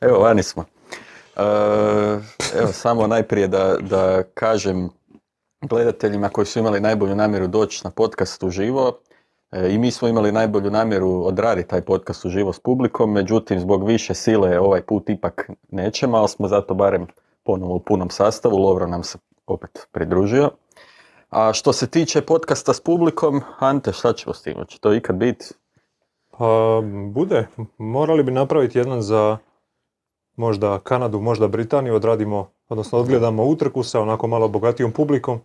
Evo, vani smo. E, evo, samo najprije da, da kažem gledateljima koji su imali najbolju namjeru doći na podcast uživo, e, i mi smo imali najbolju namjeru odraditi taj podcast uživo s publikom, međutim zbog više sile ovaj put ipak nećemo, ali smo zato barem ponovo u punom sastavu, Lovro nam se opet pridružio. A što se tiče podcasta s publikom, Ante, šta ćemo s tim? Će to ikad biti? Pa, bude. Morali bi napraviti jedan za možda Kanadu, možda Britaniju, odradimo, odnosno odgledamo utrku sa onako malo bogatijom publikom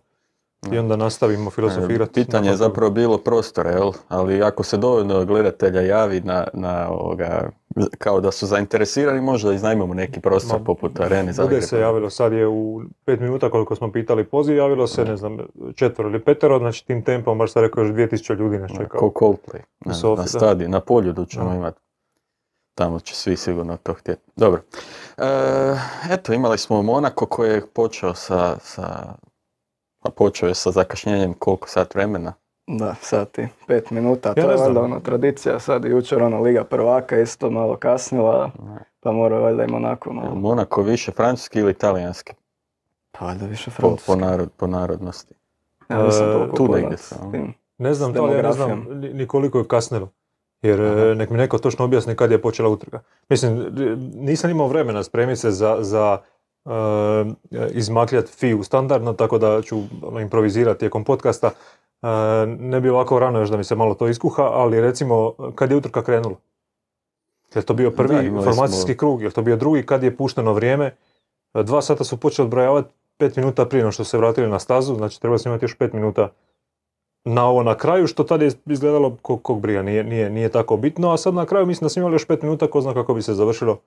i onda nastavimo filozofirati. Pitanje je zapravo bilo prostora, jel? ali ako se dovoljno gledatelja javi na, na ovoga, kao da su zainteresirani, možda iznajmimo neki prostor poput arene Bude se javilo, sad je u pet minuta koliko smo pitali poziv, javilo se, ne znam, četvro ili petero, znači tim tempom, baš sam rekao, još 2000 ljudi nas čeka. Ko Coldplay, na, na na poljudu ćemo imati. Tamo će svi sigurno to htjeti. Dobro. E, eto, imali smo Monako koji je počeo sa, sa a počeo je sa zakašnjenjem koliko sat vremena? Da, sati, pet minuta, to je valjda ono tradicija, sad i jučer ono Liga prvaka isto malo kasnila, pa mora valjda i Monako malo. Monako više francuski ili italijanski? Pa valjda više francuski. Po, narod, po narodnosti. Ja nisam toliko tu negdje Ne znam to, ja ne znam ni koliko je kasnilo. Jer e, nek mi neko točno objasni kad je počela utrka. Mislim, nisam imao vremena spremiti se za, za uh, izmakljati fiju standardno, tako da ću ono, improvizirati tijekom podcasta. Uh, ne bi ovako rano još da mi se malo to iskuha, ali recimo kad je utrka krenula? Je to bio prvi informacijski krug, je to bio drugi kad je pušteno vrijeme? Dva sata su počeli odbrojavati pet minuta prije no što se vratili na stazu, znači trebali smo imati još pet minuta na ovo na kraju, što tada je izgledalo kog, kog briga, nije, nije, nije tako bitno, a sad na kraju mislim da smo imali još pet minuta, ko zna kako bi se završilo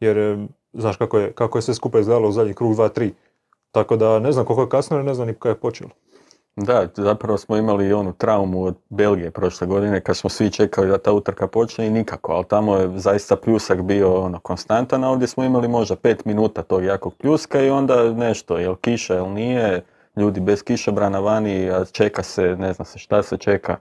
jer znaš kako je, kako je sve skupa izgledalo u zadnji krug 2-3. Tako da ne znam koliko je kasno, ne znam ni kada je počelo. Da, zapravo smo imali onu traumu od Belgije prošle godine kad smo svi čekali da ta utrka počne i nikako, ali tamo je zaista pljusak bio ono konstantan, a ovdje smo imali možda pet minuta tog jakog pljuska i onda nešto, jel kiša, jel nije, ljudi bez kišobrana vani, a čeka se, ne znam se šta se čeka.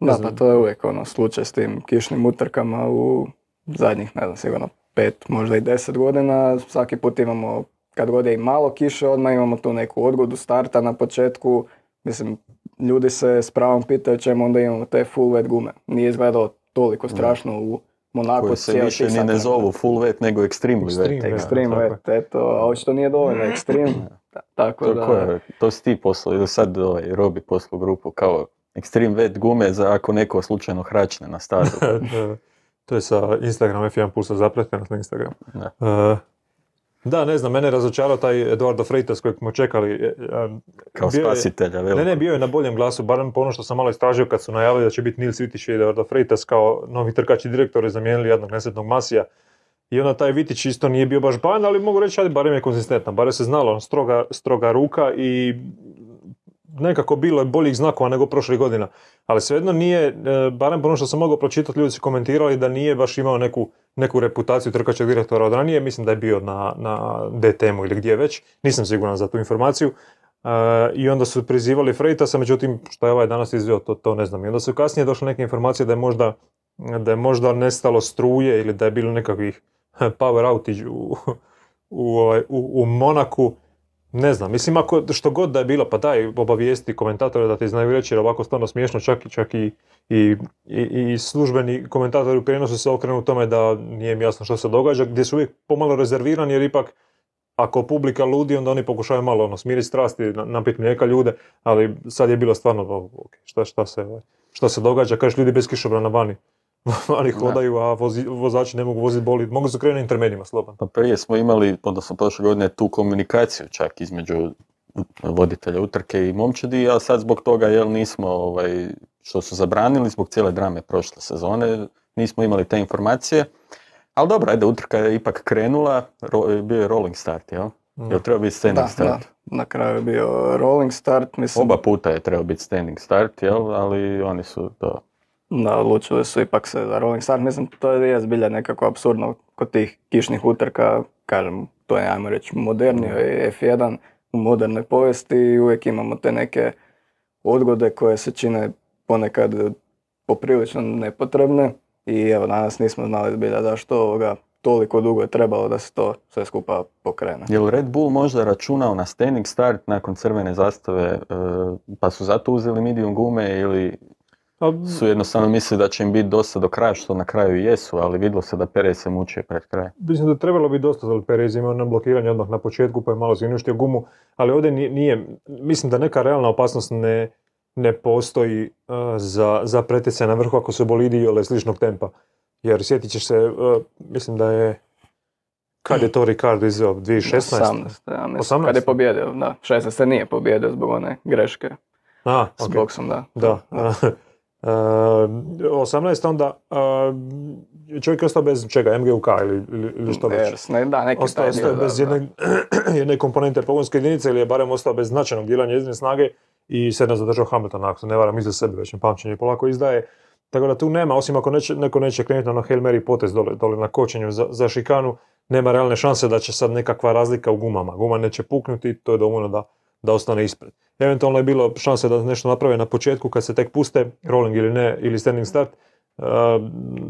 Da, pa to je uvijek ono slučaj s tim kišnim utrkama u zadnjih, ne znam, sigurno pet, možda i deset godina, svaki put imamo, kad god je i malo kiše, odmah imamo tu neku odgodu starta na početku. Mislim, ljudi se s pravom pitaju čemu onda imamo te full wet gume. Nije izgledalo toliko strašno u Monaku. Koji se više ni ne zovu full wet, nego extreme, extreme wet. Extreme wet, eto, a očito nije dovoljno extreme. Tako to, da... to si ti poslao, ili sad ovaj, Robi poslao grupu kao extreme wet gume za ako neko slučajno hračne na stazu. To je sa Instagram F1 Pulsa zapretljeno na Instagram. Da. Uh, da, ne znam, mene je razočarao taj Eduardo Freitas kojeg smo čekali. E, e, Kao spasitelja, Ne, ne, bio je na boljem glasu, barem po ono što sam malo istražio kad su najavili da će biti Nils Vitić i Eduardo Freitas kao novi trkač i direktori zamijenili jednog nesretnog Masija. I onda taj Vitić isto nije bio baš ban, ali mogu reći, ajde, barem je konzistentan, barem se znalo, stroga, stroga ruka i nekako bilo je boljih znakova nego prošlih godina. Ali svejedno nije, e, barem ono što sam mogao pročitati, ljudi su komentirali da nije baš imao neku, neku reputaciju trkačeg direktora od ranije. Mislim da je bio na, na DTM-u ili gdje već. Nisam siguran za tu informaciju. E, I onda su prizivali Freitasa, međutim, što je ovaj danas izveo, to, to ne znam. I onda su kasnije došle neke informacije da je možda, da je možda nestalo struje ili da je bilo nekakvih power outage u, u, ovaj, u, u Monaku ne znam, mislim ako što god da je bilo, pa daj obavijesti komentatore da ti znaju reći jer ovako stvarno smiješno, čak, čak i, i, i, službeni komentatori u prijenosu se okrenu tome da nije mi jasno što se događa, gdje su uvijek pomalo rezervirani jer ipak ako publika ludi onda oni pokušaju malo ono, smiriti strasti, napiti mlijeka ljude, ali sad je bilo stvarno, okay, šta, šta, se, šta se događa, kažeš ljudi bez kišobrana vani. Oni hodaju, a vozači ne mogu voziti boli. Mogu se krenuti intermedijima slobodno. Pa prije smo imali, odnosno prošle godine, tu komunikaciju čak između voditelja utrke i momčadi, a sad zbog toga jel nismo, ovaj, što su zabranili zbog cijele drame prošle sezone, nismo imali te informacije. Ali dobro, ajde, utrka je ipak krenula, bio je rolling start, jel? Mm. Jel treba biti standing start? Da, na kraju je bio rolling start, mislim. Oba puta je trebao biti standing start, jel? Ali oni su to da, odlučili su ipak se za Rolling Start. Mislim, to je zbilja nekako absurdno kod tih kišnih utrka. Kažem, to je, ajmo reći, modernio je F1 u modernoj povijesti i uvijek imamo te neke odgode koje se čine ponekad poprilično nepotrebne. I evo, danas nismo znali zbilja zašto ovoga toliko dugo je trebalo da se to sve skupa pokrene. Je li Red Bull možda računao na standing start nakon crvene zastave, e, pa su zato uzeli medium gume ili su jednostavno mislili da će im biti dosta do kraja, što na kraju jesu, ali vidjelo se da Perez se mučio pred kraj. Mislim da trebalo biti dosta za Perez imao na blokiranje odmah na početku pa je malo zvinuštio gumu, ali ovdje nije, mislim da neka realna opasnost ne, ne postoji uh, za, za pretjecaj na vrhu ako su bolidi ili sličnog tempa. Jer sjetit ćeš se, uh, mislim da je, kad je to Ricardo izveo, 2016? 18. Ja mislim, 18? kad je pobjedio, da. 16. nije pobjedio zbog one greške A, s ok. boksom, da. Da. Uh, 18 onda uh, čovjek je ostao bez čega, MGUK ili, ili, što već? Ne, da, neki Ostao, taj ostao je dio, bez da, da. jedne, jedne komponente pogonske jedinice ili je barem ostao bez značajnog dijela njezine snage i se ne zadržao Hamilton, ako se ne varam iza sebe, već pamćenje polako izdaje. Tako da tu nema, osim ako neće, neko neće krenuti na ono Hail Mary potez dole, dole na kočenju za, za šikanu, nema realne šanse da će sad nekakva razlika u gumama. Guma neće puknuti, to je dovoljno da, da ostane ispred. Eventualno je bilo šanse da nešto naprave na početku kad se tek puste, rolling ili ne, ili standing start, Uh,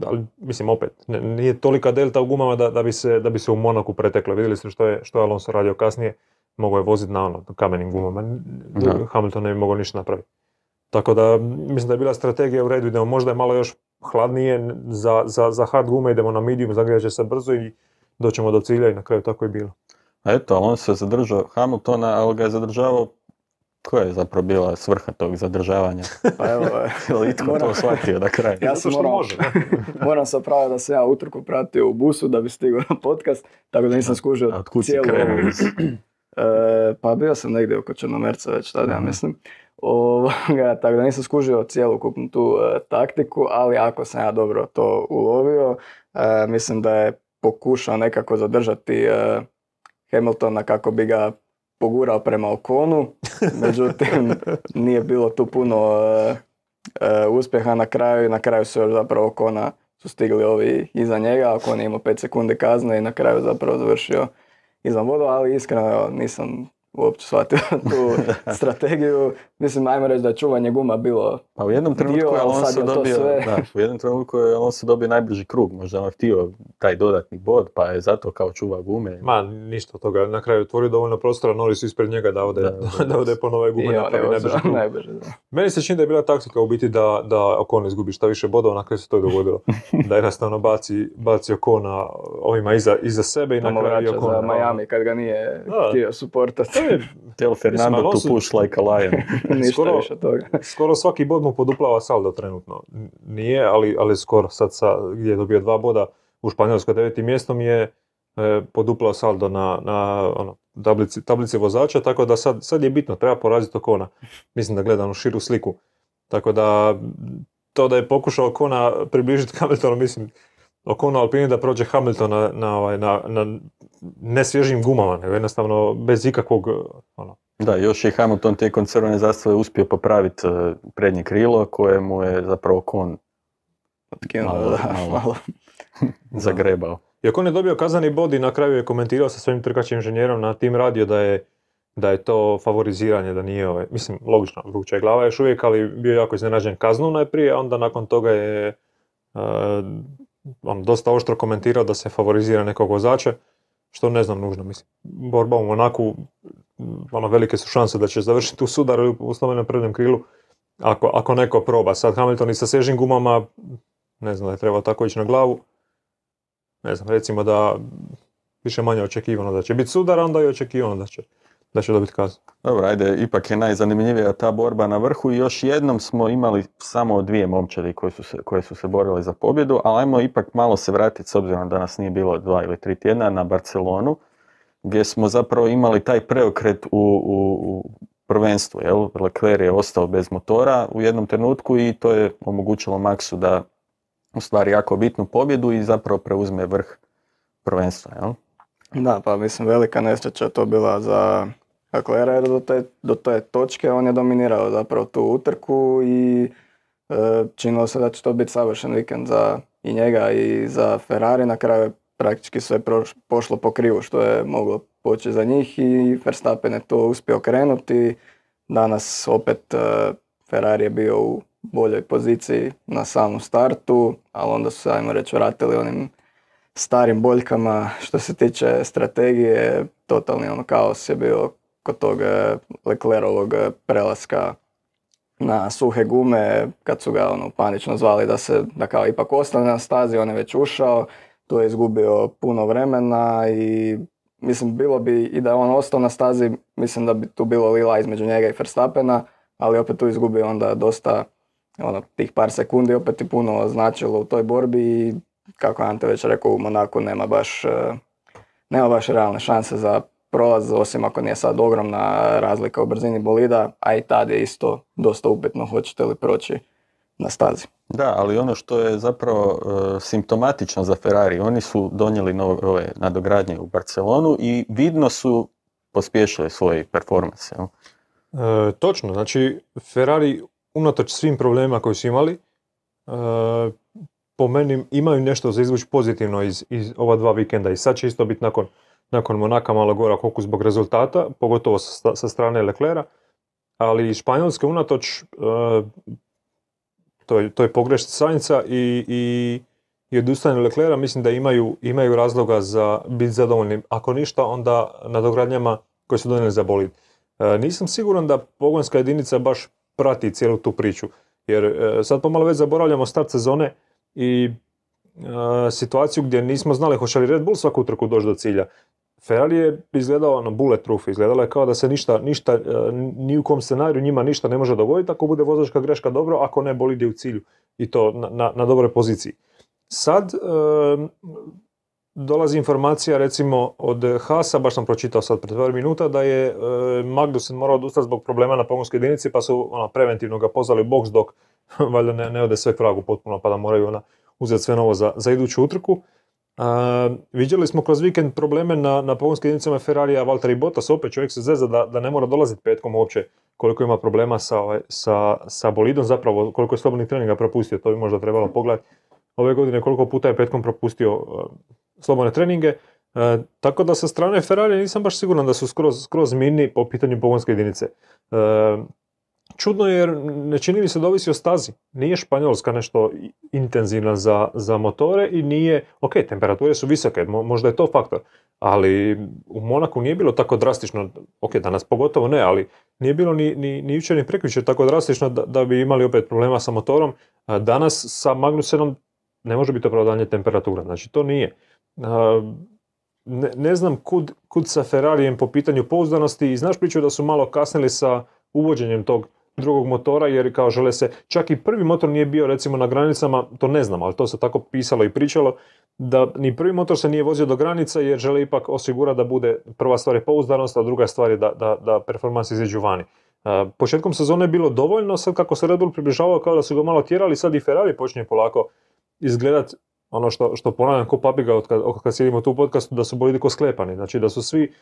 ali mislim opet, ne- nije tolika delta u gumama da, da, bi, se, da bi se u Monaku preteklo. Vidjeli ste što je, što je Alonso radio kasnije, mogao je voziti na ono, kamenim gumama. Da. Hamilton ne bi mogao ništa napraviti. Tako da mislim da je bila strategija u redu, idemo možda je malo još hladnije za, za, za hard gume, idemo na medium, zagrijat će se brzo i doćemo do cilja i na kraju tako je bilo. A eto, on se zadržao Hamiltona, ali ga je zadržavao, koja je zapravo bila svrha tog zadržavanja? Pa evo, Je li itko to Moram- shvatio na kraju? Ja sam može, da. moram se opraviti da sam ja utrku pratio u busu da bi stigao na podcast, tako da nisam skužio A cijelu ovu- E, pa bio sam negdje oko Črnomerca već tada, ja mislim. Ovoga, tako da nisam skužio cjelokupnu tu e, taktiku, ali ako sam ja dobro to ulovio, e, mislim da je pokušao nekako zadržati e, Hamiltona kako bi ga pogurao prema Okonu, međutim nije bilo tu puno e, e, uspjeha. Na kraju i na kraju su još zapravo Okona su stigli ovi iza njega, Okon je imao 5 sekundi kazne i na kraju zapravo završio izvan vodu, ali iskreno nisam uopće shvatio tu strategiju. Mislim, ajmo reći da je čuvanje guma bilo Pa u jednom trenutku Dio, je ali sad Alonso je to dobio, sve. da, u jednom trenutku je Alonso dobio najbliži krug, možda je on htio taj dodatni bod, pa je zato kao čuva gume. Ma, ništa od toga. Na kraju je otvorio dovoljno prostora, Norris ispred njega da ode, Da, da, da. ode po nove gume on napravi najbrži krug. najbrže. Da. Meni se čini da je bila taktika u biti da, da Okon izgubi šta više bodova, na kraju se to dogodilo. da jednostavno baci, baci Okona ovima iza, iza sebe i na kraju i vraća Okon. za Miami kad ga nije Da. htio suportati. Tell Fernando to push like a lion. Ništa skoro- više od toga. skoro svaki bod mu poduplava saldo trenutno. Nije, ali, ali skoro sad sa, gdje je dobio dva boda u Španjolskoj devetim mjestom je e, poduplao saldo na, na ono, tablici, tablici vozača, tako da sad, sad je bitno, treba poraziti Okona. Mislim da gledam širu sliku. Tako da to da je pokušao Okona približiti Hamiltonu, mislim, Okona Alpini da prođe Hamiltona na, ovaj, na, na nesvježim gumama, nego jednostavno bez ikakvog ono, Da, još je Hamilton tijekom crvene zastave uspio popraviti e, prednje krilo koje mu je zapravo kon Malo, da, malo. malo. zagrebao. Iako on je dobio kazani bod i na kraju je komentirao sa svojim trkačkim inženjerom na tim radio da je, da je to favoriziranje, da nije ovaj, mislim, logično, vruća je glava još uvijek, ali bio je jako iznenađen kaznom najprije, a onda nakon toga je uh, on dosta oštro komentirao da se favorizira nekog vozača, što ne znam nužno, mislim. Borba u Monaku, ono, velike su šanse da će završiti u sudaru u slobodnom prednjem krilu, ako, ako neko proba. Sad Hamilton i sa svežim gumama, ne znam da je trebao tako ići na glavu, ne znam, recimo da više manje očekivano da će biti sudar, onda je očekivano da će, da će dobiti kaznu. Dobro, ajde, ipak je najzanimljivija ta borba na vrhu i još jednom smo imali samo dvije momčadi koje su se, koje su se borile za pobjedu, ali ajmo ipak malo se vratiti, s obzirom da nas nije bilo dva ili tri tjedna, na Barcelonu, gdje smo zapravo imali taj preokret u, u, u prvenstvu, jel? Leclerc je ostao bez motora u jednom trenutku i to je omogućilo Maxu da ostvari jako bitnu pobjedu i zapravo preuzme vrh prvenstva, jel? Da, pa mislim velika nesreća to bila za Leclerca jer do te, do te točke on je dominirao zapravo tu utrku i e, činilo se da će to biti savršen vikend za i njega i za Ferrari. Na kraju je praktički sve proš- pošlo po krivu što je moglo poći za njih i Verstappen je to uspio krenuti. Danas opet e, Ferrari je bio u boljoj poziciji na samom startu, ali onda su se, ajmo reći, vratili onim starim boljkama što se tiče strategije, totalni ono kaos je bio kod tog e, Leclerovog e, prelaska na suhe gume, kad su ga ono panično zvali da se, da kao ipak ostane na stazi, on je već ušao, tu je izgubio puno vremena i mislim bilo bi i da je on ostao na stazi, mislim da bi tu bilo lila između njega i Verstappena, ali opet tu izgubio onda dosta ono, tih par sekundi opet ti puno značilo u toj borbi i kako Ante već rekao u Monaku nema baš, e, nema baš realne šanse za prolaz, osim ako nije sad ogromna razlika u brzini bolida, a i tad je isto dosta upitno hoćete li proći na stazi. Da, ali ono što je zapravo e, simptomatično za Ferrari, oni su donijeli nove ove nadogradnje u Barcelonu i vidno su pospješili svoje performance. E, točno, znači Ferrari unatoč svim problemima koji su imali, e, po meni imaju nešto za izvući pozitivno iz, iz ova dva vikenda i sad će isto biti nakon, nakon Monaka malo gora koliko zbog rezultata, pogotovo sa, sa strane Leclera, ali Španjolske unatoč uh, toj, toj pogrešci Sainca i, i, i odustanje Leclera mislim da imaju, imaju razloga za biti zadovoljni. Ako ništa, onda na dogradnjama koje su donijeli za bolid. E, nisam siguran da pogonska jedinica baš prati cijelu tu priču. Jer e, sad pomalo već zaboravljamo start sezone i e, situaciju gdje nismo znali hoće li Red Bull svaku utrku doći do cilja. Ferrari je izgledao ono bulletproof, izgledalo je kao da se ništa, ništa, e, ni u kom scenariju njima ništa ne može dogoditi ako bude vozačka greška dobro, ako ne bolid je u cilju i to na, na, na dobroj poziciji. Sad dolazi informacija recimo od Hasa, baš sam pročitao sad pred par minuta, da je e, Magnussen morao odustati zbog problema na pogonskoj jedinici pa su ona, preventivno ga pozvali u boks dok valjda ne, ne ode sve pragu potpuno pa da moraju ona uzeti sve novo za, za iduću utrku. A, vidjeli smo kroz vikend probleme na, na pogonskim jedinicama Ferrarija, Valtteri Bottas, opet čovjek se zeza da, da ne mora dolaziti petkom uopće koliko ima problema sa, ovaj, sa, sa bolidom, zapravo koliko je slobodnih treninga propustio, to bi možda trebalo pogledati ove godine koliko puta je petkom propustio slobodne treninge. E, tako da sa strane Ferrari nisam baš siguran da su skroz, skroz mini po pitanju pogonske jedinice. E, čudno je jer ne čini mi se da ovisi o stazi. Nije Španjolska nešto intenzivna za, za motore i nije, ok, temperature su visoke, možda je to faktor, ali u Monaku nije bilo tako drastično, ok, danas pogotovo ne, ali nije bilo ni, ni, ni jučer ni prekjučer tako drastično da, da, bi imali opet problema sa motorom. Danas sa Magnusenom ne može biti opravdanje temperatura, znači to nije ne, ne znam kud, kud sa Ferrarijem po pitanju pouzdanosti i znaš priču da su malo kasnili sa uvođenjem tog drugog motora jer kao žele se, čak i prvi motor nije bio recimo na granicama, to ne znam, ali to se tako pisalo i pričalo, da ni prvi motor se nije vozio do granica jer žele ipak osigurati da bude prva stvar je pouzdanost, a druga stvar je da, da, da performans izađu vani. početkom sezone je bilo dovoljno, sad kako se Red Bull približavao kao da su ga malo tjerali, sad i Ferrari počinje polako izgledat ono što, što ponavljam ko papiga od kad, kad sjedimo tu u podcastu, da su bolidi ko sklepani. Znači da su svi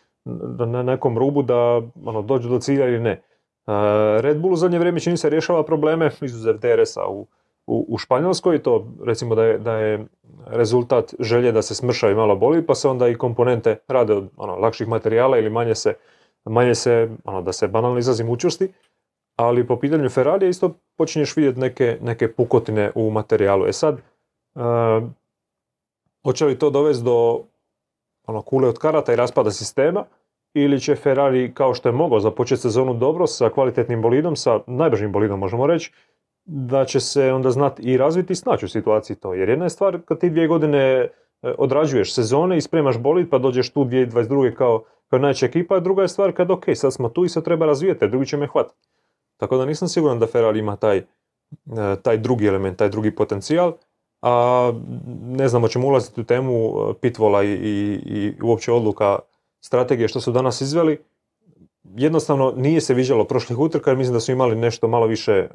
na nekom rubu da ono, dođu do cilja ili ne. Uh, Red Bull u zadnje vrijeme čini se rješava probleme, izuzev DRS-a u, u, u Španjolskoj, to recimo da je, da je rezultat želje da se smrša i malo boli, pa se onda i komponente rade od ono, lakših materijala ili manje se, manje se ono, da se banalno izrazim učvrsti, ali po pitanju Ferrari isto počinješ vidjeti neke, neke pukotine u materijalu. E sad, hoće li to dovesti do ono, kule od karata i raspada sistema ili će Ferrari kao što je mogao započeti sezonu dobro sa kvalitetnim bolidom, sa najbržim bolidom možemo reći, da će se onda znati i razviti i snaći u situaciji to. Jer jedna je stvar kad ti dvije godine e, odrađuješ sezone i spremaš bolid pa dođeš tu 2022. kao, kao ekipa, a druga je stvar kad ok, sad smo tu i sad treba razvijati, drugi će me hvatiti. Tako da nisam siguran da Ferrari ima taj, e, taj drugi element, taj drugi potencijal a ne znamo ćemo ulaziti u temu e, pitvola i, i, i uopće odluka strategije što su danas izveli. Jednostavno nije se viđalo prošlih utrka jer mislim da su imali nešto malo više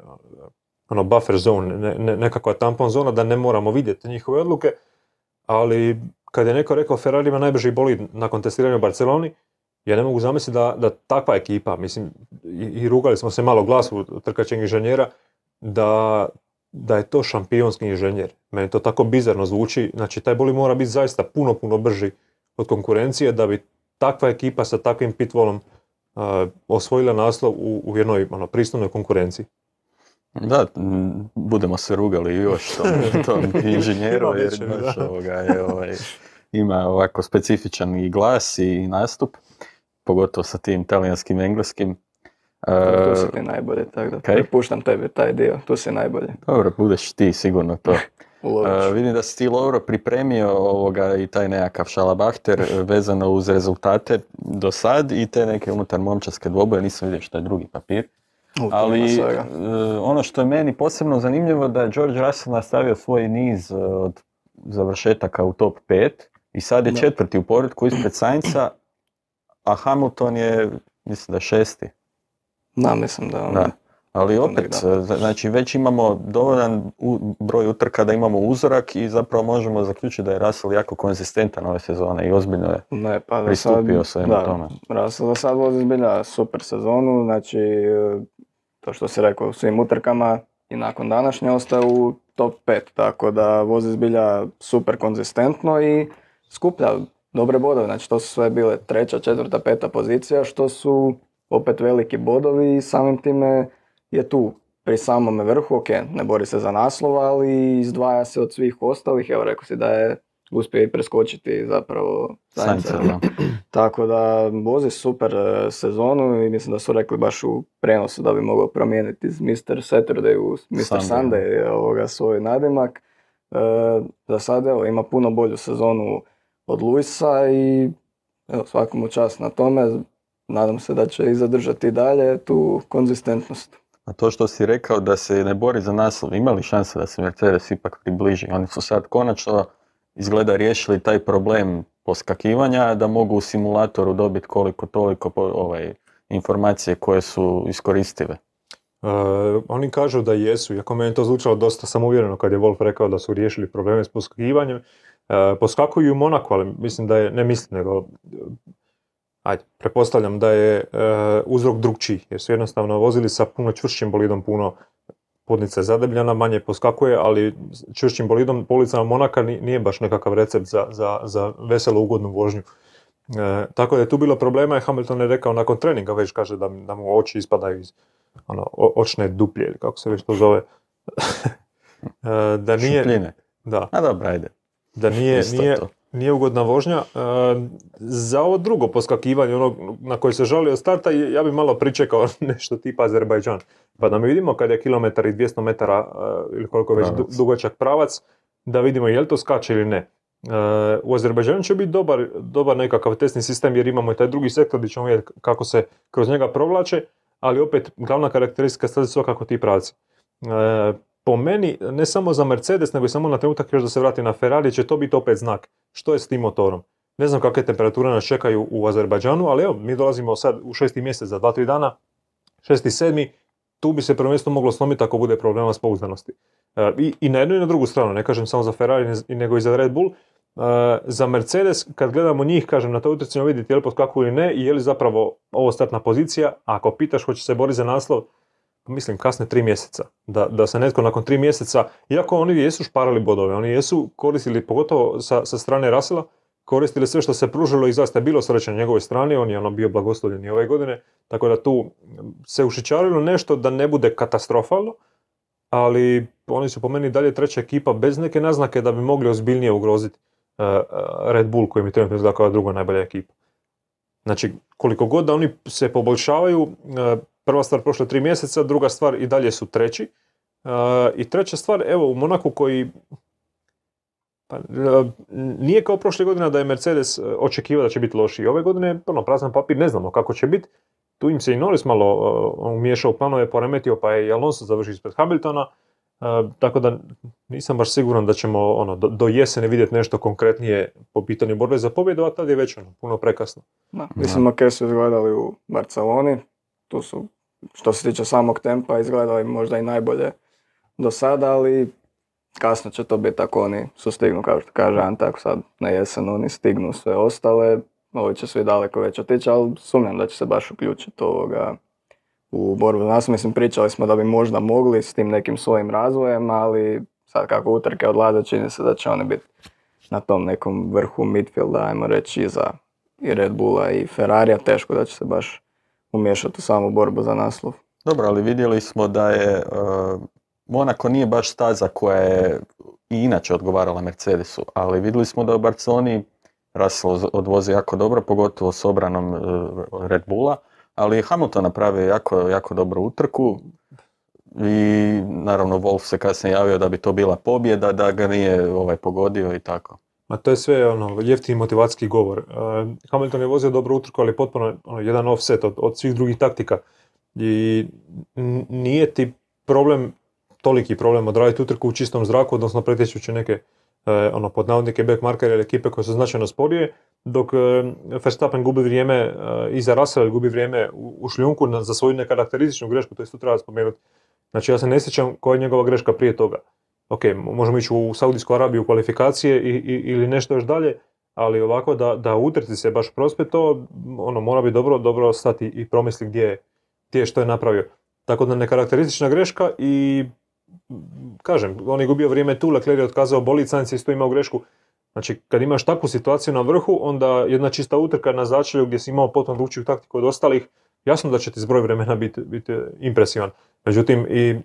ono buffer zone, ne, ne, nekakva tampon zona da ne moramo vidjeti njihove odluke, ali kad je neko rekao Ferrari ima najbrži bolid nakon testiranja u Barceloni, ja ne mogu zamisliti da, da takva ekipa, mislim, i, i rugali smo se malo glasu trkačeg inženjera, da da je to šampionski inženjer. Meni to tako bizarno zvuči. Znači, taj boli mora biti zaista puno, puno brži od konkurencije da bi takva ekipa sa takvim pitvolom uh, osvojila naslov u, u jednoj ono, pristojnoj konkurenciji. Da, budemo se rugali još tom, tom inženjeru, jer baš ovoga je ovaj, ima ovako specifičan i glas i nastup, pogotovo sa tim talijanskim engleskim. tu si ti najbolje, tako da kaj? prepuštam tebi taj dio, tu si najbolje. Dobro, budeš ti sigurno to. Uh, vidim da si ti Lovro pripremio ovoga i taj nekakav šalabahter e, vezano uz rezultate do sad i te neke unutar momčarske dvoboje, nisam vidio što je drugi papir. U, Ali e, ono što je meni posebno zanimljivo da je George Russell nastavio svoj niz e, od završetaka u top 5 i sad je Da. četvrti u poredku ispred Sainca, a Hamilton je, mislim da je šesti. Da, mislim da, Da. Ali opet, e, znači već imamo dovoljan broj utrka da imamo uzorak i zapravo možemo zaključiti da je Russell jako konzistentan ove sezone i ozbiljno je. Ne, pa da pristupio svemu da, tome. Russell za sad vozi zbilja super sezonu, znači e, to što si rekao u svim utrkama i nakon današnje ostaje u top 5, tako da vozi zbilja super konzistentno i skuplja dobre bodove, znači to su sve bile treća, četvrta, peta pozicija, što su opet veliki bodovi i samim time je tu pri samome vrhu, ok, ne bori se za naslov, ali izdvaja se od svih ostalih, evo rekao si da je uspio i preskočiti zapravo da. Tako da vozi super e, sezonu i mislim da su rekli baš u prenosu da bi mogao promijeniti iz Mr. Saturday u Mr. Sunday. Sunday ovoga, svoj nadimak. E, za sad evo, ima puno bolju sezonu od Luisa i evo, svakom čast na tome. Nadam se da će i zadržati dalje tu konzistentnost. A to što si rekao da se ne bori za naslov, imali šanse da se Mercedes ipak približi. Oni su sad konačno izgleda riješili taj problem poskakivanja da mogu u simulatoru dobiti koliko toliko ovaj, informacije koje su iskoristive. E, oni kažu da jesu, iako meni to zvučalo dosta samouvjereno kad je Wolf rekao da su riješili probleme s poskakivanjem. E, poskakuju u Monaku, ali mislim da je, ne mislim, nego ajde, pretpostavljam da je e, uzrok drugčiji, jer su jednostavno vozili sa puno čvršćim bolidom, puno podnica je zadebljana, manje poskakuje, ali čvršćim bolidom po ulicama Monaka ni- nije baš nekakav recept za, za, za veselu, ugodnu vožnju. E, tako da je tu bilo problema i Hamilton je rekao nakon treninga već kaže da, da mu oči ispadaju iz ono, o- očne duplje ili kako se već to zove. E, da nije, Šupljine. da, A dobro, ajde. da nije, Isto nije, to. Nije ugodna vožnja. E, za ovo drugo poskakivanje, ono na koje se žali od starta, ja bi malo pričekao nešto tipa Azerbajdžan. Pa da mi vidimo kad je kilometar i 200 metara e, ili koliko već du- Pravac. dugačak pravac, da vidimo je li to skače ili ne. E, u Azerbajdžanu će biti dobar, dobar nekakav testni sistem jer imamo i taj drugi sektor gdje ćemo vidjeti kako se kroz njega provlače, ali opet glavna karakteristika staze svakako ti pravci. Po meni, ne samo za Mercedes, nego i samo na trenutak još da se vrati na Ferrari, će to biti opet znak. Što je s tim motorom? Ne znam kakve temperature nas čekaju u Azerbajdžanu, ali evo, mi dolazimo sad u šesti mjesec za 2-3 dana, šesti, sedmi, tu bi se prvenstveno moglo slomiti ako bude problema s pouzdanosti. E, i, I na jednu i na drugu stranu, ne kažem samo za Ferrari, ne- nego i za Red Bull. E, za Mercedes, kad gledamo njih, kažem, na toj utrci vidjeti je li potskakuju ili ne i je li zapravo ovo startna pozicija. Ako pitaš hoće se boriti za naslov, mislim kasne tri mjeseca. Da, da se netko nakon tri mjeseca, iako oni jesu šparali bodove, oni jesu koristili, pogotovo sa, sa strane Rasela, koristili sve što se pružilo i zaista bilo sreće na njegovoj strani, on je ono bio blagoslovljen i ove godine, tako da tu se ušičarilo nešto da ne bude katastrofalno, ali oni su po meni dalje treća ekipa bez neke naznake da bi mogli ozbiljnije ugroziti uh, uh, Red Bull koji mi trenutno izgleda kao druga najbolja ekipa. Znači, koliko god da oni se poboljšavaju, uh, prva stvar prošle tri mjeseca, druga stvar i dalje su treći. Uh, I treća stvar, evo u Monaku koji pa, e, nije kao prošle godine da je Mercedes e, očekivao da će biti lošiji. Ove godine je ono, prazan papir, ne znamo kako će biti. Tu im se i Norris malo uh, umiješao u planove, poremetio, pa je i Alonso završio ispred Hamiltona. Uh, tako da nisam baš siguran da ćemo ono, do, do jesene vidjeti nešto konkretnije po pitanju borbe za pobjedu, a tad je već ono, puno prekasno. Da, mislim, ok su izgledali u Barceloni. Tu su, što se tiče samog tempa, izgledali možda i najbolje do sada, ali kasno će to biti ako oni sustignu, kao što kaže Antak, sad na jesen oni stignu sve ostale. Ovi će svi daleko već otići, ali sumnjam da će se baš uključiti ovoga u borbu za nas. Mislim, pričali smo da bi možda mogli s tim nekim svojim razvojem, ali sad kako utrke odlaze, čini se da će oni biti na tom nekom vrhu midfielda, ajmo reći, iza i Red Bulla i Ferrarija, teško da će se baš umiješati u samu borbu za naslov. Dobro, ali vidjeli smo da je uh, Monako nije baš staza koja je i inače odgovarala Mercedesu, ali vidjeli smo da u Barceloni Russell odvozi jako dobro, pogotovo s obranom Red Bulla, ali Hamilton napravio jako, jako dobru utrku i naravno Wolf se kasnije javio da bi to bila pobjeda, da ga nije ovaj, pogodio i tako. Ma to je sve ono, jeftini motivacijski govor. Uh, Hamilton je vozio dobro utrku, ali potpuno ono, jedan offset od, od svih drugih taktika. I nije ti problem, toliki problem odraditi utrku u čistom zraku, odnosno pretječući neke uh, ono, pod navodnike backmarkere ili ekipe koje su značajno sporije, dok uh, Verstappen gubi vrijeme iza Russell, gubi vrijeme u, u šljunku za svoju nekarakterističnu grešku, to isto treba spomenuti. Znači ja se ne sjećam koja je njegova greška prije toga ok, možemo ići u Saudijsku Arabiju kvalifikacije i, i, ili nešto još dalje, ali ovako da, da utrti se baš prospe, to ono, mora biti dobro, dobro stati i promisli gdje, gdje što je napravio. Tako da nekarakteristična greška i kažem, on je gubio vrijeme tu, Leclerc je otkazao bolid, Sainz je isto imao grešku. Znači, kad imaš takvu situaciju na vrhu, onda jedna čista utrka na začelju gdje si imao potpuno drugčiju taktiku od ostalih, jasno da će ti zbroj vremena biti, biti impresivan. Međutim, i e,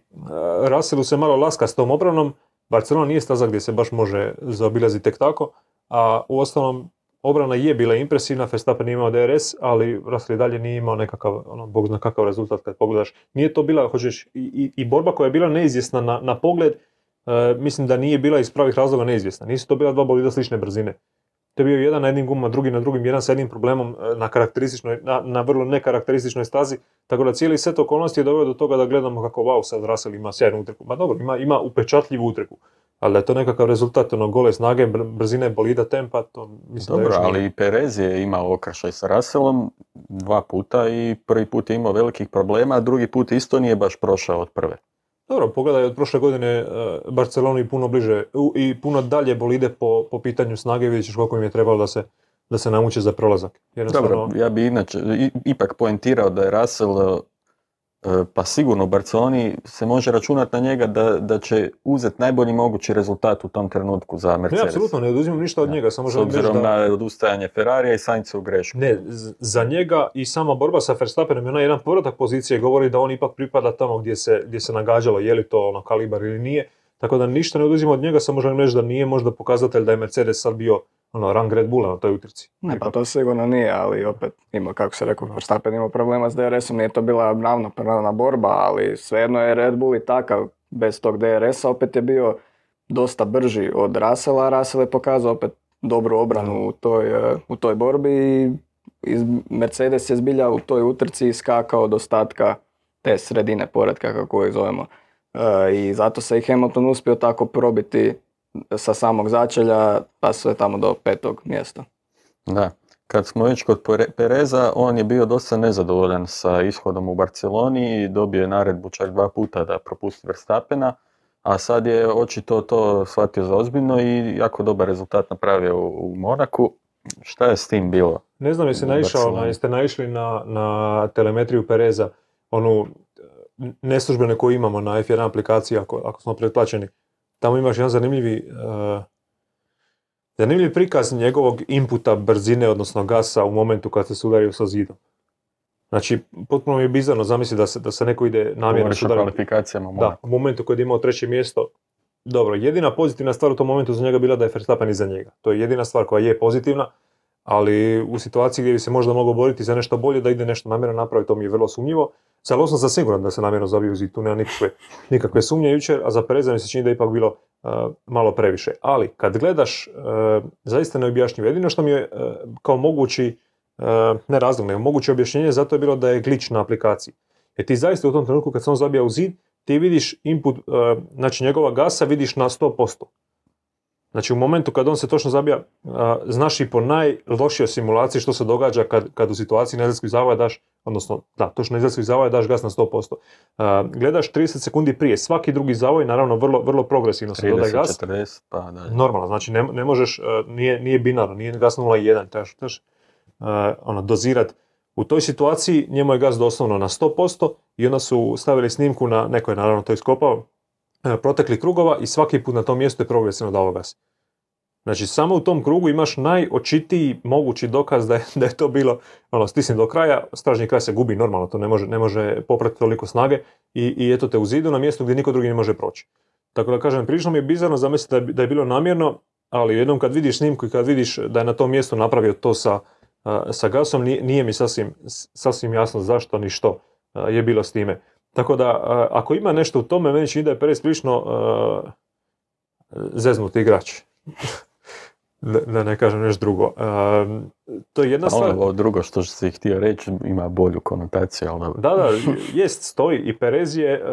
Russellu se malo laska s tom obranom, Barcelona nije staza gdje se baš može zaobilaziti tek tako, a u ostalom obrana je bila impresivna, Verstappen nije imao DRS, ali Russell i dalje nije imao nekakav, ono, bog zna kakav rezultat kad pogledaš. Nije to bila, hoćeš, i, i, i borba koja je bila neizvjesna na, na pogled, e, mislim da nije bila iz pravih razloga neizvjesna. Nisu to bila dva bolida slične brzine. To je bio jedan na jednim gumama, drugi na drugim, jedan sa jednim problemom e, na, karakterističnoj, na, na vrlo nekarakterističnoj stazi. Tako da cijeli set okolnosti je doveo do toga da gledamo kako wow, sad Russell ima sjajnu utrku. Ma dobro, ima, ima upečatljivu utrku. Ali da je to nekakav rezultat ono, gole snage, brzine bolida, tempa, to mislim Dobro, da ali i Perez je imao okršaj sa Russellom dva puta i prvi put je imao velikih problema, a drugi put isto nije baš prošao od prve. Dobro, pogledaj od prošle godine uh, Barcelona i puno bliže i puno dalje bolide po, po pitanju snage, vidjet ćeš koliko im je trebalo da se, da se namuče za prolazak. Dobro, ja bi inače ipak poentirao da je Russell E, pa sigurno u Barceloni se može računati na njega da, da će uzeti najbolji mogući rezultat u tom trenutku za Mercedes. Ne, apsolutno, ne oduzimam ništa od njega. Samo S obzirom da... na odustajanje Ferrarija i Sainca u grešku. Ne, za njega i sama borba sa Verstappenom je onaj jedan povratak pozicije govori da on ipak pripada tamo gdje se, gdje se nagađalo je li to ono kalibar ili nije. Tako da ništa ne oduzimam od njega, samo možemo reći da nije možda pokazatelj da je Mercedes sad bio ono, rang Red Bulla na toj utrci. Ne, pa to sigurno nije, ali opet ima, kako se rekao, Verstappen ima problema s DRS-om, nije to bila ravnopravna borba, ali svejedno je Red Bull i takav, bez tog DRS-a opet je bio dosta brži od Russella, a Russell je pokazao opet dobru obranu u toj, e, u toj borbi i Mercedes je zbilja u toj utrci skakao od ostatka te sredine poredka kako je zovemo. E, I zato se i Hamilton uspio tako probiti sa samog začelja pa sve tamo do petog mjesta. Da, kad smo već kod Pereza, on je bio dosta nezadovoljan sa ishodom u Barceloni i dobio je naredbu čak dva puta da propusti Verstappena, a sad je očito to shvatio za ozbiljno i jako dobar rezultat napravio u Monaku. Šta je s tim bilo? Ne znam jeste naišao, na, jeste naišli na, na telemetriju Pereza, onu neslužbene koju imamo na F1 aplikaciji ako, ako smo pretplaćeni tamo imaš jedan zanimljivi, uh, zanimljiv prikaz njegovog inputa brzine, odnosno gasa u momentu kad se sudario sa zidom. Znači, potpuno mi je bizarno zamisli da se, da se neko ide namjerno sudariti. kvalifikacijama. Da, u momentu kad je imao treće mjesto. Dobro, jedina pozitivna stvar u tom momentu za njega bila da je Verstappen iza njega. To je jedina stvar koja je pozitivna, ali u situaciji gdje bi se možda mogao boriti za nešto bolje, da ide nešto namjerno napraviti, to mi je vrlo sumnjivo. Za Lawson sam siguran da se namjerno zabio zid, tu nema nikakve, nikakve sumnje jučer, a za Pereza mi se čini da je ipak bilo uh, malo previše. Ali kad gledaš, uh, zaista neobjašnjivo, jedino što mi je uh, kao mogući, ne razlog, nego moguće objašnjenje, zato je bilo da je glitch na aplikaciji. Jer ti zaista u tom trenutku kad se on zabija u zid, ti vidiš input, znači njegova gasa vidiš na 100%. Znači u momentu kad on se točno zabija, znaš i po najlošijoj simulaciji što se događa kad, kad u situaciji nezadskog zavoja daš, odnosno da, točno nezadskog zavoja daš gas na 100%. gledaš 30 sekundi prije, svaki drugi zavoj naravno vrlo, vrlo progresivno se dodaje gas. 40, pa da. Normalno, znači ne, ne možeš, nije, nije binarno, nije gas 0,1, trebaš, trebaš ono, dozirat. U toj situaciji njemu je gas doslovno na 100% i onda su stavili snimku na, neko je naravno to iskopao, E, protekli krugova i svaki put na tom mjestu je progresivno dao gas. Znači, samo u tom krugu imaš najočitiji mogući dokaz da je, da je to bilo ono, stisni do kraja, stražnji kraj se gubi normalno, to ne može, ne može popratiti toliko snage i, i eto te u zidu na mjestu gdje niko drugi ne može proći. Tako da kažem, prilično mi je bizarno zamisliti da da je bilo namjerno, ali jednom kad vidiš snimku i kad vidiš da je na tom mjestu napravio to sa, sa gasom, nije, nije mi sasvim, sasvim jasno zašto ni što je bilo s time. Tako da, ako ima nešto u tome, meni čini da je Perez prilično uh, zeznut igrač. da, ne kažem nešto drugo. to je jedna stvar... Ovo drugo što si htio reći ima bolju konotaciju, ali... Da, da, jest, stoji. I Perez je,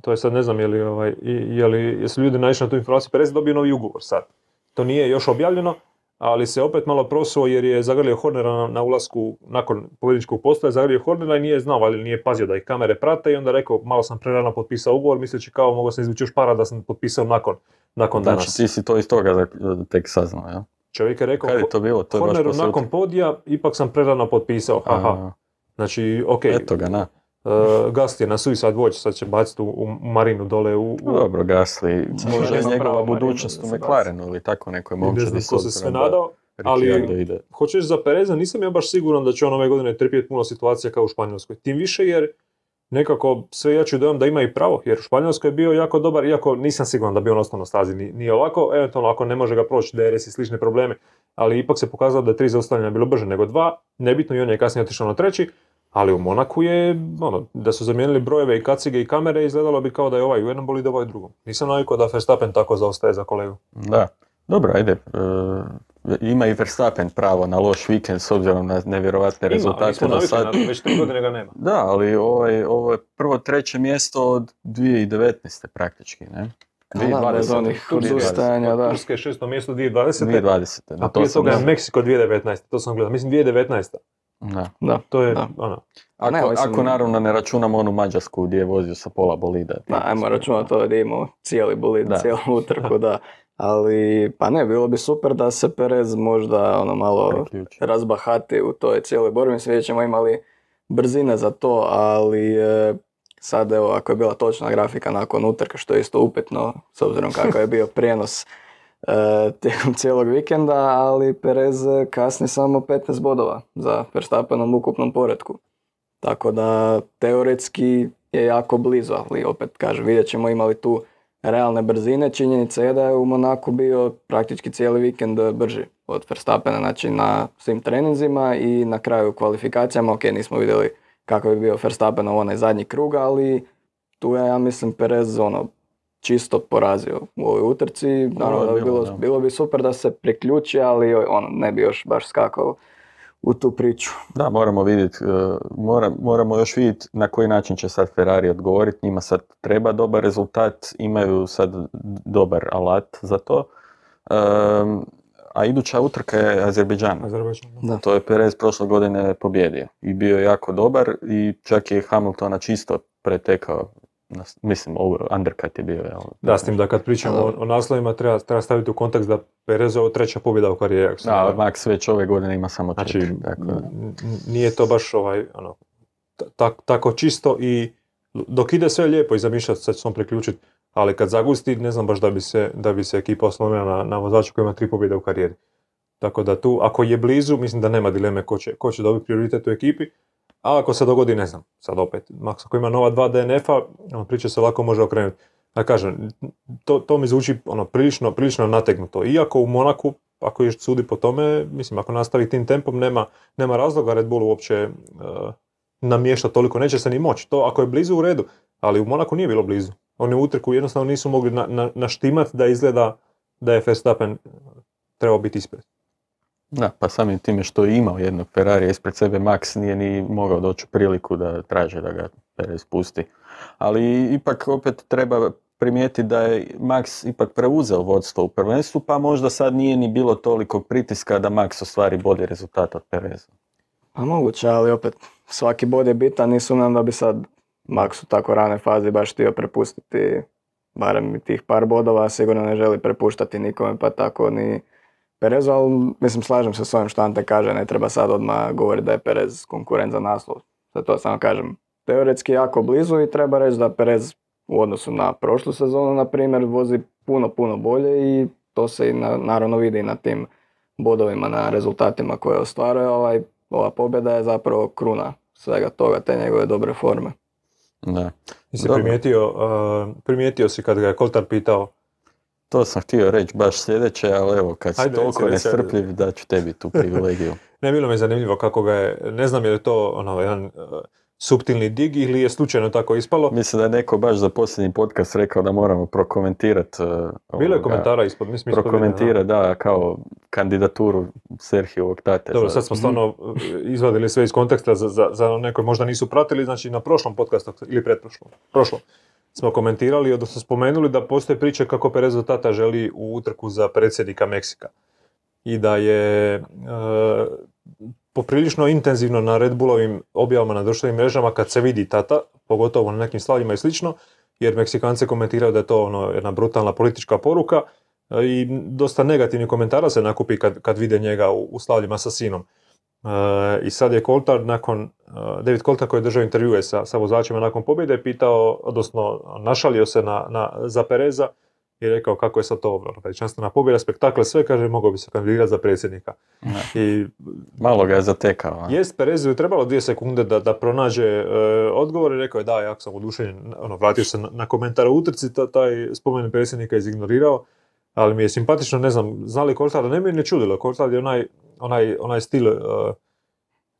to je sad ne znam je li, ovaj, je li jesu ljudi naišli na tu informaciju, Perez je dobio novi ugovor sad. To nije još objavljeno, ali se opet malo prosuo jer je zagrlio Hornera na, na ulasku nakon pobjedničkog postoja, zagrlio Hornera i nije znao, ali nije pazio da ih kamere prate i onda rekao malo sam prerano potpisao ugovor misleći kao mogu sam izvući još para da sam potpisao nakon, nakon danas. Znači ti si to iz toga tek saznao, ja? Čovjek je rekao, je to bilo? To Horneru nakon podija ipak sam prerano potpisao, haha. Znači, ok. Eto ga, na. Uh, Gast je na Suicide Watch, sad će baciti u, u marinu dole u... u... Dobro, Gasly, može njegova budućnost u McLarenu ili tako neko je moguće. Ne znam ko se sve nadao, ali ide. hoćeš za Pereza, nisam ja baš siguran da će on ove godine trpjeti puno situacija kao u Španjolskoj. Tim više jer nekako sve ja ću dojam da ima i pravo, jer u Španjolskoj je bio jako dobar, iako nisam siguran da bi on ostao na stazi. Nije ovako, eventualno ako ne može ga proći DRS i slične probleme, ali ipak se pokazalo da je tri zaustavljanja bilo brže nego dva, nebitno i on je kasnije otišao na treći, ali u Monaku je, ono, da su zamijenili brojeve i kacige i kamere, izgledalo bi kao da je ovaj u jednom bolid, ovaj u drugom. Nisam navikao da Verstappen tako zaostaje za kolegu. Da, dobro, ajde. E, ima i Verstappen pravo na loš vikend s obzirom na nevjerovatne rezultate. Ima, sad... na već tri godine ga nema. Da, ali ovaj, ovo je prvo treće mjesto od 2019. praktički, ne? 2020. bez onih odustajanja, da. Turske je šesto mjesto 2020. 2020. a prije toga je Meksiko 2019. To sam gledao. Mislim 2019. Da. da. To je, da. ono. Ako, ne, mislim, ako naravno ne računamo onu Mađarsku gdje je vozio sa pola bolida. Da, ajmo računati to gdje imao cijeli bolid, da. cijelu utrku, da. Ali, pa ne, bilo bi super da se Perez možda ono malo Preključi. razbahati u toj cijeloj borbi. Mislim, ćemo imali brzine za to, ali e, sad evo, ako je bila točna grafika nakon utrka, što je isto upetno, s obzirom kakav je bio prijenos tijekom cijelog vikenda, ali Perez kasni samo 15 bodova za Verstappenom ukupnom poredku. Tako da teoretski je jako blizu, ali opet kažem, vidjet ćemo imali tu realne brzine. Činjenica je da je u Monaku bio praktički cijeli vikend brži od Verstappena, znači na svim treninzima i na kraju kvalifikacijama. Ok, nismo vidjeli kako bi bio Verstappen u onaj zadnji krug, ali tu je, ja mislim, Perez ono, čisto porazio u ovoj utrci. Naravno, da bi bilo, bilo bi super da se priključi, ali ono, ne bi još baš skakao u tu priču. Da, moramo vidjeti, e, moramo još vidjeti na koji način će sad Ferrari odgovoriti. Njima sad treba dobar rezultat, imaju sad dobar alat za to. a iduća utrka je Azerbejdžan. Da. To je Perez prošle godine pobjedio i bio je jako dobar i čak je Hamiltona čisto pretekao mislim, ovo undercut je bio. Jel? Da, s tim da kad pričamo o, o naslovima treba, treba staviti u kontekst da Perez ovo treća pobjeda u karijeri. Da, Max već ove godine ima samo četiri. Znači, tako. nije to baš ovaj, ono, tako čisto i dok ide sve lijepo i zamišljati, sad ću priključiti, ali kad zagusti, ne znam baš da bi se, da bi se ekipa oslonila na, na vozaču koji ima tri pobjede u karijeri. Tako da tu, ako je blizu, mislim da nema dileme ko će, ko će dobiti prioritet u ekipi, a ako se dogodi, ne znam, sad opet, Max ako ima nova dva DNF-a, ono, priča se lako može okrenuti. Da kažem, to, to mi zvuči ono, prilično, prilično nategnuto. Iako u Monaku, ako još sudi po tome, mislim, ako nastavi tim tempom, nema, nema razloga Red Bull uopće uh, namješta toliko, neće se ni moći. To ako je blizu u redu, ali u Monaku nije bilo blizu. Oni u utrku jednostavno nisu mogli na, na, naštimati da izgleda da je Verstappen trebao biti ispred. Da, pa samim time što je imao jednog Ferrari ispred sebe, Max nije ni mogao doći u priliku da traže da ga Perez pusti. Ali ipak opet treba primijetiti da je Max ipak preuzeo vodstvo u prvenstvu, pa možda sad nije ni bilo toliko pritiska da Max ostvari bolji rezultat od Pereza. Pa moguće, ali opet svaki bod je bitan i sumnjam da bi sad Max u tako rane fazi baš htio prepustiti barem tih par bodova, sigurno ne želi prepuštati nikome, pa tako ni Perezu, ali mislim slažem se s ovim što Ante kaže, ne treba sad odmah govoriti da je Perez konkurent za naslov. Sad to samo kažem, teoretski jako blizu i treba reći da Perez u odnosu na prošlu sezonu, na primjer, vozi puno, puno bolje i to se i na, naravno vidi na tim bodovima, na rezultatima koje ostvaruje. Ovaj, ova pobjeda je zapravo kruna svega toga, te njegove dobre forme. Da. Jesi primijetio, uh, primijetio si kad ga je Koltar pitao To sam htio reći baš sljedeće, ali evo, kad si Ajde, toliko nestrpljiv, da ću tebi tu privilegiju. Ne, bilo mi je zanimljivo kako ga je, ne znam je li to ono, jedan uh, suptilni dig ili je slučajno tako ispalo. Mislim da je neko baš za posljednji podcast rekao da moramo prokomentirati. Uh, Bilo je komentara ispod, mislim ispod videa, Prokomentira, da, kao kandidaturu Serhijovog tate. Dobro, sad smo stvarno uh, izvadili sve iz konteksta za, za, za one koji možda nisu pratili, znači na prošlom podcastu ili pretprošlom, prošlom, smo komentirali, odnosno spomenuli da postoje priče kako Perezov tata želi u utrku za predsjednika Meksika. I da je e, poprilično intenzivno na Red Bullovim objavama na društvenim mrežama kad se vidi tata, pogotovo na nekim slavljima i slično, jer Meksikance komentiraju da je to ono, jedna brutalna politička poruka e, i dosta negativnih komentara se nakupi kad, kad vide njega u, u slavljima sa sinom. I sad je Koltar nakon, e, David Koltar koji je držao intervjue sa, sa vozačima nakon pobjede pitao, odnosno našalio se na, na, za Pereza i rekao kako je sad to ono, veličanstvena pobjeda, spektakl, sve kaže mogao bi se kandidirati za predsjednika. I Malo ga je zatekao. a? Jest, Perezu je trebalo dvije sekunde da, da pronađe e, odgovor i rekao je da, jako sam oduševljen, ono, vratio se na, na komentar o utrci, ta- taj spomen predsjednika je izignorirao, ali mi je simpatično, ne znam, znali Kortada, ne mi je ne čudilo, Kortad je onaj, onaj, onaj stil, e,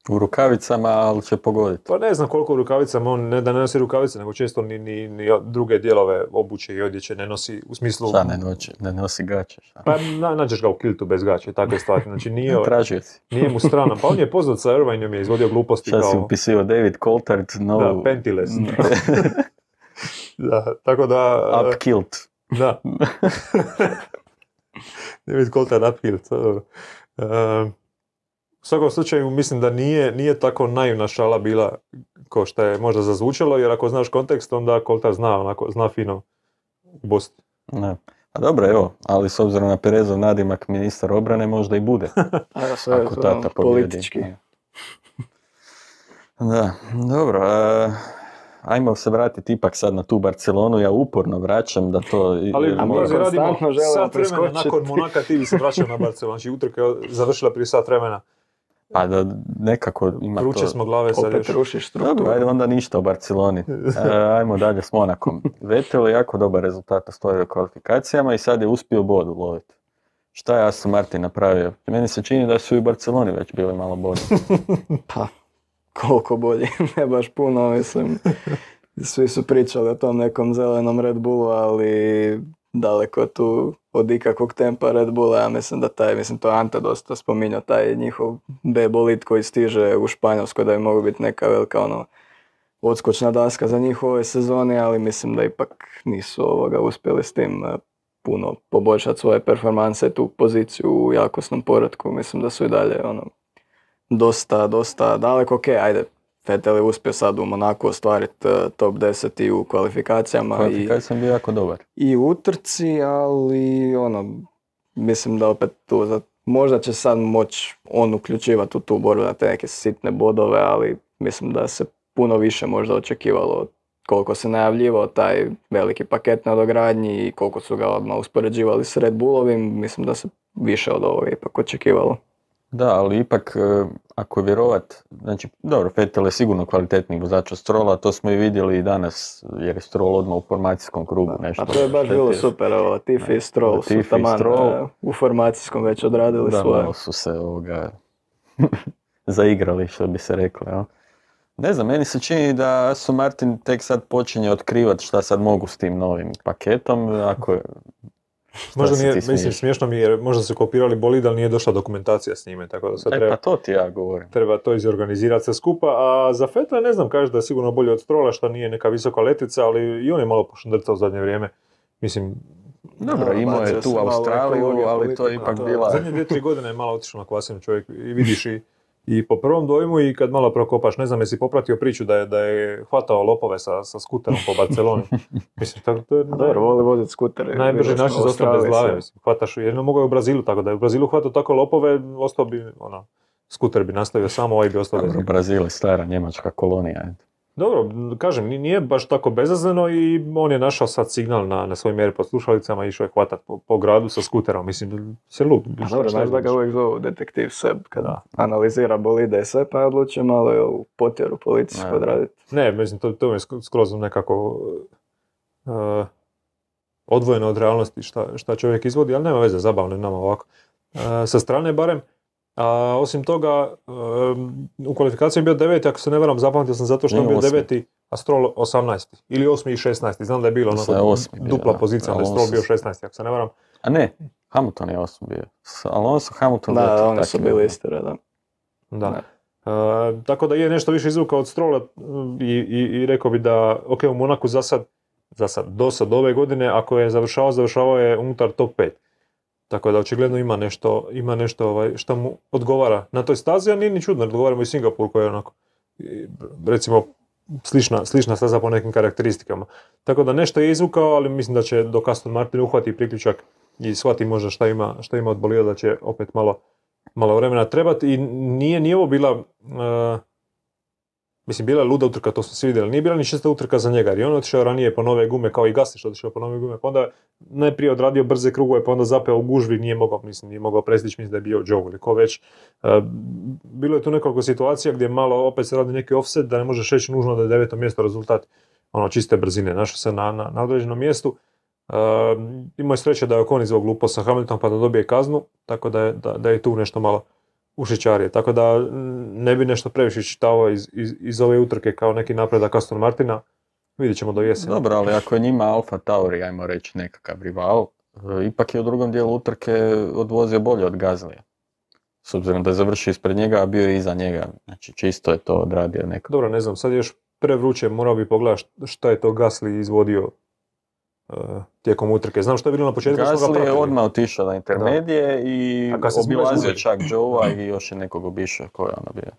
U rukavicama, ali će pogoditi. pa ne znam koliko u rukavicama, on ne da ne nosi rukavice, nego često ni, ni, ni druge dijelove obuće i odjeće ne nosi u smislu... Šta ne, noći, ne nosi gaće, šta? Pa na, nađeš ga u kiltu bez gaće, takve stvari, znači nije, Tražio si. nije mu strana, pa on je poznat sa Irvineom, je izvodio gluposti Šta si kao... upisio David Coulthard, no Da, pentiless. Da, tako da... up kilt. Da. David Coulthard uphill, to je dobro. E, u svakom slučaju mislim da nije, nije tako naivna šala bila ko što je možda zazvučalo, jer ako znaš kontekst, onda Coulthard zna, onako, zna fino bost. Ne. A dobro, evo, ali s obzirom na Perezov nadimak ministar obrane možda i bude. A ja sve, Ako tata pobjedi. politički. Da, dobro. a, ajmo se vratiti ipak sad na tu Barcelonu. Ja uporno vraćam da to... Ali a mi radimo sat vremena nakon Monaka ti bi se vraćao na Barcelonu. Znači utrka je završila prije sat vremena. Pa da nekako ima Vruće to... smo glave sad Opet rušiš strukturu. Dobro, ajde onda ništa o Barceloni. E, ajmo dalje s Monakom. Vettel je jako dobar rezultat ostvario u kvalifikacijama i sad je uspio bod uloviti. Šta je Aston Martin napravio? Meni se čini da su i u Barceloni već bili malo bolji. Pa, koliko bolje, ne baš puno, mislim. Svi su pričali o tom nekom zelenom Red Bullu, ali daleko tu od ikakvog tempa Red Bulla, ja mislim da taj, mislim to je Ante dosta spominjao, taj njihov B bolid koji stiže u Španjolskoj da bi mogao biti neka velika ono odskočna daska za njih u sezoni, ali mislim da ipak nisu ovoga uspjeli s tim eh, puno poboljšati svoje performanse, tu poziciju u jakosnom poredku, mislim da su i dalje ono dosta, dosta daleko. Ok, ajde, Vettel je uspio sad u Monaku ostvariti eh, top 10 i u kvalifikacijama i, Kvalifikacija sam bio jako dobar. i u utrci, ali ono, mislim da opet tu, za, možda će sad moći on uključivati u tu borbu na te neke sitne bodove, ali mislim da se puno više možda očekivalo koliko se najavljivao taj veliki paket na dogradnji i koliko su ga odmah uspoređivali s Red Bullovim, mislim da se više od ovoga ipak očekivalo. Da, ali ipak, e, ako je vjerovat, znači, dobro, Vettel je sigurno kvalitetniji vozač od Strola, to smo i vidjeli i danas, jer je Stroll odmah u formacijskom krugu nešto. A to je baš bilo super, ovo, Latifi i Stroll su taman Stroll. eh, u formacijskom već odradili Da, svoje. malo su se ovoga zaigrali, što bi se reklo, jel? Ne znam, meni se čini da Aston Martin tek sad počinje otkrivati šta sad mogu s tim novim paketom, ako Možda nije, mislim, smiješ? smiješno mi je, jer možda su kopirali bolid, ali nije došla dokumentacija s njime, tako da sad E, treba, pa to ti ja govorim. treba to izorganizirati sve skupa, a za Feta ne znam, kaže da je sigurno bolje od Strola, što nije neka visoka letica, ali i on je malo pošundrcao u zadnje vrijeme. Mislim, Dobro, Da, imao je tu Australiju, ali to je ipak bila... zadnje dvije, tri godine je malo otišao na kvasinu čovjek i vidiš i, i po prvom dojmu i kad malo prokopaš, ne znam jesi popratio priču da je, da je hvatao lopove sa, sa skuterom po Barceloni. Mislim, tako, to je A dobro, voli voziti skutere. najbrži za ostati bez glave. Mislim, hvataš, jedno mogao je u Brazilu, tako da je u Brazilu hvatao tako lopove, ostao bi, ono, skuter bi nastavio samo, ovaj bi ostao bez Brazil je stara njemačka kolonija. eto. Dobro, kažem, ni- nije baš tako bezazleno i on je našao sad signal na, na svojim mjeri pod slušalicama i išao je hvatat po, po gradu sa skuterom. Mislim, se. A šta- dobro, znaš da ga uvijek zovu detektiv Seb kada Da. analizira bolide i sve, pa je odlučio malo je u potjeru policijsku odraditi. Ne, mislim, to, to mi je sk- skroz nekako... uh, odvojeno od realnosti šta, šta čovjek izvodi, ali nema veze, zabavno je nama ovako. E, sa strane barem, a osim toga, u kvalifikaciji je bio deveti, ako se ne varam, zapamtio sam zato što je bio osmi. deveti, a Stroll 18. Ili 8. i 16. Znam da je bilo da onako bio, dupla da. pozicija, ali je Stroll bio 16. ako se ne varam. A ne, Hamilton je osam bio. S Alonso, Hamilton, Da, Vettel, oni su bili isti red, da. Da. E, tako da je nešto više izvuka od Strola i, i, i rekao bi da, ok, u Monaku za sad, za sad, do sad ove godine, ako je završavao, završavao je unutar top 5. Tako da očigledno ima nešto, ima nešto ovaj, što mu odgovara na toj stazi, a nije ni čudno, odgovaramo i Singapur koji je onako, recimo, slična, slična staza po nekim karakteristikama. Tako da nešto je izvukao, ali mislim da će dok Aston Martin uhvati priključak i shvati možda šta ima, šta ima od da će opet malo, malo vremena trebati i nije ni ovo bila, e, mislim bila je luda utrka, to smo svi vidjeli, nije bila ni čista utrka za njega, jer je on otišao ranije po nove gume, kao i je otišao po nove gume, pa onda najprije odradio brze krugove, pa onda zapeo u gužvi, nije mogao, mislim, nije mogao prestići, mislim da je bio Joe ili ko već. E, bilo je tu nekoliko situacija gdje malo opet se radi neki offset, da ne možeš reći nužno da je deveto mjesto rezultat ono čiste brzine, našao se na, na, na određenom mjestu. Uh, imao je sreće da je Ocon izvog glupo sa Hamilton pa da dobije kaznu, tako da je, da, da je tu nešto malo ušićarije. Tako da mm, ne bi nešto previše čitao iz, iz, iz ove utrke kao neki napredak Aston Martina. Vidjet ćemo do jeseni. Dobro, ali ako je njima Alfa Tauri, ajmo reći, nekakav rival, e, ipak je u drugom dijelu utrke odvozio bolje od Gazlija. S obzirom da je završio ispred njega, a bio je iza njega. Znači, čisto je to odradio neko. Dobro, ne znam, sad još prevruće, morao bi pogledati št- šta je to Gasly izvodio tijekom utrke. Znam što je bilo na početku, smo ga Gasly je odmah otišao na intermedije i A kad se obilazio čak Joe-a i još je nekog obišao. Ko je ono bio?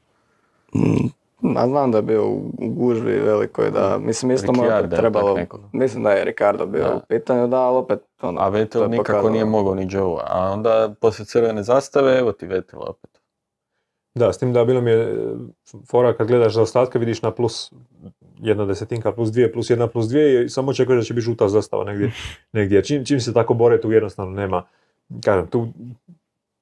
Mm, Ma znam da je bio u gužvi velikoj, da, mislim isto tak trebalo, mislim da je Ricardo bio Da. u pitanju, da, ali opet, ono, A to Vettel nikako pokazalo. nije mogao ni Joe-a. A onda poslije crvene zastave, evo ti Vettel opet. Da, s tim da bilo mi je e, fora kad gledaš za ostatke vidiš na plus jedna desetinka, plus dvije, plus jedna, plus dvije i samo očekuješ da će biti žuta zastava negdje. negdje. Čim, čim se tako bore tu jednostavno nema, kažem, tu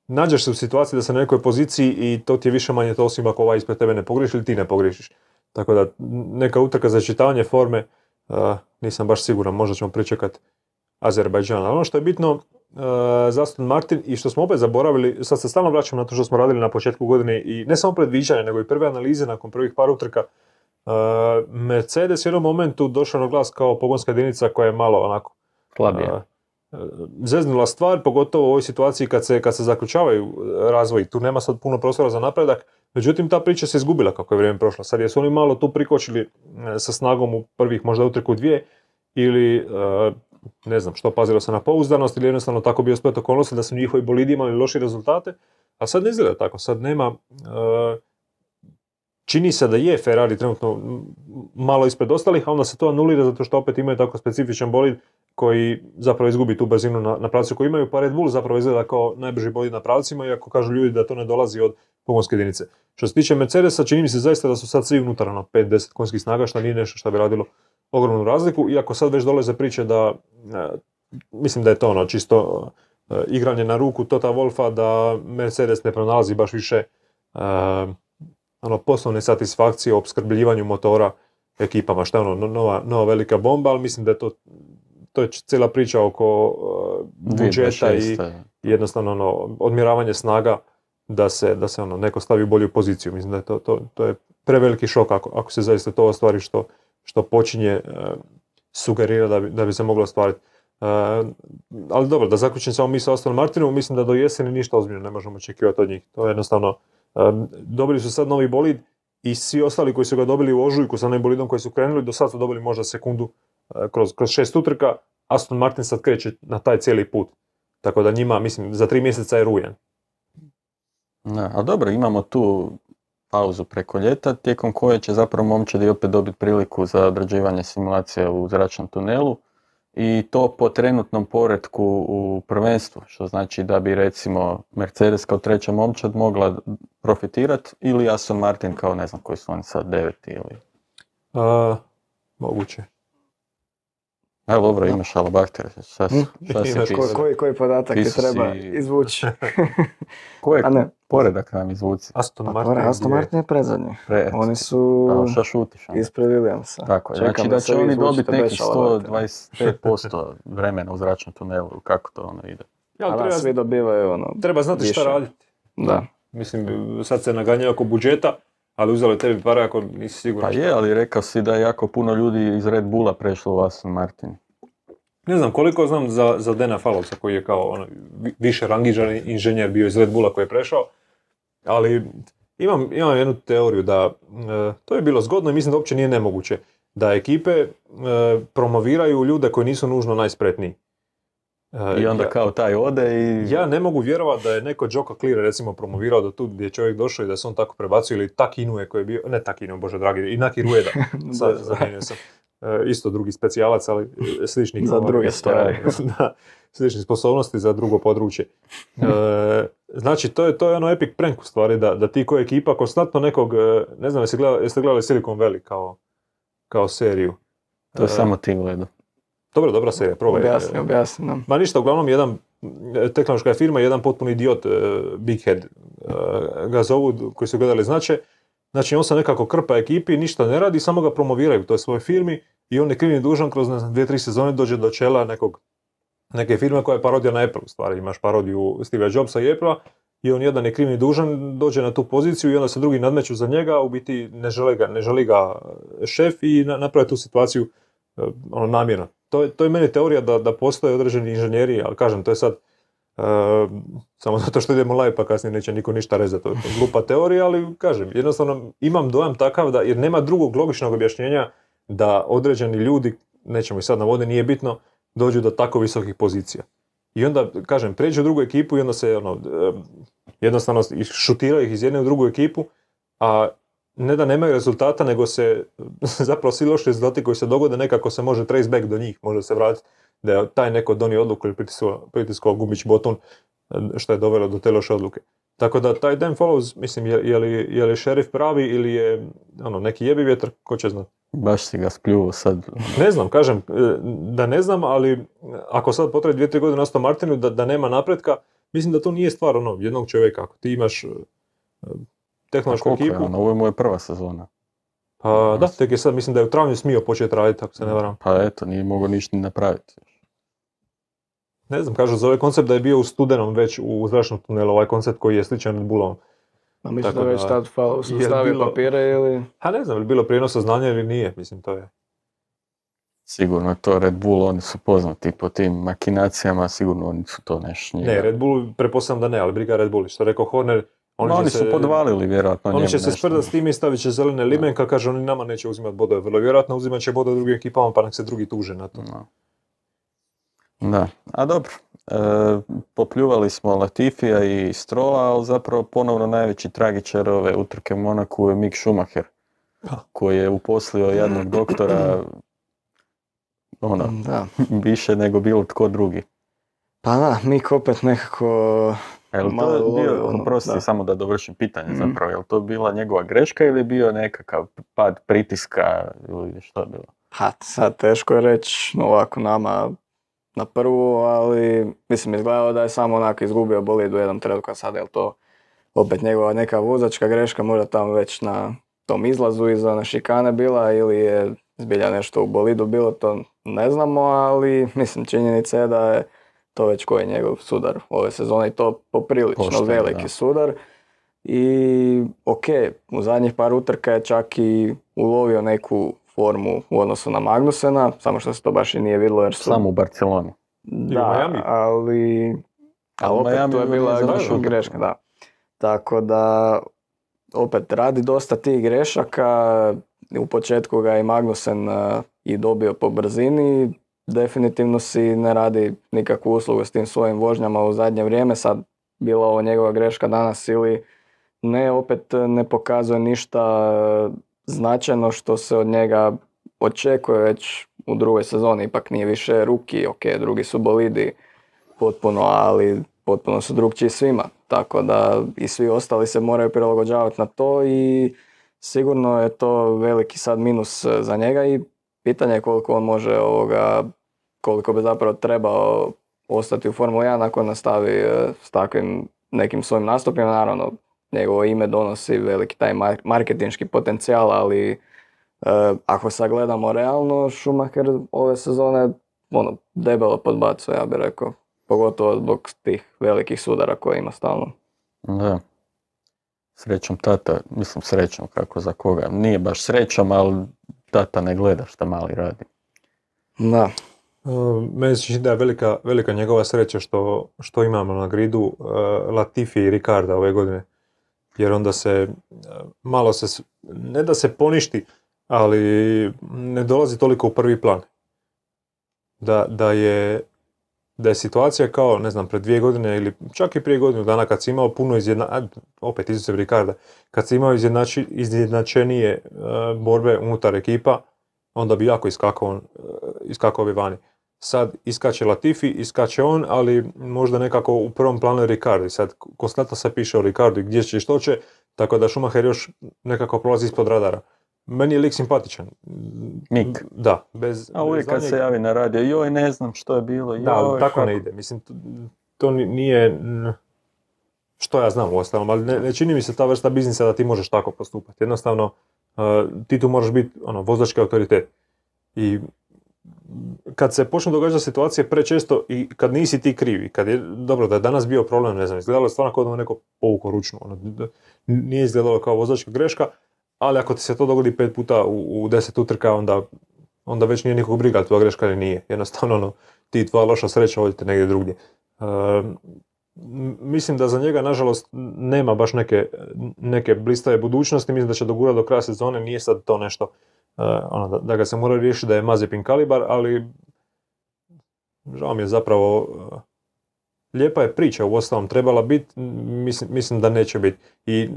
nađeš se u situaciji da se na nekoj poziciji i to ti je više manje to osim ako ovaj ispred tebe ne pogriješi ili ti ne pogriješiš. Tako da neka utrka za čitavanje forme, uh, nisam baš siguran, možda ćemo pričekat Azerbajdžan. Ali ono što je bitno uh, za Aston Martin i što smo opet zaboravili, sad se stalno vraćamo na to što smo radili na početku godine i ne samo predviđanje, nego i prve analize nakon prvih par utrka. Uh, Mercedes je u jednom momentu došao na glas kao pogonska jedinica koja je malo onako Slabije. a, e, zeznula stvar, pogotovo u ovoj situaciji kad se, kad se zaključavaju razvoj, tu nema sad puno prostora za napredak, međutim ta priča se izgubila kako je vrijeme prošlo. Sad jesu oni malo tu prikočili sa snagom u prvih možda utrku dvije ili ne znam što, pazilo se na pouzdanost ili jednostavno tako bio splet okolnosti da su njihovi bolidi imali loše rezultate, a sad ne izgleda tako, sad nema, čini se da je Ferrari trenutno malo ispred ostalih, a onda se to anulira zato što opet imaju tako specifičan bolid koji zapravo izgubi tu brzinu na, na pravcu koju imaju, pa Red Bull zapravo izgleda kao najbrži bolid na pravcima, iako kažu ljudi da to ne dolazi od pogonske jedinice. Što se tiče Mercedesa, čini mi se zaista da su sad svi unutar ono, 5-10 konjskih snaga, što nije nešto što bi radilo ogromnu razliku, iako sad već dolaze priče da, e, mislim da je to ono čisto e, igranje na ruku Tota Wolfa, da Mercedes ne pronalazi baš više e, ono, poslovne satisfakcije u opskrbljivanju motora ekipama, što je ono, no- nova, nova velika bomba, ali mislim da je to, to je cijela priča oko uh, budžeta i 2026. jednostavno ono, odmjeravanje snaga da se, da se ono, neko stavi u bolju poziciju. Mislim da je to, to, to je preveliki šok ako, ako se zaista to ostvari što, što počinje uh, sugerira da bi, da bi se moglo ostvariti. Uh, ali dobro, da zaključim samo mi sa Aston Martinom, mislim da do jeseni ništa ozbiljno ne možemo očekivati od njih. To je jednostavno, dobili su sad novi bolid i svi ostali koji su ga dobili u ožujku sa onim bolidom koji su krenuli, do sad su dobili možda sekundu uh, kroz, kroz šest utrka, Aston Martin sad kreće na taj cijeli put. Tako da njima, mislim, za tri mjeseca je rujan. Da, ali dobro, imamo tu pauzu preko ljeta, tijekom koje će zapravo momčadi opet dobiti priliku za odrađivanje simulacija u zračnom tunelu i to po trenutnom poretku u prvenstvu, što znači da bi recimo Mercedes kao treća momčad mogla profitirati ili Aston Martin kao ne znam koji su oni sad deveti ili... Uh, moguće. Evo, dobro, imaš alabaktere. Šta, si- šta si Ko- pisao? koji, koji podatak ti treba si- izvući? Ko je A ne, poredak nam izvuci? Aston pa Martin. je Aston Martin je predzadnji. Pre, Oni su a šta šutiš? ono? ispred Williamsa. Tako je, Čekam znači da će oni dobiti nekih šalabahtera. 125% vremena u zračnom tunelu, kako to ono ide. Ja, A da, treba, svi dobivaju ono, treba znati šta više. raditi. da. Mislim, sad se naganjaju oko budžeta, ali uzeli tebi pare ako nisi siguran. Pa je, ali rekao si da je jako puno ljudi iz Red Bulla prešlo u Aston Martin. Ne znam koliko znam za, za Dena Falovca koji je kao ono, vi- više rangižan inženjer bio iz Red Bulla koji je prešao, ali imam, imam jednu teoriju da e, to je bilo zgodno i mislim da uopće nije nemoguće da ekipe e, promoviraju ljude koji nisu nužno najspretniji. E, I onda ja- kao taj ode i... Ja ne mogu vjerovati da je neko Joka Clear recimo promovirao do tu gdje je čovjek došao i da se on tako prebacio ili Takinue koji je bio, ne Takinue, bože dragi, i Naki Rueda, sad zamijenio sam. E, isto drugi specijalac, ali e, sličnih Za ovaj, druge stvari. da, sličnih sposobnosti za drugo područje. E, znači, to je, to je ono epic prank u stvari, da, da ti ko ekipa konstantno nekog, e, ne znam, jeste gledali, jeste gledali Silicon Valley kao, kao seriju? To je E, samo ti gledao. Dobro, dobra serija, probaj. Objasni, E, objasni nam. Ma ništa, uglavnom jedan e, tehnološka je firma, jedan potpuni idiot, e, Big Head, ga zovu, koji su gledali znače. Znači on se nekako krpa ekipi, ništa ne radi, samo ga promoviraju u toj svojoj firmi i on je krivni dužan kroz ne znam, dvije, tri sezone dođe do čela nekog, neke firme koja je parodija na Apple u stvari. Imaš parodiju Steve Jobsa i Apple i on jedan je krivni dužan, dođe na tu poziciju i onda se drugi nadmeću za njega, u biti ne želi ga, ne želi ga šef i na, naprave tu situaciju ono namjerno. To to je meni teorija da, da postoje određeni inženjeri, ali kažem, to je sad e, samo zato što idemo live pa kasnije neće niko ništa rezati. To je glupa teorija, ali kažem, jednostavno imam dojam takav da, jer nema drugog logičnog objašnjenja da određeni ljudi, nećemo ih sad navoditi, nije bitno, dođu do tako visokih pozicija. I onda, kažem, pređu u drugu ekipu i onda se ono, e, jednostavno šutiraju ih iz jedne u drugu ekipu, a ne da nemaju rezultata, nego se zapravo svi loši rezultati koji se dogode nekako se može trace back do njih, može se vratiti da je taj neko donio odluku ili pritiskao, pritiskao gubić botun e, što je dovelo do te loše odluke. Tako da taj Dan Follows, mislim, je, je, li, je li šerif pravi ili je ono, neki jebi vjetar, ko će znati. Baš si ga spljuo sad. Ne znam, kažem, e, da ne znam, ali ako sad potraje dvije, tri godine na Aston Martinu da, da nema napretka, mislim da to nije stvar ono, jednog čovjeka. Ako ti imaš e, tehnološku koliko je ekipu, ono? Ovo je moja prva sezona. pa da, tek je sad, mislim da je u travnju smio početi raditi, ako se ne varam. Pa eto, nije mogao ništa ni napraviti. Ne znam, kažu za ovaj koncept da je bio u studenom već u zračnom tunelu, ovaj koncept koji je sličan Red Bullovom. A mislim Tako da već da- tad falo su bilo- papire ili... A ne znam, je li bilo prijenosa znanja ili nije, mislim, to je. Sigurno je to Red Bull, oni su poznati po tim makinacijama, sigurno oni su to nešto njega. Ne, Red Bull, prepostavljam da ne, ali briga Red Bull. Što je rekao Horner, oni, Ma, oni se, su podvalili vjerojatno Oni njemu će se sprdati s time i stavit će zelene limenka, kaže oni nama neće uzimati bodove. Vrlo vjerojatno uzimat će bodove drugim ekipama pa nek se drugi tuže na to. No. Da, a dobro. E, popljuvali smo Latifija i Strola, ali zapravo ponovno najveći tragičar ove utrke u Monaku je Mick Schumacher, Da. koji je uposlio jednog doktora ono, Da. više nego bilo tko drugi. Pa da, Mik opet nekako... A jel to Malo je bio, ono, oprosti, da. samo da dovršim pitanje Mhm. zapravo, je li to bila njegova greška ili je bio nekakav pad pritiska ili što je bilo? Ha, sad teško je reći ovako nama na prvu, ali mislim izgledalo da je samo onako izgubio bolid u jednom trenutku, a sad je li to opet njegova neka vozačka greška, možda tamo već na tom izlazu iza one šikane bila ili je zbilja nešto u bolidu bilo, to ne znamo, ali mislim činjenica je da je to već koji je njegov sudar ove sezone i to poprilično Pošten, veliki da. sudar. I ok, u zadnjih par utrka je čak i ulovio neku formu u odnosu na Magnusena, samo što se to baš i nije vidjelo jer su... Samo u Barceloni. Da, Miami. ali... Ali Ali opet Miami to je bila greška, da. Tako da, opet radi dosta tih grešaka. U početku ga je i Magnusen eh, i dobio po brzini. Definitivno si ne radi nikakvu uslugu s tim svojim vožnjama u zadnje vrijeme. Sad bila ovo njegova greška danas ili ne, opet ne pokazuje ništa eh, značajno što se od njega očekuje već u drugoj sezoni. Ipak nije više ruki, ok, drugi su bolidi potpuno, ali potpuno su drugčiji svima. Tako da i svi ostali se moraju prilagođavati na to i sigurno je to veliki sad minus e, za njega i pitanje je koliko on može ovoga koliko bi zapravo trebao ostati u Formuli 1 ako nastavi e, s takvim nekim svojim nastupima. Naravno, njegovo ime donosi veliki taj mar- marketinški potencijal, ali e, ako sagledamo realno, Schumacher ove sezone ono, debelo podbacuje, ja bih rekao. Pogotovo zbog tih velikih sudara koje ima stalno. Da. Srećom tata, mislim srećom kako za koga. Nije baš srećom, ali tata ne gleda šta mali radi. Da, Uh, Meni se čini da je velika, velika njegova sreća što, što imamo na gridu uh, Latifi i Ricarda ove godine. Jer onda se uh, malo se, ne da se poništi, ali ne dolazi toliko u prvi plan. Da, da je da je situacija kao, ne znam, pred dvije godine ili čak i prije godinu dana kad si imao puno izjedna, opet izuzev Ricarda, kad si imao izjednači, izjednačenije uh, borbe unutar ekipa, onda bi jako iskakao, uh, iskakao bi vani. Sad iskače Latifi, iskače on, ali možda nekako u prvom planu je Ricardo. I sad konstantno se piše o Ricardu i gdje će i što će, tako da Schumacher još nekako prolazi ispod radara. Meni je lik simpatičan. Mik. Da, bez... A uvijek bez kad se daljnjeg- javi na radio, joj ne znam što je bilo, joj da, tako kako- ne ide. Mislim, to, to ni- nije... Što ja znam uostalom, ali ne, ne čini mi se ta vrsta biznisa da ti možeš tako postupati. Jednostavno, uh, ti tu moraš biti ono, vozački autoritet. I kad se počnu događati situacije prečesto i kad nisi ti krivi, kad je, dobro da je danas bio problem, ne znam, izgledalo je stvarno kao da mu neko povukao ručnu, ono, nije izgledalo kao vozačka greška, ali ako ti se to dogodi pet puta u, u deset utrka, onda, onda već nije nikog briga, tvoja greška ili nije. Jednostavno, ono, ti tvoja loša sreća odite negdje drugdje. M- mislim da za njega, nažalost, nema baš neke, neke blistave budućnosti, mislim da će dogurati do kraja sezone, nije sad to nešto eh, ono, da, da ga se mora riješiti da je Mazepin kalibar, ali žao mi je zapravo eh, lijepa je priča u ostalom trebala biti, mislim, mislim da neće biti. I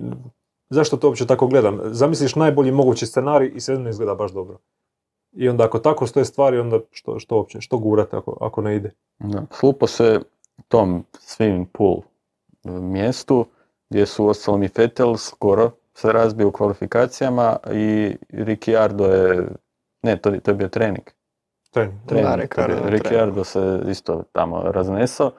zašto to uopće tako gledam? Zamisliš najbolji mogući scenarij i sve ne izgleda baš dobro. I onda ako tako stoje stvari, onda što, što uopće, što gurate ako, ako ne ide? Da. Slupo se tom swimming pool e, mjestu gdje su uostalom i Vettel skoro se razbio u kvalifikacijama i Ricciardo je, ne, to, to je bio trening. Trening. trening Da, Ricciardo se isto tamo raznesao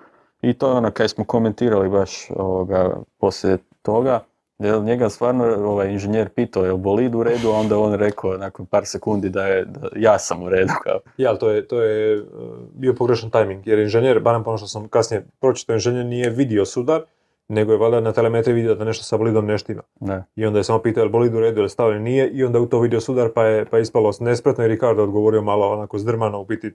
i to je ono kaj smo komentirali baš ovoga, poslije toga, jer njega stvarno ovaj inženjer pitao je li bolid u redu, a onda on rekao nakon par sekundi da je da ja sam u redu. Kao. Ja, to je, to je eh, bio pogrešan tajming, jer inženjer, barem po ono što sam kasnije pročitao, inženjer nije vidio sudar, nego je valjda na telemetri vidio da nešto sa bolidom ne štima. Da. I onda je samo pitao je li bolid u redu ili stavio nije i onda je u to vidio sudar pa je, pa je ispalo nespretno i Ricardo odgovorio malo onako zdrmano u biti.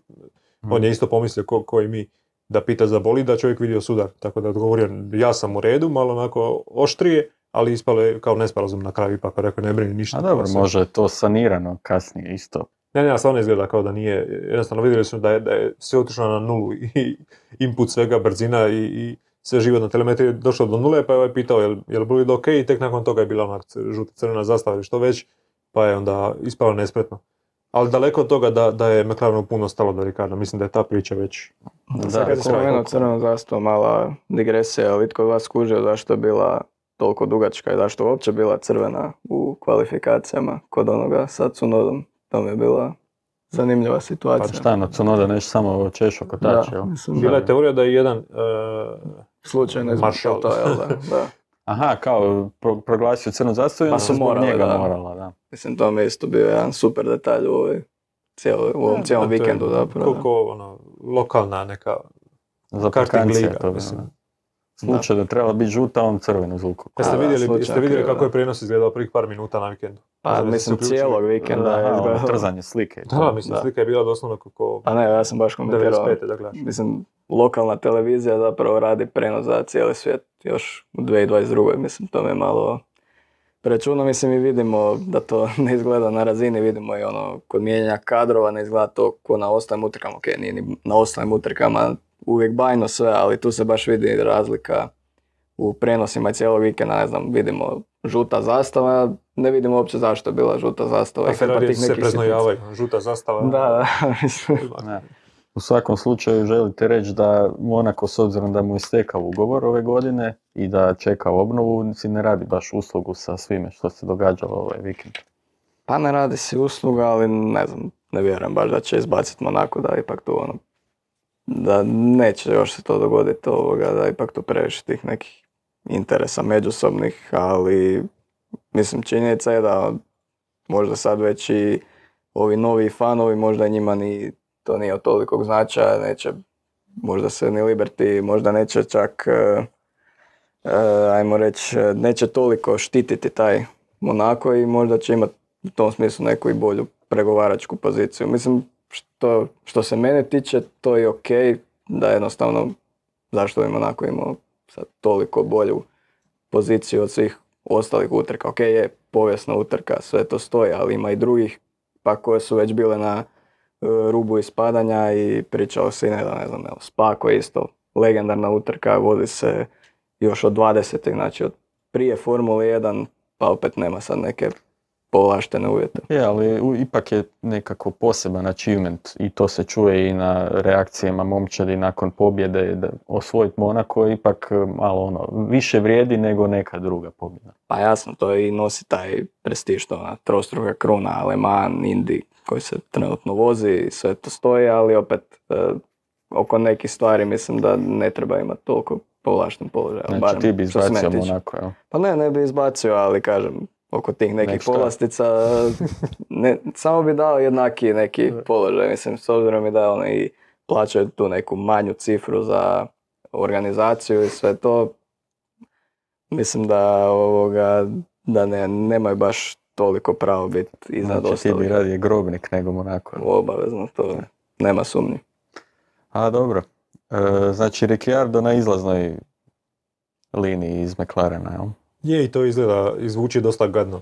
On je isto pomislio ko, ko i mi da pita za bolid, da čovjek vidio sudar. Tako da je odgovorio ja sam u redu, malo onako oštrije, ali ispalo je kao nesporazum na kraju ipak, pa rekao ne brini ništa. A dobro, može to sanirano kasnije isto. Ne, ne, stvarno izgleda kao da nije, jednostavno vidjeli su da je, da je sve otišlo na nulu i input svega, brzina i, i sve živo na telemetriji je došlo do nule, pa je ovaj pitao je li, je li bolid ok i tek nakon toga je bila onak c- žuta crvena zastava ili što već, pa je onda ispalo nespretno. Ali daleko od toga da, da je McLarenu puno stalo do Ricarda, mislim da je ta priča već... Da, kad si spomenuo koliko- crvenu zastavu, mala digresija, ali itko od vas skužio zašto je bila toliko dugačka i zašto je uopće bila crvena u kvalifikacijama kod onoga sa Tsunodom. To mi je bila zanimljiva Pa situacija. šta, no Cunoda nešto samo češo kotač, jel? mislim, Bila je da. teorija da je jedan... e, Slučajno je to, jel da? da. Aha, kao pro- proglasio crnu zastavu i Pa su morali, njega da. morala, da. Mislim, to mi je isto bio jedan super detalj u, ovoj, cijelo, u ovom cijelom vikendu zapravo. da. Koliko, ono, lokalna neka Za liga, to bi, mislim. da. Slučaj da trebala biti žuta, on crvenu zvuku. Jeste da, vidjeli, slučajno jeste vidjeli kako da. je prijenos izgledao prvih par minuta na vikendu? Pa se mislim uključili? cijelog vikenda je Aha, ono, izgledalo. trzanje slike. to. Da, mislim, Da. slika je bila doslovno kako Pa ne, ja sam baš komentirao. 95. da gledaš. Mislim, lokalna televizija zapravo radi prenos za cijeli svijet još u 2022. Mislim, to me je malo prečudno. Mislim, i vidimo da to ne izgleda na razini, vidimo i ono, kod mijenjanja kadrova ne izgleda to ko na ostalim utrkama. Ok, nije ni na ostalim utrkama uvijek bajno sve, ali tu se baš vidi razlika u prenosima cijelog vikenda, ne znam, vidimo žuta zastava, ne vidimo uopće zašto je bila žuta zastava. A Ferrari se preznojavaju, žuta zastava. Da, da, mislim. Ne. U svakom slučaju želite reći da Monaco s obzirom da mu je istekao ugovor ove godine i da čeka obnovu, si ne radi baš uslugu sa svime što se događalo ovaj vikend. Pa ne radi si usluga, ali ne znam, ne vjerujem baš da će izbaciti Monako, da ipak tu ono, da neće još se to dogoditi ovoga, da ipak tu previše tih nekih interesa međusobnih, ali mislim činjenica je da možda sad već i ovi novi fanovi, možda njima ni to nije od tolikog značaja, neće možda se ni Liberty, možda neće čak, e, e, ajmo reći, neće toliko štititi taj Monako i možda će imati u tom smislu neku i bolju pregovaračku poziciju. Mislim, što, što se mene tiče, to je ok, da jednostavno, zašto bi Monako imao sad toliko bolju poziciju od svih ostalih utrka. Ok, je povijesna utrka, sve to stoji, ali ima i drugih pa koje su već bile na e, rubu ispadanja i pričao se i ne, ne znam, evo, Spa isto legendarna utrka, vodi se još od 20. znači od prije Formule 1, pa opet nema sad neke povlaštene uvjete. Je, ali ipak je nekako poseban achievement i to se čuje i na reakcijama momčadi nakon pobjede da osvojiti Monako ipak e, malo ono, više vrijedi nego neka druga pobjeda. Pa jasno, to i nosi taj prestiž, to ona trostruga kruna, Aleman, Indy koji se trenutno vozi sve to stoji, ali opet e, oko nekih stvari mislim da ne treba imati toliko povlašten položaj. Znači ti bi izbacio Monako, jel? Pa ne, ne bi izbacio, ali kažem, oko tih nekih Nek povlastica, ne, samo bi dao jednaki neki položaj, mislim, s obzirom i da oni plaćaju tu neku manju cifru za organizaciju i sve to, mislim da ovoga, da ne, nemaju baš toliko pravo biti iznad znači, ostalih. ti bi radije grobnik nego Monako. Obavezno, to nema sumnji. A dobro, e, znači Ricciardo na izlaznoj liniji iz McLarena, jel? Je i to izgleda, izvuči dosta gadno.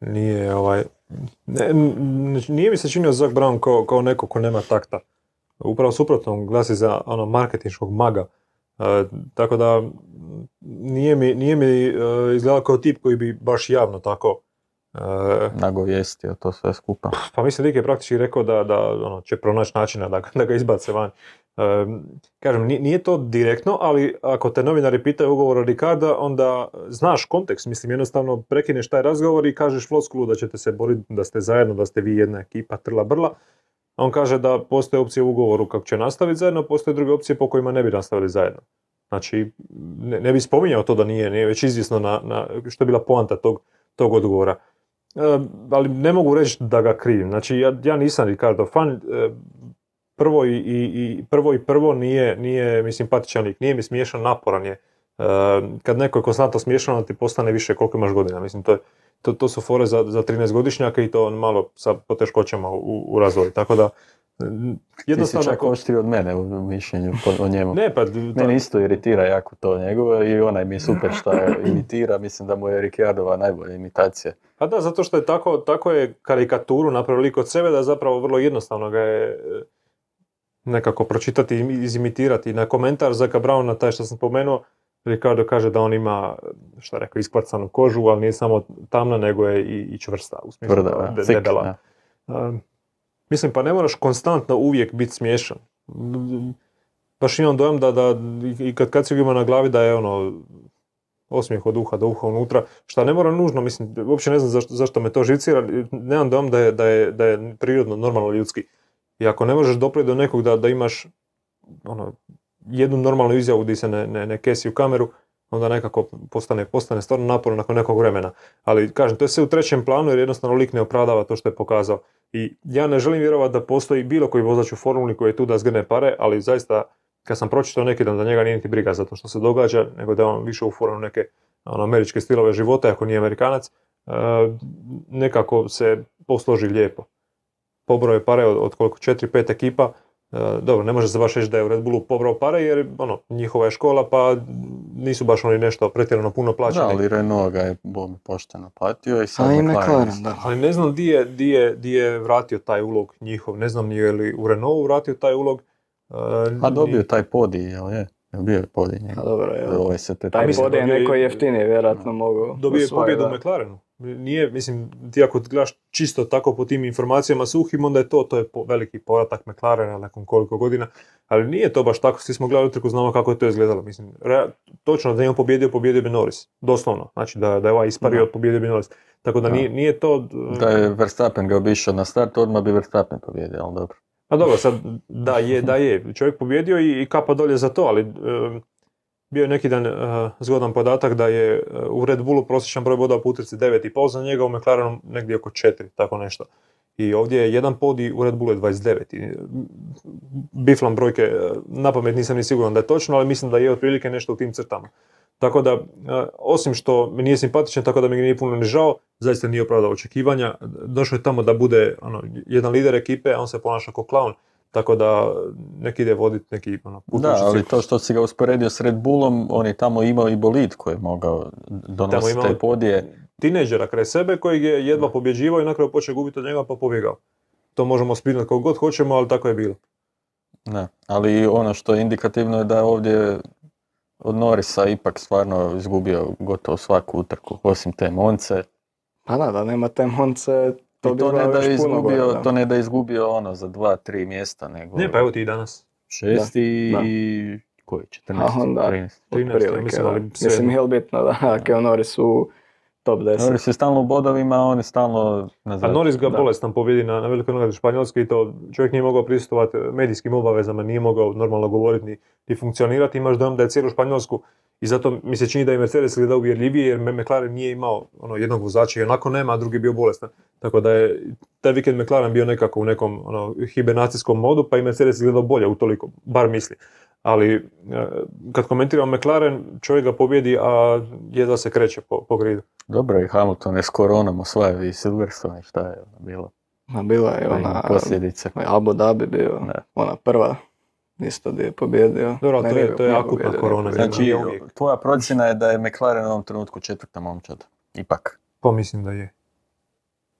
Nije ovaj, ne, nije mi se činio Zach Brown kao, kao neko ko nema takta. Upravo suprotno, glasi za ono marketinškog maga. E, tako da nije mi, nije mi e, izgledao kao tip koji bi baš javno tako e, nagovijestio to sve skupa. Pa mislim, Lik je praktički rekao da, da ono, će pronaći načina da, da ga izbace van kažem, nije to direktno, ali ako te novinari pitaju ugovor o Ricarda, onda znaš kontekst. Mislim, jednostavno prekineš taj razgovor i kažeš floskulu da ćete se boriti, da ste zajedno, da ste vi jedna ekipa, trla brla. On kaže da postoje opcije u ugovoru kako će nastaviti zajedno, postoje druge opcije po kojima ne bi nastavili zajedno. Znači, ne, bi spominjao to da nije, nije već izvjesno na, na, što je bila poanta tog, tog odgovora. ali ne mogu reći da ga krivim. Znači, ja, ja nisam Ricardo fan, prvo i, i, prvo i prvo nije, nije mi simpatičan lik, nije mi smiješan, naporan je. E, kad neko je konstantno smiješan, onda ti postane više koliko imaš godina. Mislim, to, je, to, to su fore za, za 13 godišnjaka i to malo sa poteškoćama u, u razvoju. Tako da, jednostavno... Ti si čak oštri od mene u mišljenju o njemu. ne, pa... Mene isto iritira jako to njegovo i onaj mi je super što imitira. Mislim da mu je Ricciardova najbolja imitacija. Pa da, zato što je tako, tako je karikaturu napravio lik od sebe da zapravo vrlo jednostavno ga je nekako pročitati i izimitirati. Na komentar Zaka Browna, taj što sam spomenuo, Ricardo kaže da on ima, šta rekao, iskvarcanu kožu, ali nije samo tamna, nego je i, i čvrsta, u smislu Tvrda, de, debela. mislim, pa ne moraš konstantno uvijek biti smiješan. Baš imam dojam da, da i kad kad ima na glavi da je ono osmijeh od uha do uha unutra, šta ne mora nužno, mislim, uopće ne znam zašto, zašto me to živcira, nemam dojam da je, da je, da je prirodno, normalno ljudski. I ako ne možeš doprijeti do nekog da, da imaš ono, jednu normalnu izjavu gdje se ne, ne, ne kesi u kameru, onda nekako postane, postane stvarno naporno nakon nekog vremena. Ali kažem, to je sve u trećem planu jer jednostavno lik ne opravdava to što je pokazao. I ja ne želim vjerovati da postoji bilo koji vozač u formuli koji je tu da zgrne pare, ali zaista kad sam pročitao neki dan da njega nije niti briga za to što se događa, nego da je on više u formu neke ono, američke stilove života, ako nije amerikanac, e, nekako se posloži lijepo pobroje pare od, od koliko, četiri, pet ekipa, e, dobro, ne može se baš reći da je u Red Bullu pobrao pare jer ono, njihova je škola pa nisu baš oni nešto pretjerano puno plaćeni. Da, ali Renault ga je pošteno platio i sad McLaren. da. Ali ne znam di je, di, je, di je vratio taj ulog njihov, ne znam nije li u Renaultu vratio taj ulog. Uh, A dobio taj podi, jel je? Bio je podi njega. A dobro, je. Ovaj se te taj podi je neko jeftinije, vjerojatno mogu. Dobio je pobjedu u McLarenu. Nije, mislim, ti ako gledaš čisto tako po tim informacijama suhim, onda je to, to je veliki povratak McLarena nakon koliko godina, ali nije to baš tako, svi smo gledali utrku, znamo kako je to izgledalo, mislim, točno da je on pobjedio, pobjedio bi Norris, doslovno, znači da, da je ovaj ispario, no. pobjedio bi Norris, tako da, Nije, nije to... Da je Verstappen ga obišao na start, odmah bi Verstappen pobjedio, ali dobro. A dobro, sad da je, da je. Čovjek pobjedio i, i kapa dolje za to, ali e, bio je neki dan e, zgodan podatak da je e, u Red Bullu prosječan broj bodova po utrci 9,5 za njega, u McLarenu negdje oko 4, tako nešto. I ovdje je jedan pod i u Red Bullu je 29. I, biflam brojke, e, na pamet nisam ni siguran da je točno, ali mislim da je otprilike nešto u tim crtama. Tako da, osim što mi nije simpatičan, tako da mi nije puno ni žao, zaista nije opravdao očekivanja. Došao je tamo da bude ono, jedan lider ekipe, a on se ponaša kao klaun. Tako da neki ide voditi neki ono, Da, ali to što si ga usporedio s Red Bullom, on je tamo imao i bolid koji je mogao donositi te podije. Tineđera kraj sebe kojeg je jedva pobjeđivao i na kraju počeo gubiti od njega pa pobjegao. To možemo spinati kako god hoćemo, ali tako je bilo. Da, ali ono što je indikativno je da je ovdje od Norisa ipak stvarno izgubio gotovo svaku utrku, osim te Monce. Pa da, da nema te Monce, to, to ne da je izgubio, to ne da izgubio ono za dva, tri mjesta, nego... Ne, pa evo ti i danas. Šesti i... koji? 14? A onda, 13. 13, mislim, ali Mislim, heel bitno da, Keo Norris u top 10. Norris je stalno u bodovima, a on je stalno na A Norris ga bolestan pobjedi na, na velikoj nagradi Španjolske i to čovjek nije mogao prisustovati medijskim obavezama, nije mogao normalno govoriti ni, ni funkcionirati. Imaš dojam da je cijelu Španjolsku i zato mi se čini da je Mercedes gleda uvjerljivije jer McLaren nije imao ono, jednog vozača i onako nema, a drugi je bio bolestan. Tako da je taj vikend McLaren bio nekako u nekom ono, hibernacijskom modu, pa i Mercedes gledao bolje utoliko, bar misli. Ali e, kad komentiramo McLaren, čovjek ga pobjedi, a jedva se kreće po, po gridu. Dobro, i Hamilton je s koronom osvajao i Silverstone, šta je ono bilo? Ma bila je ona... Posljedice. Abu Dhabi bio, ona prva isto gdje je pobjedio. Dobro, to je, to je akutna korona. Znači, tvoja procjena je da je McLaren u ovom trenutku četvrta momčad. Ipak. Pa mislim da je.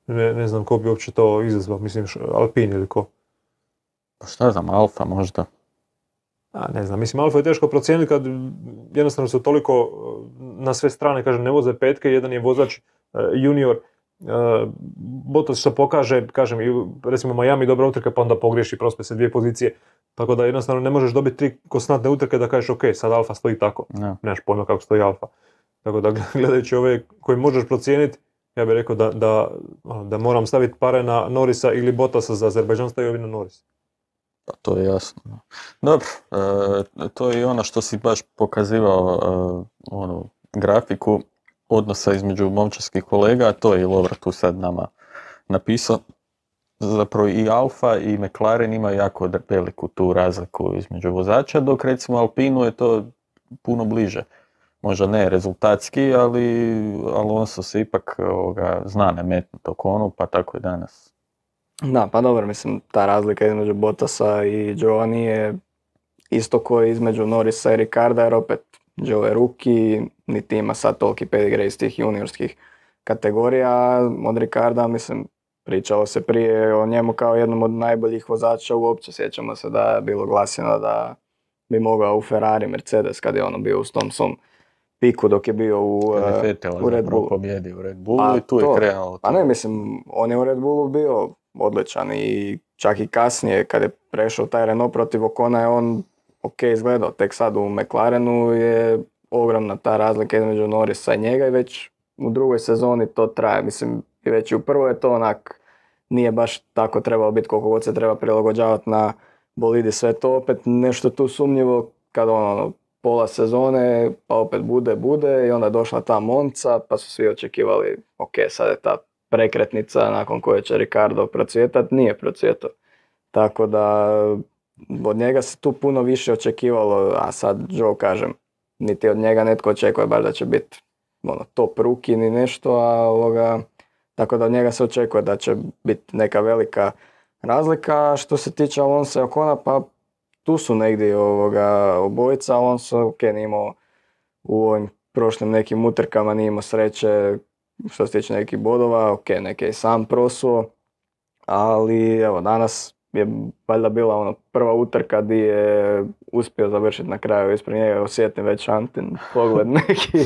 Ne, ne znam ko bi uopće to izazvao, mislim Alpine ili ko. Pa šta znam, Alfa možda. A, ne znam, mislim Alfa je teško procijeniti kad jednostavno su toliko na sve strane, kažem, ne voze petke, jedan je vozač junior, Bottas što pokaže, kažem, recimo Miami dobra utrka pa onda pogriješi prospe se dvije pozicije. Tako da jednostavno ne možeš dobiti tri konstantne utrke da kažeš ok, sad Alfa stoji tako. No. Nemaš pojma kako stoji Alfa. Tako da gledajući ove koje možeš procijeniti, ja bih rekao da, da, ono, da moram staviti pare na Norisa ili Bottasa za Azerbajdžan, stavio bi na Norisa. Pa to je jasno. Dobro, e, to je i ono što si baš pokazivao e, onu grafiku odnosa između momčarskih kolega, to je i Lovra tu sad nama napisao. Zapravo i Alfa i McLaren ima jako veliku tu razliku između vozača, dok recimo Alpinu je to puno bliže. Možda ne rezultatski, ali Alonso se ipak ovoga, zna nametnuti okonu, pa tako i danas. Da, pa dobro, mislim, ta razlika između Bottasa i Giovanni je isto koji između Norisa i Ricarda, jer opet Joe je ruki, niti ima sad toliki pedigre iz tih juniorskih kategorija. Od Ricarda, mislim, pričalo se prije o njemu kao jednom od najboljih vozača uopće. Sjećamo se da je bilo glasino da bi mogao u Ferrari, Mercedes, kad je ono bio u tom svom piku dok je bio u, je uh, u Red Bullu. pobjedi u Red Bullu pa i tu to, je krenulo. Pa ne, mislim, on je u Red Bullu bio odličan i čak i kasnije kad je prešao taj Renault protiv Okona je on ok izgledao. Tek sad u McLarenu je ogromna ta razlika između Norrisa i njega i već u drugoj sezoni to traje. Mislim, i već i u prvoj je to onak, nije baš tako trebalo biti koliko god se treba prilagođavati na bolidi. Sve to opet nešto tu sumnjivo kad ono, pola sezone, pa opet bude, bude i onda je došla ta Monca, pa su svi očekivali, ok, sad je ta prekretnica nakon koje će Ricardo procvjetat, nije procvjetao. Tako da od njega se tu puno više očekivalo, a sad Joe kažem, niti od njega netko očekuje bar da će biti ono, top ruki ni nešto, a ovoga, tako da od njega se očekuje da će biti neka velika razlika. Što se tiče Alonso i Okona, pa tu su negdje ovoga, obojica. Alonso, ok, nije imao u ovim prošlim nekim utrkama, nije imao sreće što se tiče nekih bodova, ok, neke je sam prosuo, ali evo danas je valjda bila ono prva utrka di je uspio završiti na kraju. Ispred njega osjetim već Antin pogled neki.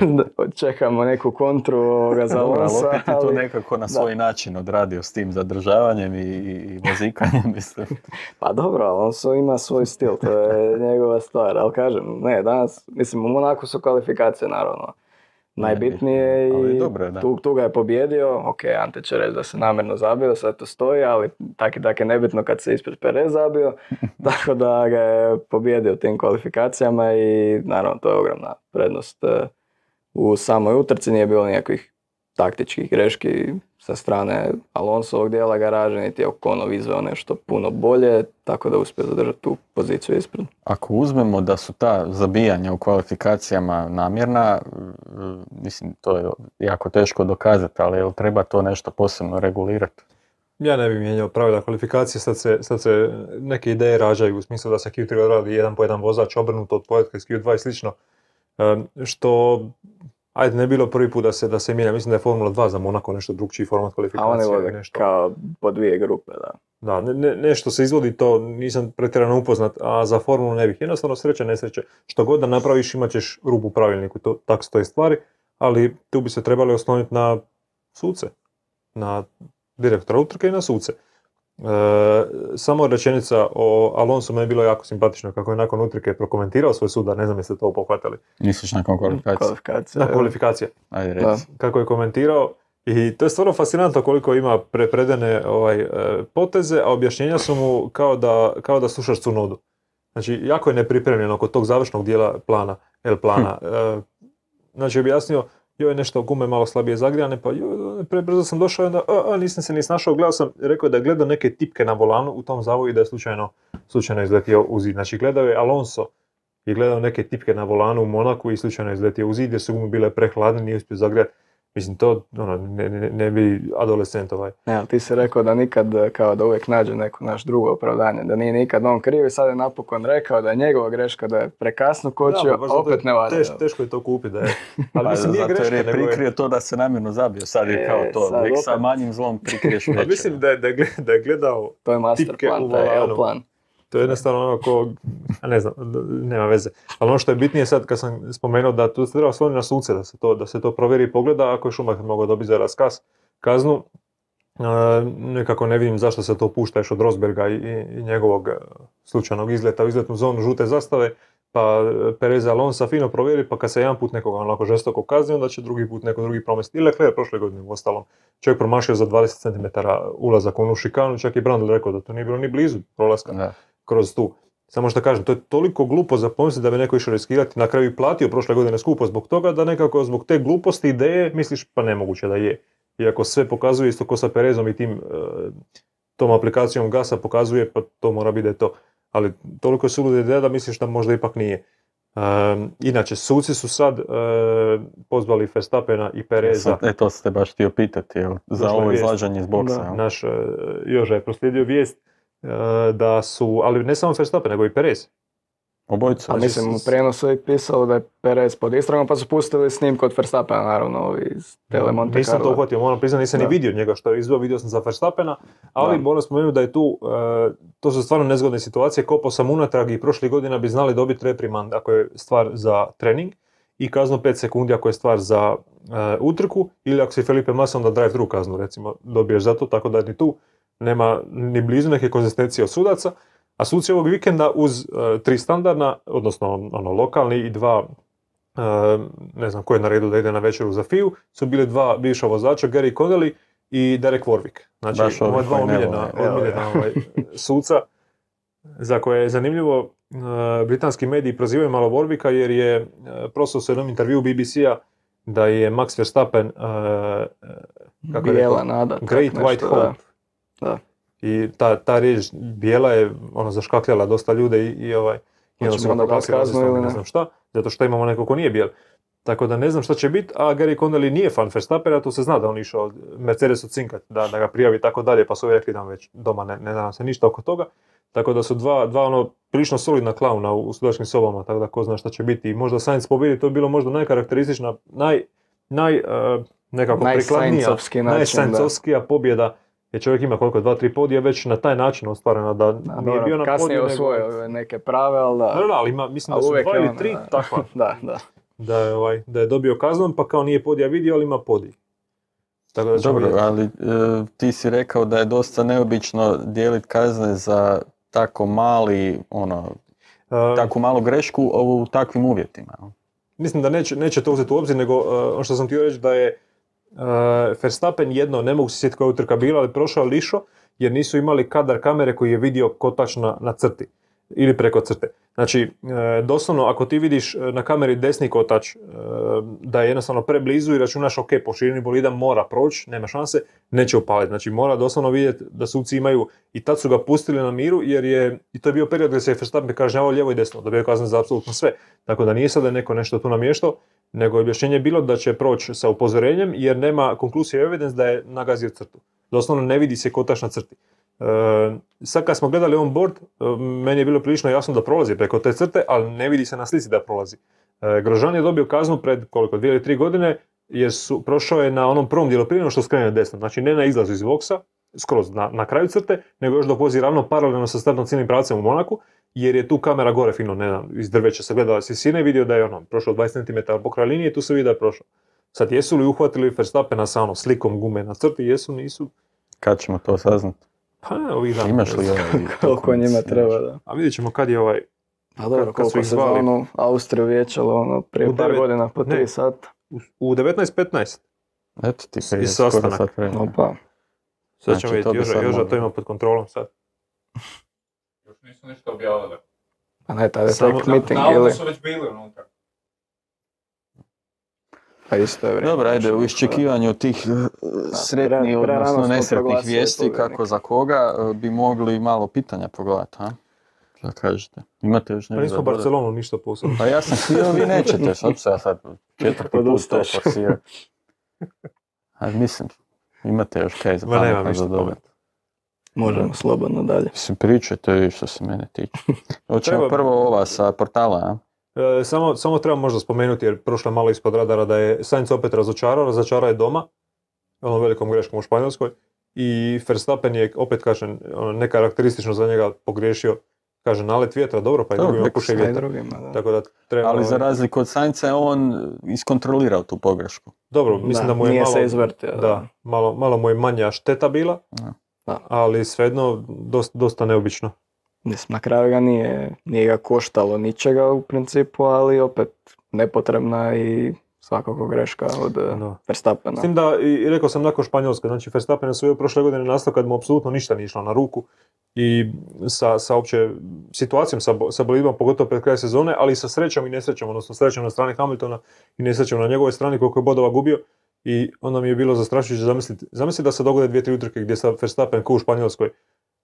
Čekamo neku kontru ovoga za Alonso opet je to nekako na svoj način odradio s tim zadržavanjem i, i muzikanjem mislim. Pa dobro Alonso ima svoj stil to je njegova stvar ali kažem ne danas mislim u Monaku su kvalifikacije naravno najbitnije i dobro da. tu, tu ga je pobjedio. Ok, Ante će reći da se namjerno zabio, sve to stoji, ali tak i tak je nebitno kad se ispred Perez zabio. tako da ga je pobjedio tim kvalifikacijama i naravno to je ogromna prednost eh, u samoj utrci. Nije bilo nikakvih taktičkih greški sa strane Alonsovog dijela garaže, niti je Okonov izveo nešto puno bolje, tako da uspije zadržati tu poziciju ispred. Ako uzmemo da su ta zabijanja u kvalifikacijama namjerna, mislim, to je jako teško dokazati, ali jel treba to nešto posebno regulirati? Ja ne bih mijenjao pravila kvalifikacije, sad se, sad se neke ideje rađaju u smislu da se Q3 odradi jedan po jedan vozač obrnuto od pojetka iz Q2 i slično. Što, ajde, ne bi bilo prvi put da se, da se mijenja, mislim da je Formula 2 za Monako nešto drugčiji format A kvalifikacije. ili vode nešto. kao po dvije grupe, da. Da, ne, ne- nešto se izvodi, to nisam pretjerano upoznat, a za formulu ne bih. Jednostavno sreća, nesreće. Što god da napraviš imat ćeš rupu u pravilniku, to, tako stoje stvari, ali tu bi se trebali osloniti na suce, na direktora utrke i na suce. E, samo rečenica o Alonso me je bilo jako simpatično kako je nakon utrke prokomentirao svoj sudar, ne znam jeste to pohvatali, Misliš nakon kvalifikacije? Kvalifikacija. na kvalifikacije Ajde Da. reci. kako je komentirao i to je stvarno fascinantno koliko ima prepredene ovaj, e, poteze, a objašnjenja su mu kao da, kao da slušaš Cunodu. Znači, jako je nepripremljen oko tog završnog dijela plana, L plana. E, znači, objasnio, joj, nešto gume malo slabije zagrijane, pa joj, prebrzo sam došao onda, a, a, nisam se ni snašao, gledao sam, rekao da je gledao neke tipke na volanu u tom zavoju i da je slučajno, slučajno izletio u zid. Znači, gledao je Alonso i gledao neke tipke na volanu u Monaku i slučajno izletio u zid jer su gume bile prehladne, nije uspio zagrijati. Mislim, to ono, ne, ne, ne bi adolescent ovaj. Ne, ali ti si rekao da nikad, eh, kao da uvijek nađe neko naš drugo opravdanje, da nije nikad on kriv i sad je napokon rekao da je njegova greška, da je prekasno kočio, Da, opet je ne valja. teš- teško je to kupiti, da je. Ali Pa, mislim, nije zato greška, jer je nego je- prikrio to da se namjerno zabio, sad je E, kao to, sad uvijek sa opet. manjim zlom prikriješ veće. mislim da je, da, je, gled- da je gledao, To je master Tipke plan, u to je plan. To je jednostavno ono ko, ne znam, nema veze. Ali ono što je bitnije sad kad sam spomenuo da tu se treba sloniti na suce, da se to, da se to provjeri i pogleda, ako je Schumacher mogao dobiti za raskaz kaznu, e, nekako ne vidim zašto se to pušta još od Rosberga i, i- njegovog e, slučajnog izleta u izletnu zonu žute zastave, pa e, Perez Alonso fino provjeri, pa kad se jedan put nekoga onako žestoko kazni, onda će drugi put neko drugi promesti. I Leclerc prošle godine u ostalom. Čovjek promašio za 20 cm ulazak u onu šikanu, čak i Brandl rekao da to nije bilo ni blizu prolaska Da. Kroz tu. Samo što kažem, to je toliko glupo za pomisliti da bi neko išao riskirati, na kraju i platio prošle godine skupo zbog toga, da nekako zbog te gluposti ideje misliš pa nemoguće da je. Iako sve pokazuje isto ko sa Perezom i tim, e, tom aplikacijom gasa pokazuje, pa to mora biti da je to. Ali toliko je suluda ideja da misliš da možda ipak nije. E, inače, suci su sad e, pozvali Verstappena i Pereza. Sad, E, to ste baš htio pitati, jel? Za Došla ovo vijest. izlaženje iz boksa? Naš e, Joža je proslijedio vijest e, da su, ali ne samo Verstappen, nego i Perez. Obojica. A mislim, u prijenosu je pisalo da je Perez pod istragom, pa su pustili snimku od Verstappena, naravno, iz Tele Monte Nisam to uhvatio, moram priznati, nisam ni Da. vidio njega što je izveo, vidio sam za Verstappena, ali Da. moram spomenuti da je tu, e, to su stvarno nezgodne situacije, kopao sam unatrag i prošlih godina bi znali dobiti reprimand ako je stvar za trening i kaznu 5 sekundi ako je stvar za e, utrku ili ako si Felipe Massa onda drive through kaznu recimo dobiješ za to, tako da ni tu nema ni blizu neke konzistencije od sudaca. A suci ovog vikenda uz e, tri standardna, odnosno ono, lokalni i dva e, ne znam ko je na redu da ide na večeru za FIU, su bili dva bivša vozača, Gary Connelly i Derek Warwick. Znači, ova dva omiljena, omiljena ovaj, suca, za koje je zanimljivo, e, britanski mediji prozivaju malo Warwicka jer je e, prosto se u jednom intervju BBC-a da je Max Verstappen e, e, kako je rekao, nada. Great nešto, White da. Hope. Da. I ta, ta riječ bijela je ono zaškakljala dosta ljude i, i ovaj i onda ga onda ne znam šta, zato što imamo nekog ko nije bijel. Tako da ne znam šta će biti, a Gary Connelly nije fan Verstappena, to se zna da on išao Mercedes od cinkat, da, da ga prijavi i tako dalje, pa su ovi rekli da već doma ne, ne nam se ništa oko toga. Tako da su dva, dva ono prilično solidna klauna u, u sudačkim sobama, tako da ko zna šta će biti. I možda Sainz pobjedi, to je bilo možda najkarakteristična, naj, naj e, nekako prikladnija, najsainzovskija pobjeda jer čovjek ima koliko, dva, tri podija već na taj način ostvarena da Da, nije dobro, bio na kasnije je osvojio neke prave, ali da. Da, da, ali ima, mislim da su dva ili tri da. takva, Da, da. da je, ovaj, da je dobio kaznom, pa kao nije podija vidio, ali ima podij. Tako da Dobro, vidjeti. ali e, ti si rekao da je dosta neobično dijeliti kazne za tako mali, ono, E, takvu malu grešku u takvim uvjetima. mislim da neće, neće to uzeti u obzir, nego uh, ono što sam htio reći da je Verstappen jedno, ne mogu se sjetiti koja utrka bila, ali prošao lišo, jer nisu imali kadar kamere koji je vidio kotač na, na crti ili preko crte. Znači, e, doslovno ako ti vidiš e, na kameri desni kotač e, da je jednostavno preblizu i računaš ok, po širini bolida mora proći, nema šanse, neće upaliti. Znači mora doslovno vidjeti da suci imaju i tad su ga pustili na miru jer je, i to je bio period gdje se je Verstappen kažnjavao lijevo i desno, dobio kazne za apsolutno sve. Tako da nije sad da je neko nešto tu namještao, nego je objašnjenje bilo da će proći sa upozorenjem jer nema konkluzije evidence da je nagazio crtu. Doslovno ne vidi se kotač na crti. E, sad kad smo gledali on board, e, meni je bilo prilično jasno da prolazi preko te crte, ali ne vidi se na slici da prolazi. E, Grožan je dobio kaznu pred koliko, dvije ili tri godine, jer prošao je na onom prvom dijelu prije što skrene desno. Znači ne na izlazu iz voksa, skroz na, na kraju crte, nego još dok vozi ravno paralelno sa startnom ciljnim pravcem u Monaku, jer je tu kamera gore fino, ne znam, iz drveća se gledala s visine i vidio da je ono, prošao 20 cm po kraju linije, tu se vidi da je prošao. Sad jesu li uhvatili Verstappena sa ono slikom gume na crti, jesu, nisu, Kad ćemo to saznati? pa ne, ovih dana. Imaš li ovaj... Koliko njima treba, da. A vidjet ćemo kad je ovaj, Pa dobro, koliko se zvali? onu Austriju vječalo, ono, prije U par devet- godina po ne. tri sata. u, u 19.15. Eto ti kad je skoro sat vremena. Opa, Sad Znači, ćemo to vidjeti, Joža, sad Joža to ima pod kontrolom sad. Nisu ništa objavili. pa ne, tada je Samo- tek meeting Navodno ili, su već bili unutra. pa isto je vrijeme. Dobro, ajde, u iščekivanju tih eh, sretnih, pre- prerano odnosno smo nesretnih proglasili vijesti, pobjednika. kako za koga, eh, bi mogli malo pitanja pogledati, ha? Šta kažete? Imate još Pa nešto nismo za? Barcelonu ništa posebno. Pa ja sam htio, vi nećete, ću se ja sad četvrti put to Odustaješ. forsirati. A mislim, imate još kaj za Ma nemam pametno ništa za dodati. pametno. Možemo slobodno dalje. Mislim, pričajte vi što se mene tiče. Hoćemo prvo ova sa portala, a? E, samo, samo treba možda spomenuti, jer prošlo je malo ispod radara, da je Sainz opet razočarao, razočarao je doma, onom velikom greškom u Španjolskoj, i Verstappen je, opet kažem, ono, nekarakteristično za njega pogriješio, kaže, nalet vjetra, dobro, pa i drugima puše sam, A i vjetar. drugima, da. Tako da treba... Ali za razliku od Sainca je on iskontrolirao tu pogrešku. Dobro, mislim da, mu je nije malo... se izvrtio. Da, malo, malo mu je manja šteta bila, Da. Da. ali svejedno dosta, dosta neobično. Mislim, na kraju ga nije, nije ga koštalo ničega u principu, ali opet nepotrebna i svakako greška od eh, Da. Verstappena. S tim da, i, i rekao sam nakon Španjolske, znači Verstappen je osvojio prošle godine nastav kad mu apsolutno ništa nije išlo na ruku i sa, sa opće situacijom sa, sa bolidom, pogotovo pred kraj sezone, ali i sa srećom i nesrećom, odnosno srećom na strani Hamiltona i nesrećom na njegovoj strani koliko je bodova gubio i onda mi je bilo zastrašujuće zamisliti, zamisli da se dogode dvije, tri utrke gdje sa Verstappen ko u Španjolskoj,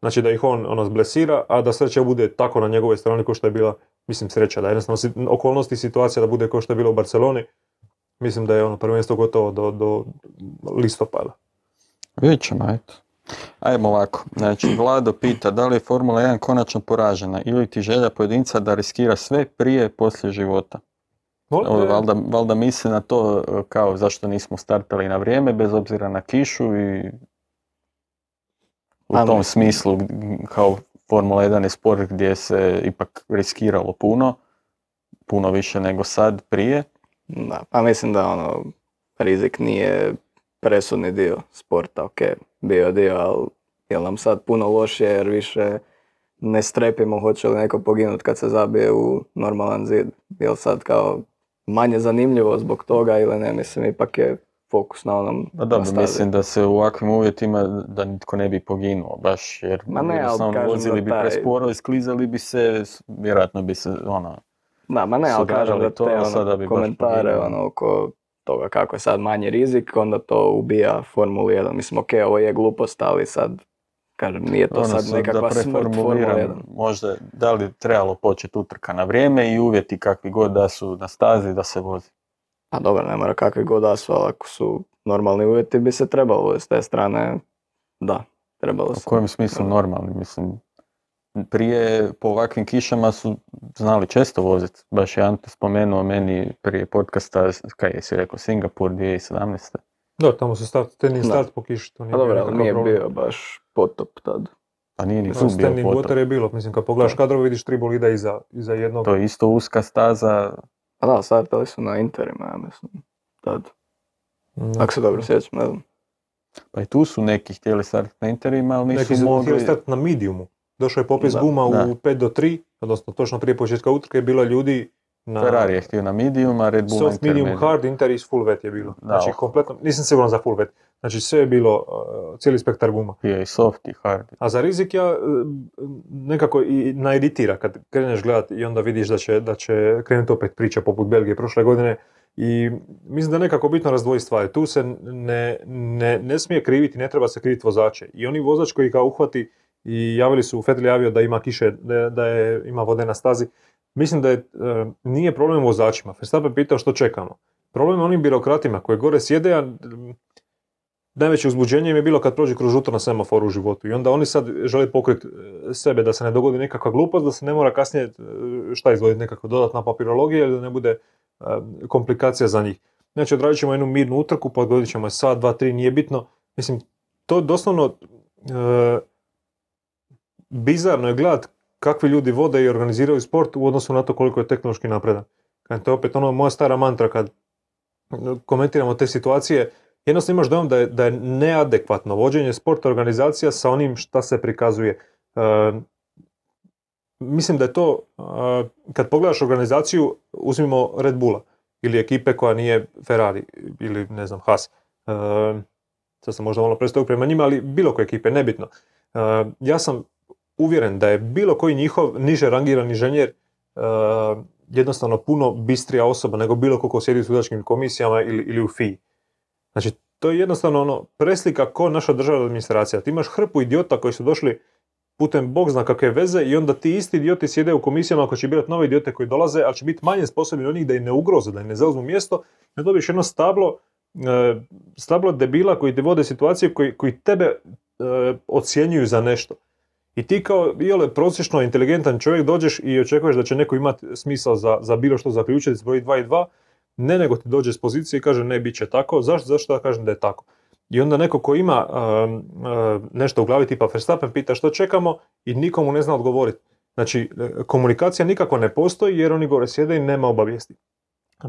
znači da ih on ono zblesira, a da sreća bude tako na njegovoj strani kao što je bila, mislim sreća, da jednostavno okolnosti situacija da bude kao što je bilo u Barceloni, mislim da je ono prvenstvo gotovo do, do listopada. Vidjet ćemo, eto. Ajmo ovako. Znači, Vlado pita da li je Formula 1 konačno poražena ili ti želja pojedinca da riskira sve prije poslije života. Molim? Ovo, valjda, valjda misli na to e, kao zašto nismo startali na vrijeme bez obzira na kišu i u Pa, tom smislu kao Formula 1 je sport gdje se ipak riskiralo puno, puno više nego sad prije. Da, pa mislim da ono, rizik nije presudni dio sporta, ok, bio dio, ali je nam sad puno lošije jer više ne strepimo hoće li neko poginut kad se zabije u normalan zid. Jel sad kao manje zanimljivo zbog toga ili ne, mislim ipak je fokus na onom Pa dobro, na stazi. mislim da se u ovakvim uvjetima da nitko ne bi poginuo baš jer Ma ne, ali jednostavno vozili da bi taj- presporo, sklizali bi se, vjerojatno bi se ono, Da, ma ne, ali kažem da to, te a ono, bi komentare ono, oko toga kako je sad manji rizik, onda to ubija Formulu 1. Mislim, ok, ovo je glupost, ali sad, kažem, nije to ono, sad nekakva da smrt Formule 1. preformuliram, možda da li trebalo početi utrka na vrijeme i uvjeti kakvi god da su na stazi da se vozi. Pa dobro, ne mora kakvi god da su, ali ako su normalni uvjeti bi se trebalo s te strane, da, trebalo U se. kojem smislu normalni, mislim, prije po ovakvim kišama su znali često voziti. Baš je Ante spomenuo meni prije podcasta, kaj je si rekao, Singapur 2017. Da, tamo se start, standing Da. start po kiši, to nije Pa dobro, ali nije problem. bio baš potop tad. Pa nije ni tu bio standing potop. water je bilo, mislim kad pogledaš kadrove vidiš tri bolida iza, iza jednog. To je isto uska staza, A da, startali su na Interima, ja mislim, tad. Da. Ako se dobro sjećam, ne znam. pa i tu su neki htjeli startati na interima, ali nisu Neki su mogli. htjeli start na mediumu. Došao je popis Da, guma da. u 5 do 3, odnosno točno prije početka utrke je bilo ljudi na Ferrari je htio na medium, a Red Bull soft, medium, hard, interis, full wet je bilo. Da, Znači, oh. kompletno, nisam siguran za full wet. Znači, sve je bilo, uh, cijeli spektar guma. Je i soft i hard. A za rizik ja e, nekako i nairitira kad kreneš gledat i onda vidiš da će, da će krenuti opet priča poput Belgije prošle godine i mislim da je nekako bitno razdvojiti stvari. Tu se ne, ne, ne smije kriviti, ne treba se kriviti vozače. I oni vozač koji ga uhvati i javili su, Vettel je javio da ima kiše, da, da je, ima vode na stazi. Mislim da je, e, nije problem vozačima. Verstappen pitao što čekamo. Problem je onim birokratima koji gore sjede, a najveće uzbuđenje im je bilo kad prođe kroz žuto na semaforu u životu. I onda oni sad žele pokriti e, sebe da se ne dogodi nekakva glupost, da se ne mora kasnije e, šta izvoditi nekakva dodatna papirologija ili da ne bude komplikacija za njih. Znači odradit ćemo jednu mirnu utrku, pa odgodit ćemo je sat, dva, tri, nije bitno. Mislim, to doslovno e, bizarno je gledat kakvi ljudi vode i organiziraju sport u odnosu na to koliko je tehnološki napredan. To je opet ono moja stara mantra kad komentiramo te situacije, jednostavno imaš dojam da je, da je neadekvatno vođenje sporta organizacija sa onim šta se prikazuje. E, mislim da je to, e, kad pogledaš organizaciju, uzmimo Red Bulla ili ekipe koja nije Ferrari ili ne znam Haas. E, sad sam možda malo predstavio prema njima, ali bilo koje ekipe, nebitno. E, ja sam uvjeren da je bilo koji njihov niže rangirani inženjer e, jednostavno puno bistrija osoba nego bilo ko ko sjedi u sudačkim komisijama ili, ili u FI. Znači, to je jednostavno ono, preslika ko naša državna administracija. Ti imaš hrpu idiota koji su došli putem bog zna kakve veze i onda ti isti idioti sjede u komisijama ako će birati nove idiote koji dolaze, ali će biti manje sposobni od njih da ih ne ugroze, da im ne zauzmu mjesto, onda dobiješ jedno stablo, e, stablo debila koji ti vode situacije koji, koji tebe e, ocjenjuju za nešto. I ti kao iole prosječno inteligentan čovjek dođeš i očekuješ da će neko imati smisao za, za bilo što zaključiti, zbroji 2 i 2, ne nego ti dođe s pozicije i kaže ne, bit će tako. Zašto? Zašto ja kažem da je tako? I onda neko ko ima um, uh, nešto u glavi tipa Verstappen pita što čekamo i nikomu ne zna odgovoriti. Znači, e, komunikacija nikako ne postoji jer oni gore sjede i nema obavijesti.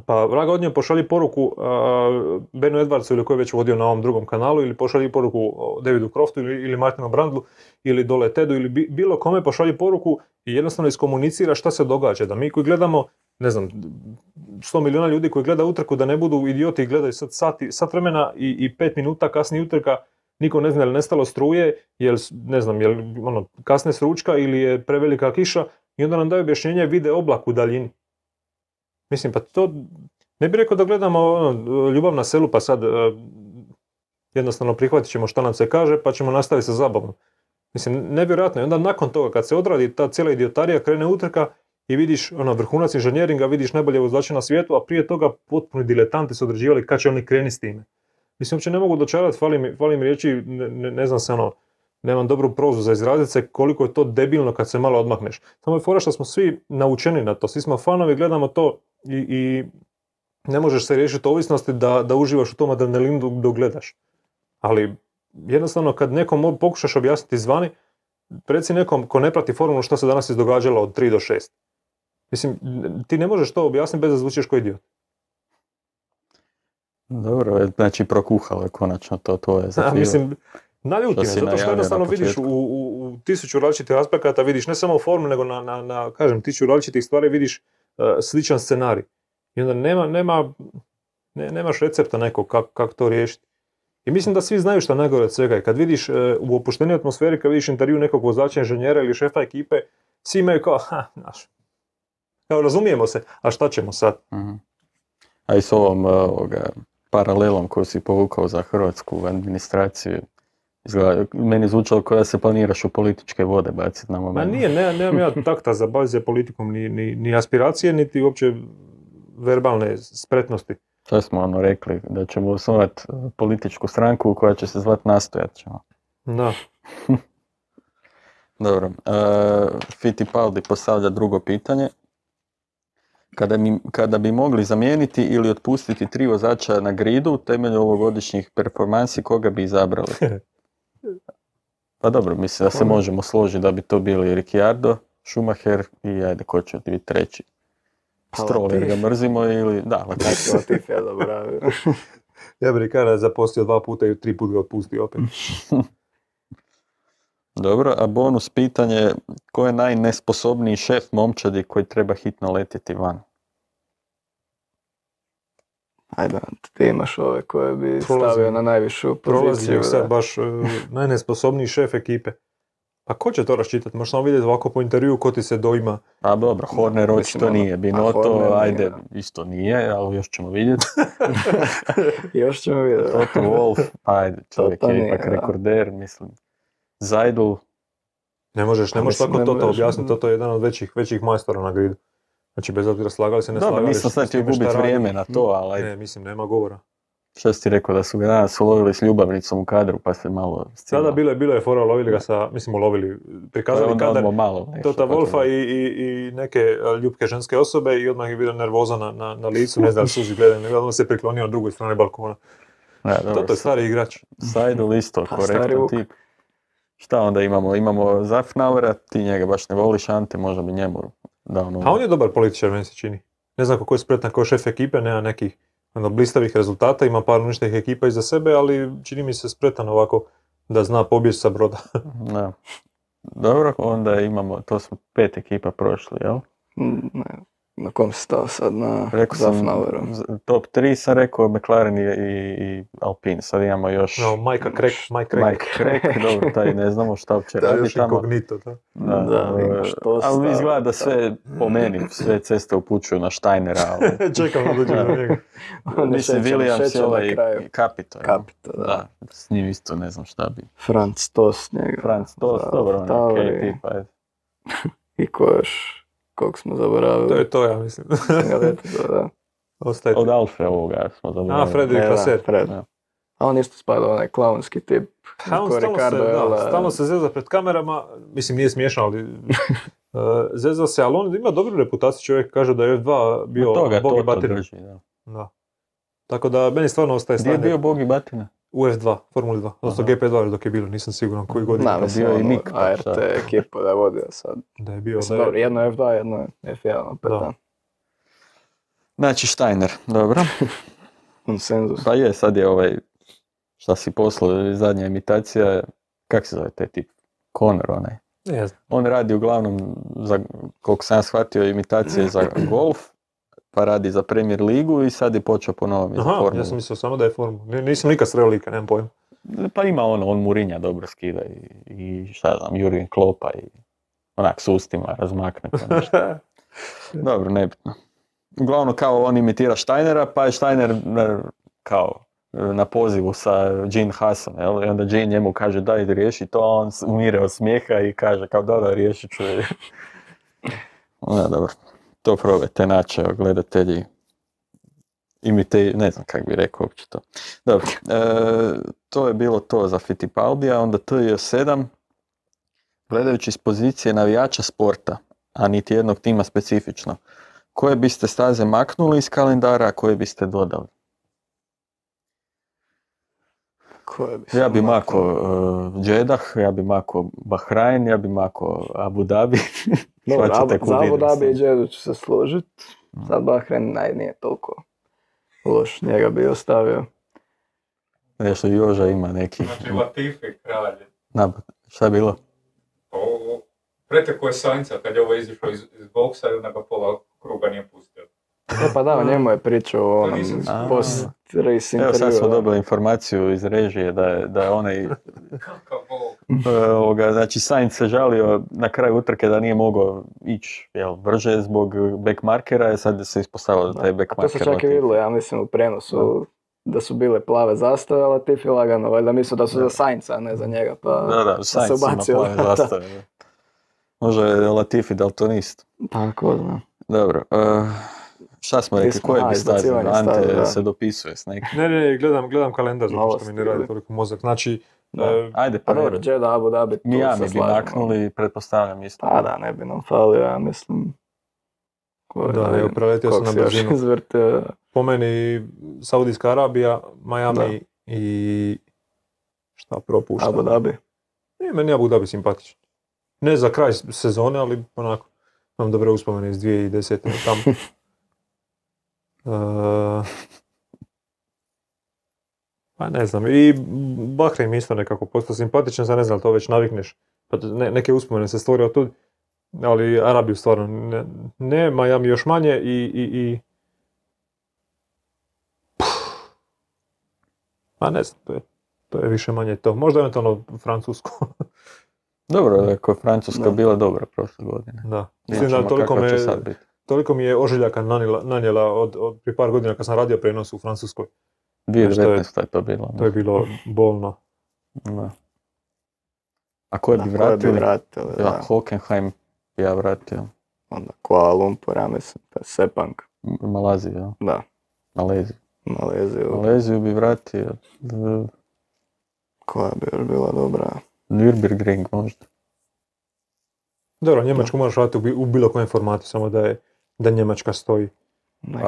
Pa vraga od nje pošalji poruku uh, Benu Edwardsu ili koji je već vodio na ovom drugom kanalu ili pošalji poruku Davidu Croftu ili, ili Martinu Brandlu ili dole Tedu ili bi- bilo kome pošalji poruku i jednostavno iskomunicira šta se događa. Da mi koji gledamo, ne znam, 100 milijuna ljudi koji gleda utrku da ne budu idioti i gledaju sad sati, sat vremena i, i pet minuta kasnije utrka, niko ne zna je li nestalo struje, jel, ne znam, jel ono, kasne s ručka ili je prevelika kiša i onda nam daju objašnjenje vide oblak u daljini. Mislim, pa to, ne bih rekao da gledamo ono, ljubav na selu pa sad e, jednostavno prihvatit ćemo što nam se kaže pa ćemo nastaviti sa zabavom. Mislim, nevjerojatno. I onda nakon toga kad se odradi ta cijela idiotarija, krene utrka i vidiš ono, vrhunac inženjeringa, vidiš najbolje vozače na svijetu, a prije toga potpuni diletanti su određivali kad će oni kreni s time. Mislim, uopće ne mogu dočarati, fali mi, fali riječi, ne, ne, ne znam se ono, nemam dobru prozu za izraziti se koliko je to debilno kad se malo odmakneš. Samo je fora što smo svi naučeni na to, svi smo fanovi, gledamo to i, i ne možeš se riješiti ovisnosti da, da uživaš u tom adrenalinu dok, gledaš. Ali jednostavno kad nekom pokušaš objasniti izvani, reci nekom ko ne prati formulu što se danas izdogađalo od 3 do 6. Mislim, ti ne možeš to objasniti bez da zvučiš kao idiot. Dobro, je, znači prokuhalo je konačno to tvoje A, za mislim, naljuti me, zato što jednostavno vidiš u, u, u tisuću različitih aspekata, vidiš ne samo u formuli, nego na, na, na kažem, tisuću različitih stvari vidiš sličan scenarij. I onda nema, nema, ne, nemaš recepta nekog kako kak to riješiti. I mislim da svi znaju šta je najgore od svega. I kad vidiš uh, u opuštenoj atmosferi, kad vidiš intervju nekog vozača, inženjera ili šefa ekipe, svi imaju kao, ha, znaš, evo razumijemo se, a šta ćemo sad? Mhm. A i s ovom uh, paralelom koju si povukao za hrvatsku administraciju, izgleda, meni zvučalo kao da se planiraš u političke vode baciti na Ma moment. nije, ne, nemam ja takta za baviti se politikom, ni, ni, ni aspiracije, niti uopće verbalne spretnosti. Šta smo ono rekli, da ćemo osnovati političku stranku koja će se zvati Nastojat ćemo. Da. Dobro, uh, Fittipaldi postavlja drugo pitanje. Kada, mi, kada bi mogli zamijeniti ili otpustiti tri vozača na gridu temelju ovogodišnjih performansi, koga bi izabrali? Pa dobro, mislim da se možemo složiti da bi to bili Ricciardo, Schumacher i ajde, ko će biti treći? Pa Stroll jer ga mrzimo ili, da, Latifi. Latifi je zaboravio. Ja bih rekao da je zapostio dva puta i tri puta ga otpustio opet. Dobro, a bonus pitanje, ko je najnesposobniji šef momčadi koji treba hitno letjeti van? Ajde, ti imaš ove koje bi Prolazim- stavio na najvišu Prolazi poziciju. ih sad baš e, najnesposobniji šef ekipe. Pa ko će to raščitati? Možeš samo vidjeti ovako po intervju ko ti se doima. A dobro, Horner očito ono, nije, Binoto, nije, ajde, isto nije, ali još ćemo vidjeti. Još ćemo vidjeti. Toto Wolf, ajde, čovjek Toto je nije, ipak da. rekorder, mislim. Zajdl, Ne možeš, ne možeš tako Toto objasniti. Toto je jedan od većih, većih majstora na gridu. Znači, bez obzira slagali se, ne dobro, slagali. nisam sad htio šta gubiti vrijeme na to, ali ajde. Ne, mislim, nema govora. Šta si ti rekao da su ga danas ulovili s ljubavnicom u kadru pa se malo Sada bilo je, bilo je fora, lovili ga sa, mislim, ulovili, To prikazali onda kadar malo nešto, Tota to- Wolfa i, i, i neke ljubke ženske osobe i odmah je bila nervoza na, na, na licu, ne znam suzi gledaju, nego odmah se priklonio na drugoj strani balkona. Da, dobro, Toto je stari igrač. Sajdl isto, Pa, korektan tip. Šta onda imamo? Imamo Zafnaura, ti njega baš ne voliš, Ante možda bi njemu dao novu. A on je dobar političar, meni se čini. Ne znam kako je spretan kao šef ekipe, nema nekih ono, blistavih rezultata, ima par uništenih ekipa iza sebe, ali čini mi se spretan ovako da zna pobjeći sa broda. Da. Dobro, onda imamo, to smo pet ekipa prošli, jel? Mm, Ne, na kom si stao sad? Na Rekao sam, top 3 sam rekao, McLaren i, i, i Alpine, sad imamo još No, Majka Krek, Mike Krek. Dobro, taj ne znamo šta uopće Da, radi još tamo. inkognito, da. Da, Da, e, imaš to ali izgleda da sve, po meni, sve ceste upućuju na Steinera, ali Čekam da dođe do njega. Mislim, Williams je na ovaj jel? Capito, da. Da, s njim isto ne znam šta bi. Franz Tos njega. Franc, to Za dobro, on je Tauri. okej tip, ajde. I ko još? Kog smo zaboravili? To je to, ja mislim. Ostaje. Od Alfe ovoga smo zaboravili. A, Fredrik Vasseur. Fred. A on isto spada onaj klaunski tip. A on stalno se, Ricardo, jel, da, stalno se zeza pred kamerama, mislim nije smiješno, ali uh, zeza se, ali on ima dobru reputaciju, čovjek kaže da je F2 bio Od toga Bogi to, to Batina. drži, da. Da. Tako da meni stvarno ostaje Gdje je bio Bogi Batina? U F2, Formuli 2, odnosno Aha. GP2 još dok je bilo, nisam siguran koji godin Da, mislim, bio je ono, Nick, pa ART šta? ekipu da je vodio sad. da je bio. Da Mislim, je, dobro, jedno je F2, jedno je F1 opet, Da. da. Znači Steiner, dobro. Konsenzus. Pa je, sad je ovaj, šta si poslao, zadnja imitacija, kak se zove taj tip? Conor onaj. ne znam. On radi uglavnom, za, koliko sam ja shvatio, imitacije za golf, pa radi za Premier ligu i sad je počeo po novom Aha, ja sam mislio samo da je Formula. Ni- Nisam nikad sreo lika, nemam pojma. Pa ima ono, on Murinja dobro skida i, i šta znam, Jurgen Klopa i onak s ustima razmakne pa nešto. Dobro, nebitno. Uglavnom kao on imitira Steinera, pa je Steiner na- kao na pozivu sa Jean Hassan, jel? I onda Jean njemu kaže daj riješi to, a on umire od smijeha i kaže kao da da riješit ću. je." Da, dobro. To probajte naći, gledatelji. Imite, ne znam kako bi rekao uopće to. Dobro, e, to je bilo to za Fittipaldija, onda TJ7, gledajući iz pozicije navijača sporta, a niti jednog tima specifično, koje biste staze maknuli iz kalendara, a koje biste dodali? Koje bi Ja bi mako uh, Jeddah, ja bi mako Bahrain, ja bi mako Abu Dhabi. Idem Dhabi sad. i Jeddu ću se složit. Sad Bahrein naj, nije toliko loš, njega bi ostavio. Nešto Joža ima neki Znači Latifi kralj. nabad. Šta je bilo? Ovo, pretekao je Sainca kad je ovo izišao iz, iz boksa i onda ga pola kruga nije pustio. E pa da, o njemu je pričao o onom čuo. post-race Evo sad smo intervju. dobili informaciju iz režije da je, da je onaj, Kakav bog. e, ovoga, znači Sainz se žalio na kraju utrke da nije mogao ići jel, brže zbog backmarkera, i sad se ispostavilo da taj A to backmarker se čak i vidjelo, ja mislim, u prenosu. Da su bile plave zastave, ali Latifi lagano, valjda mislio da su za Sainca, a ne za njega, pa Da, da, se Sainz ima ubacio, plave da. zastave. da. Možda je Latifi daltonist. tako znam. Dobro, e, šta smo rekli, koje bi izbacivanje Ante da. se dopisuje s nekim. Ne, ne, ne, gledam, gledam kalendar zato što mi ne radi toliko mozak. Znači, Da. e, Ajde, Pa pa dobro, Jeddah, Abu Dhabi, tu Miami se bi maknuli, pretpostavljam isto. Pa da, ne bi nam falio, ja mislim. Ko je, da, evo, preletio sam na brzinu. izvrtio. Po meni Saudijska Arabija, Miami i šta propušta. Abu Dhabi. Nije meni Abu Dhabi simpatičan. Ne za kraj sezone, ali onako, imam dobre uspomene iz 2010. tamo. Pa ne znam, i Bahrein mi isto nekako postao simpatičan, sad ne znam, to već navikneš. Pa ne, neke uspomene se stvore od tu, ali Arabiju stvarno ne, ne, Miami još manje i, i, i... Puh, A ne znam, to je, to je više manje to. Možda eventualno francusko. Dobro, ako je Francuska Da. bila dobra prošle godine. da. Mislim da toliko kakva će me, sad biti. Toliko mi je ožiljaka nanijela, nanijela od, od prije par godina kad sam radio prenos u Francuskoj. 2019. je to bilo. To je bilo bolno. Da. A koje bi Da, koje bi vratili? vratili, Ja, da. Hockenheim bi ja vratio. Onda Kuala Lumpur, ja mislim, pa Sepang, Malaziju, ja. da, Maleziju. Maleziju, Maleziju bi vratio. Koja bi još bila dobra. Nürburgring možda. Dobro, Njemačku možeš vratiti u bilo kojem formatu, samo da je da Njemačka stoji.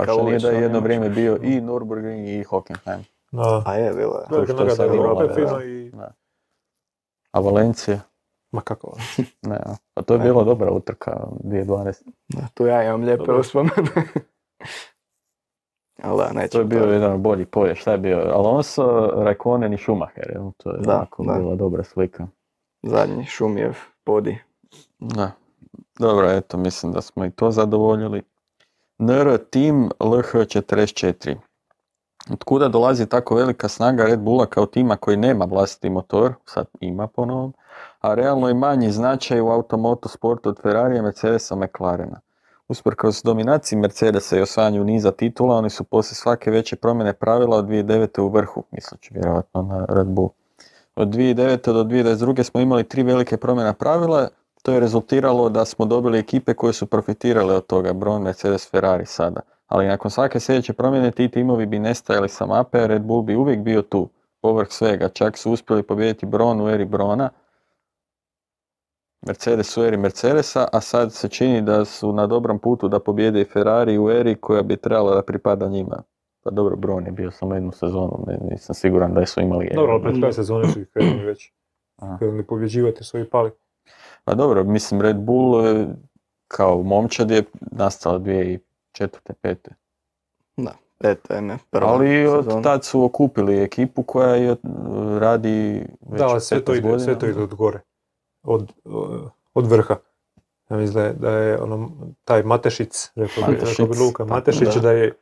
Što nije da je jedno vrijeme bio i Nürburgring i Hockenheim. Da. A je, bila je. Velika što je nagrada sad Europe, Europa, fino da. i... A Valencija? Ma kako? Ne, a. pa to je Ne. bila dobra utrka 2012. Da, tu ja imam lijepe uspomene. Ali da, neću To je bio jedan od boljih polja. Šta je bio? Alonso, Raikkonen i Schumacher. jel? To je Da, onako da. bila dobra slika. Zadnji Šumijev podi. Da. Dobro, eto, mislim da smo i to zadovoljili. NR Team LH44. Od kuda dolazi tako velika snaga Red Bulla kao tima koji nema vlastiti motor, sad ima po novom, a realno i manji značaj u automoto sportu od Ferrarija, Mercedesa, McLarena. Usprkos dominaciji Mercedesa i osvajanju niza titula, oni su poslije svake veće promjene pravila od 2009. u vrhu, misleći vjerojatno na Red Bull. Od 2009. do 2022. smo imali tri velike promjena pravila, to je rezultiralo da smo dobili ekipe koje su profitirale od toga, Braun, Mercedes, Ferrari sada. Ali nakon svake sljedeće promjene ti timovi bi nestajali sa mape, Red Bull bi uvijek bio tu, povrh svega. Čak su uspjeli pobijediti Braun u eri Brona, Mercedes u eri Mercedesa, a sad se čini da su na dobrom putu da pobjede i Ferrari u eri koja bi trebala da pripada njima. Pa dobro, Braun je bio samo jednu sezonu, ne, nisam siguran da su imali Dobro, ali pred kraj sezone su ih krenuli već. Aha. Krenuli pobjeđivati su i pali. Pa dobro, mislim Red Bull kao momčad je nastala 2004. 5. Da, ne, prva Ali od sezona. tad su okupili ekipu koja je, e, radi već Da, sve to 15 ide, godina. sve to ide od gore. Od, od vrha. Ja mislim da je, ono, taj Matešic, rekao bi, rekao bi Luka, tako, Matešić da. da je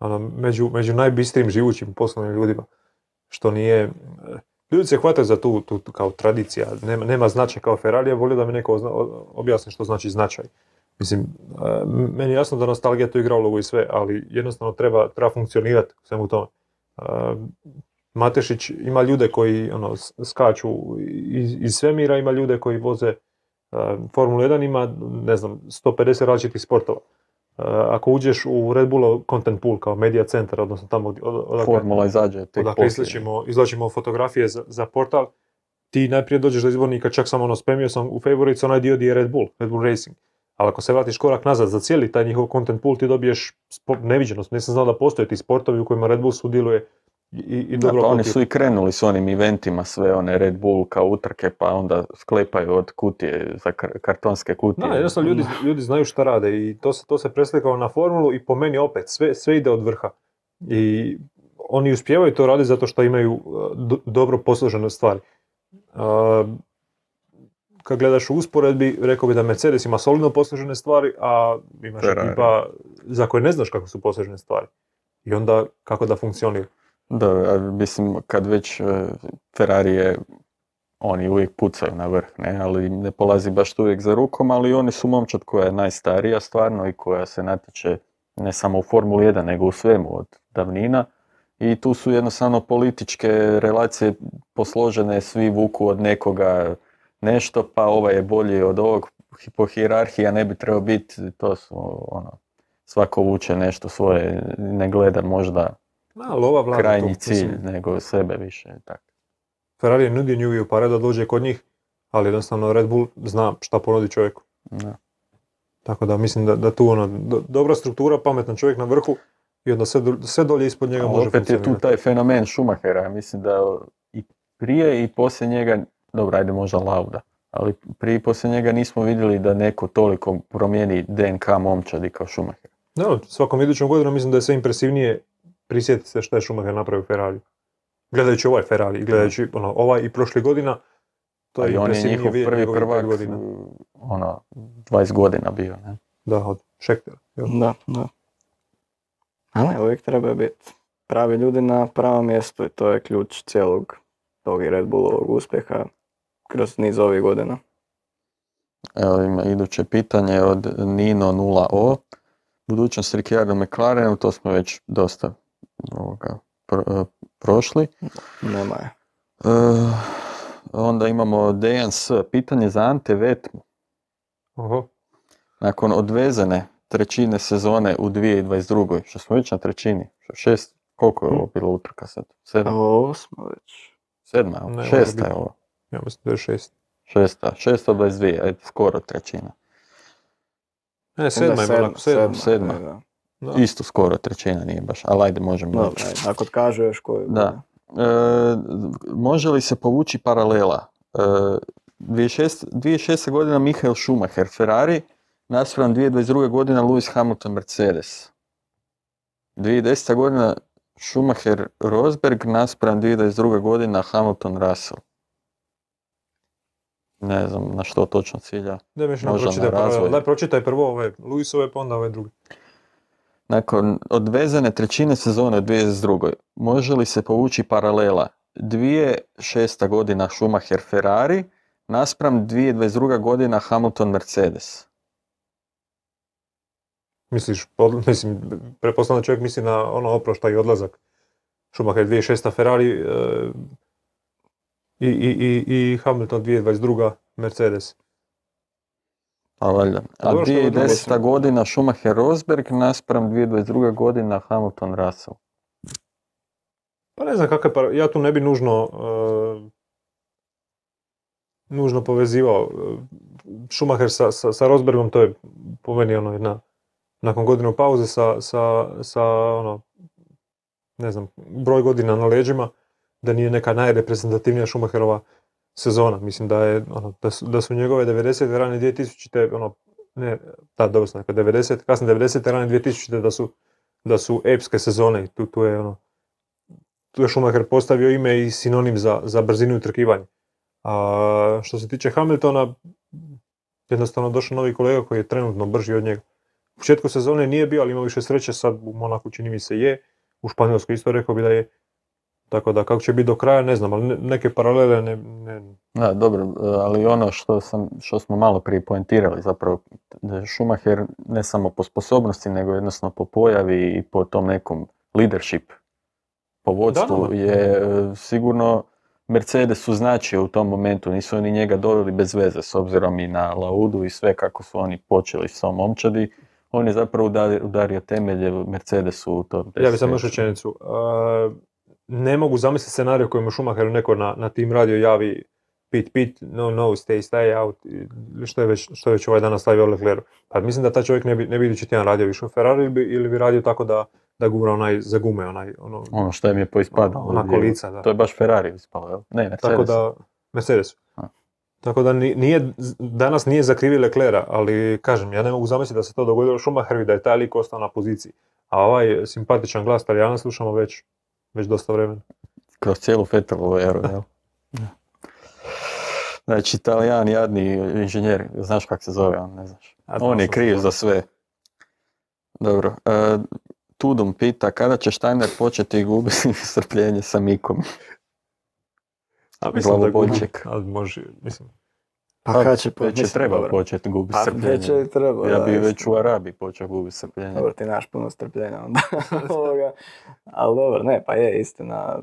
ono, među, među najbistrijim živućim poslovnim ljudima. Što nije, ljudi se hvataju za tu, tu, kao tradicija, nema, nema značaj kao Ferrari, ja volio da mi neko objasni što znači značaj. Mislim, e, meni je jasno da nostalgija tu igra ulogu i sve, ali jednostavno treba, treba funkcionirati u svemu tome. E, Matešić ima ljude koji ono, skaču iz, iz svemira, ima ljude koji voze uh, Formulu 1, ima ne znam, 150 različitih sportova. Uh, ako uđeš u Red Bullov content pool kao media centar, odnosno tamo odakle, Formula izađe odakle poslije. izvlačimo, izvlačimo fotografije za, za portal, ti najprije dođeš do izbornika, čak sam ono spremio sam u favorites onaj dio gdje je Red Bull, Red Bull Racing. Ali ako se vratiš korak nazad za cijeli taj njihov content pool, ti dobiješ neviđenost. Nisam znao da postoje ti sportovi u kojima Red Bull sudjeluje i, i, Da, pa oni su i krenuli s onim eventima, sve one Red Bull kao utrke, pa onda sklepaju od kutije za kar- kartonske kutije. Da, jednostavno ljudi, ljudi znaju šta rade i to se, to se preslikalo na formulu i po meni opet, sve, sve ide od vrha. I oni uspijevaju to raditi zato što imaju uh, do- dobro posložene stvari. Uh, kad gledaš u usporedbi, rekao bi da Mercedes ima solidno posložene stvari, a imaš Ferrari. ekipa za koje ne znaš kako su posložene stvari. I onda kako da funkcionira. Da, mislim, kad već e, Ferrari je, oni uvijek pucaju na vrh, ne, ali ne polazi baš uvijek za rukom, ali oni su momčad koja je najstarija stvarno i koja se natječe ne samo u Formuli 1, nego u svemu od davnina. I tu su jednostavno političke relacije posložene, svi vuku od nekoga nešto, pa ovaj je bolji od ovog, po ne bi trebao biti, to su ono, svako vuče nešto svoje, ne gleda možda Ma, ali ova vlada krajnji to, cilj, mislim, nego sebe više. Tak. Ferrari je nudio Njuviju pare da dođe kod njih, ali jednostavno Red Bull zna šta ponudi čovjeku. Da. Tako da mislim da, da tu ono, do- dobra struktura, pametan čovjek na vrhu i onda sve, sve dolje ispod njega A može opet je tu taj fenomen Schumachera, mislim da i prije i poslije njega, dobro ajde možda Lauda, ali prije i poslije njega nismo vidjeli da neko toliko promijeni DNK momčadi kao Schumacher. Da, svakom idućom godinom mislim da je sve impresivnije prisjetiti se šta je Schumacher napravio u Ferrari. Gledajući ovaj Ferrari, i gledajući ono, ovaj i prošli godina, to je i on je njihov prvi prvak, godina. ono, 20 godina bio. Ne? Da, od jel? Da, da. Ali ne, uvijek treba biti pravi ljudi na pravom mjestu i to je ključ cijelog tog i Red Bullovog uspjeha kroz niz ovih godina. Evo ima iduće pitanje od Nino 0O. Budućnost Ricciardo McLarenu, to smo već dosta ovoga, pro- e, prošli. Nema je. E, onda imamo Dejan S. Pitanje za Ante Vetmu. Oho. Nakon odvezene trećine sezone u 2022. Što smo već na trećini? Što šest? Koliko je ovo bilo utrka sad? Sedam? Ovo smo već. Sedma? Ne, Šesta je ovo. Ja mislim da je šest. Šesta. Šesta od 22, ajde, skoro trećina. Ne, sedma je bila. Sedma. sedma. da. Da. Isto skoro trećina, nije baš, ali ajde možemo Dobro, ajde, ako kaže još koju. Da. E, može li se povući paralela? E, 2006, 2006. godina Michael Schumacher, Ferrari, naspram 2022. godina Lewis Hamilton, Mercedes. 2010. godina Schumacher, Rosberg, naspram 2022. godina Hamilton, Russell. Ne znam na što točno cilja. Možda na pročitaj pročitaj prvo ove Luisove, pa onda ove druge. Nakon odvezene trećine sezone u 2022. može li se povući paralela 2006. godina Schumacher Ferrari naspram 2022. godina Hamilton Mercedes? Misliš, pod- mislim, pretpostavljam da čovjek misli na ono oprošta i odlazak. Schumacher 2006. Ferrari e, i, i, i, i Hamilton 2022. Mercedes. A valjda. A Dobro, što je 2010. drugo. godina Schumacher Rosberg naspram 2022. godina Hamilton Russell. Pa ne znam kakve, par- ja tu ne bi nužno e, nužno povezivao. E, Schumacher sa, sa, sa Rosbergom, to je po meni ono jedna, nakon godinu pauze sa, sa, sa ono, ne znam, broj godina na leđima, da nije neka najreprezentativnija Schumacherova sezona. Mislim da je, ono, da su, da su njegove 90. rane 2000. ono, ne, da, dobro sam rekao, 90, kasne 90. rane 2000. da su, da su epske sezone tu, tu je ono, tu je Schumacher postavio ime i sinonim za, za brzinu i utrkivanje. A što se tiče Hamiltona, jednostavno došao novi kolega koji je trenutno brži od njega. U početku sezone nije bio, ali ima više sreće, sad u Monaku čini mi se je, u Španjolskoj isto rekao bi da je. Tako da kako će biti do kraja ne znam, ali ne- neke paralele ne, ne, Da, dobro, e, ali ono što, sam, što smo malo prije poentirali zapravo, Schumacher ne samo po sposobnosti, nego jednostavno po pojavi i po tom nekom leadership, po vodstvu da. je e, sigurno Mercedesu značio u tom momentu, nisu oni njega doveli bez veze s obzirom i na Laudu i sve kako su oni počeli s tom momčadi, on je zapravo udario, temelje Mercedesu u tom Ja bih samo još rečenicu. Uh, ne mogu zamisliti scenarij u kojem Schumacher neko na, na tim radio javi pit pit, no no, stay stay out, što je već, što je već ovaj danas stavio Leclerc. Pa mislim da taj čovjek ne bi, ne bi idući tjedan radio više u Ferrari ili bi, ili bi radio tako da, da gura onaj za gume, onaj, ono, Ono što im je poispadalo. ona kolica. Da. To je baš Ferrari ispalo, jel? Ne, Mercedes. Tako da, Mercedes. A. Tako da ni- nije, danas nije za krivi Leclerca, ali kažem, ja ne mogu zamisliti da se to dogodilo Schumacheru i da je taj lik ostao na poziciji. A ovaj simpatičan glas Talijana slušamo već, već dosta vremena. Kroz cijelu Vettelovu eru, jel? Znači, Talijan, jadni inženjer, znaš kak se zove on, ne znaš. On je kriv za sve. Dobro. e, Tudum pita, kada će Steiner početi gubiti strpljenje sa Mikom? A mislim da gubi, ali može, mislim. Pa Pa, kad će Već je treba početi gubiti Pa strpljenje. već je treba, Ja da, bi već u Arabiji počeo gubiti strpljenje. Dobro, ti nemaš puno strpljenja onda. Ovoga. Ali dobro, ne, pa je istina.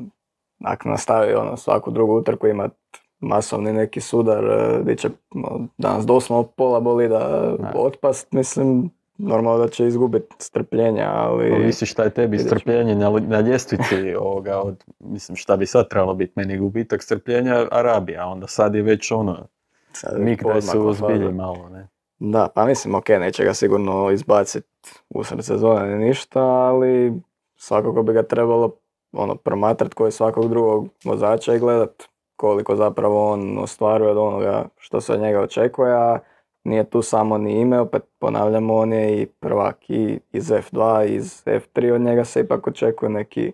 Ako nastavi ono, svaku drugu utrku imat masovni neki sudar, gdje će no, danas doslovno pola bolida Da. otpast, mislim, normalno da će izgubiti strpljenja, ali... Ovisi šta je tebi strpljenje na, na ljestvici ovoga od, mislim šta bi sad trebalo biti meni gubitak strpljenja Arabija, onda sad je već ono, sad Mik se uzbilji malo, ne. Da, pa mislim, ok, neće ga sigurno izbacit usred sezone ni ništa, ali svakako bi ga trebalo ono, promatrat koji svakog drugog vozača i gledat koliko zapravo on ostvaruje od onoga što se od njega očekuje, a nije tu samo ni ime, opet ponavljamo, on je i prvak i iz F2, i iz F3, od njega se ipak očekuje neki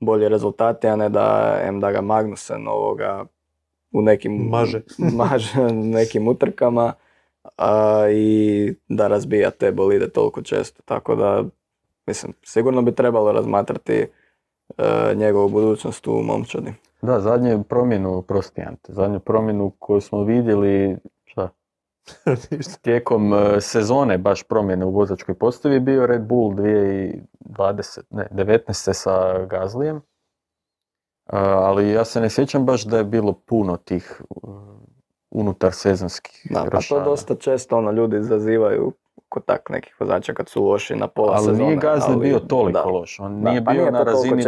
bolji rezultati, a ne da, em da ga Magnussen ovoga u nekim Maže. maže nekim utrkama a, i da razbija te bolide toliko često. Tako da, mislim, sigurno bi trebalo razmatrati e, njegovu budućnost u momčadi. Da, zadnju promjenu, prosti Ante, zadnju promjenu koju smo vidjeli, šta, tijekom e, sezone baš promjene u vozačkoj postavi je bio Red Bull 2020, ne, 19. sa Gazlijem. E, ali ja se ne sjećam baš da je bilo puno tih e, unutar sezonskih Da, pa to dosta često ono ljudi izazivaju kod tak nekih vozača kad su loši na pola Ali sezone. nije Gasly ali- bio toliko da. loš. On Da, nije pa bio nije na razini.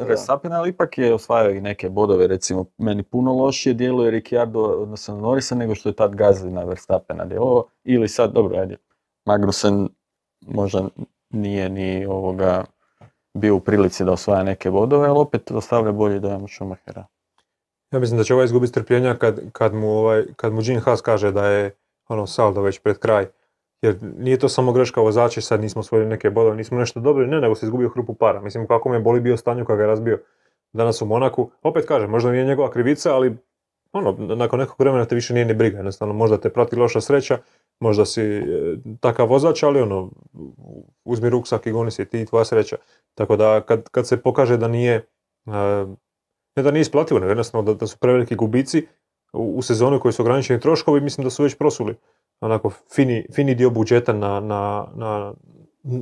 Verstappena, ali ipak je osvajao i neke bodove. Recimo, meni puno lošije djeluje Ricciardo, odnosno Norrisa, nego što je tad Gasly na Verstappena djelovao. Ili sad, dobro, ajde, Magnussen možda nije ni ovoga bio u prilici da osvaja neke bodove, ali opet ostavlja bolji dojam od Schumachera. Ja mislim da će ovaj izgubiti strpljenja kad, kad mu, ovaj, kad mu Gene Haas kaže da je ono saldo već pred kraj. Jer nije to samo greška vozača, sad nismo osvojili neke bodove, nismo nešto dobili, ne, nego se izgubio hrupu para. Mislim, u kakvom je boli bio stanju kad ga je razbio danas u Monaku. Opet kažem, možda nije njegova krivica, ali ono, nakon nekog vremena te više nije ni briga. Jednostavno, možda te prati loša sreća, možda si e, takav vozač, ali ono, uzmi ruksak i goni si ti i tvoja sreća. Tako da, kad, kad se pokaže da nije, e, ne da nije isplativo, nego jednostavno da, da su preveliki gubici u, u sezoni koji su ograničeni troškovi, mislim da su već prosuli onako fini, fini dio budžeta na, na, na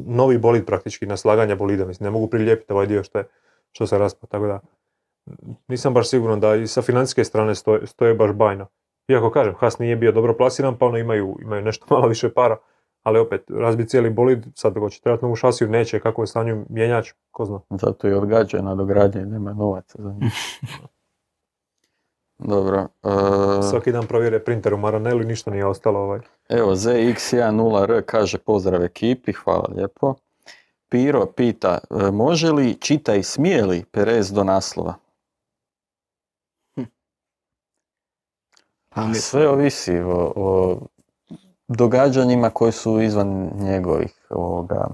novi bolid praktički, na slaganje bolida. Mislim, ne mogu prilijepiti ovaj dio što, je, što se raspa, tako da nisam baš siguran da i sa financijske strane stoje, stoje baš bajno. Iako kažem, Haas nije bio dobro plasiran, pa ono imaju, imaju nešto malo više para, ali opet, razbi cijeli bolid, sad ako će trebati novu šasiju, neće, kako je stanju mjenjač, ko zna. Zato i odgađaju nadogradnje, nema novaca za njih. Dobro. e, Svaki dan provjere printer u Maranelu i ništa nije ostalo ovaj. Evo, ZX10R kaže pozdrav ekipi, hvala lijepo. Piro pita, e, može li, čitaj, smije li Perez do naslova? Pa A mislim- sve ovisi o, o događanjima koji su izvan njegovih ovoga.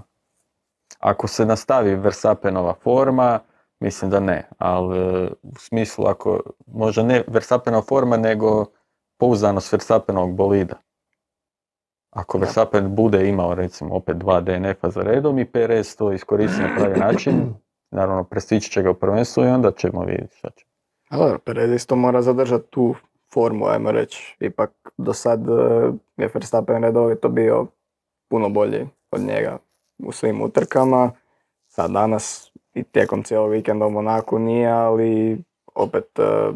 Ako se nastavi Versappenova forma, mislim da ne, ali e, u smislu ako, možda ne Versappenova forma, nego pouzdanost Versappenovog bolida. Ako Da. Verstappen bude imao recimo opet dva DNF-a za redom i Perez to iskoristi na pravi način, naravno prestići će ga u prvenstvu i onda ćemo vidjeti šta će. A dobro, Perez isto mora zadržati tu formu, ajmo reći. Ipak do sad e, je Verstappen redovito bio puno bolji od njega u svim utrkama. Sad danas i tijekom cijelog vikenda u Monaku nije, ali opet e,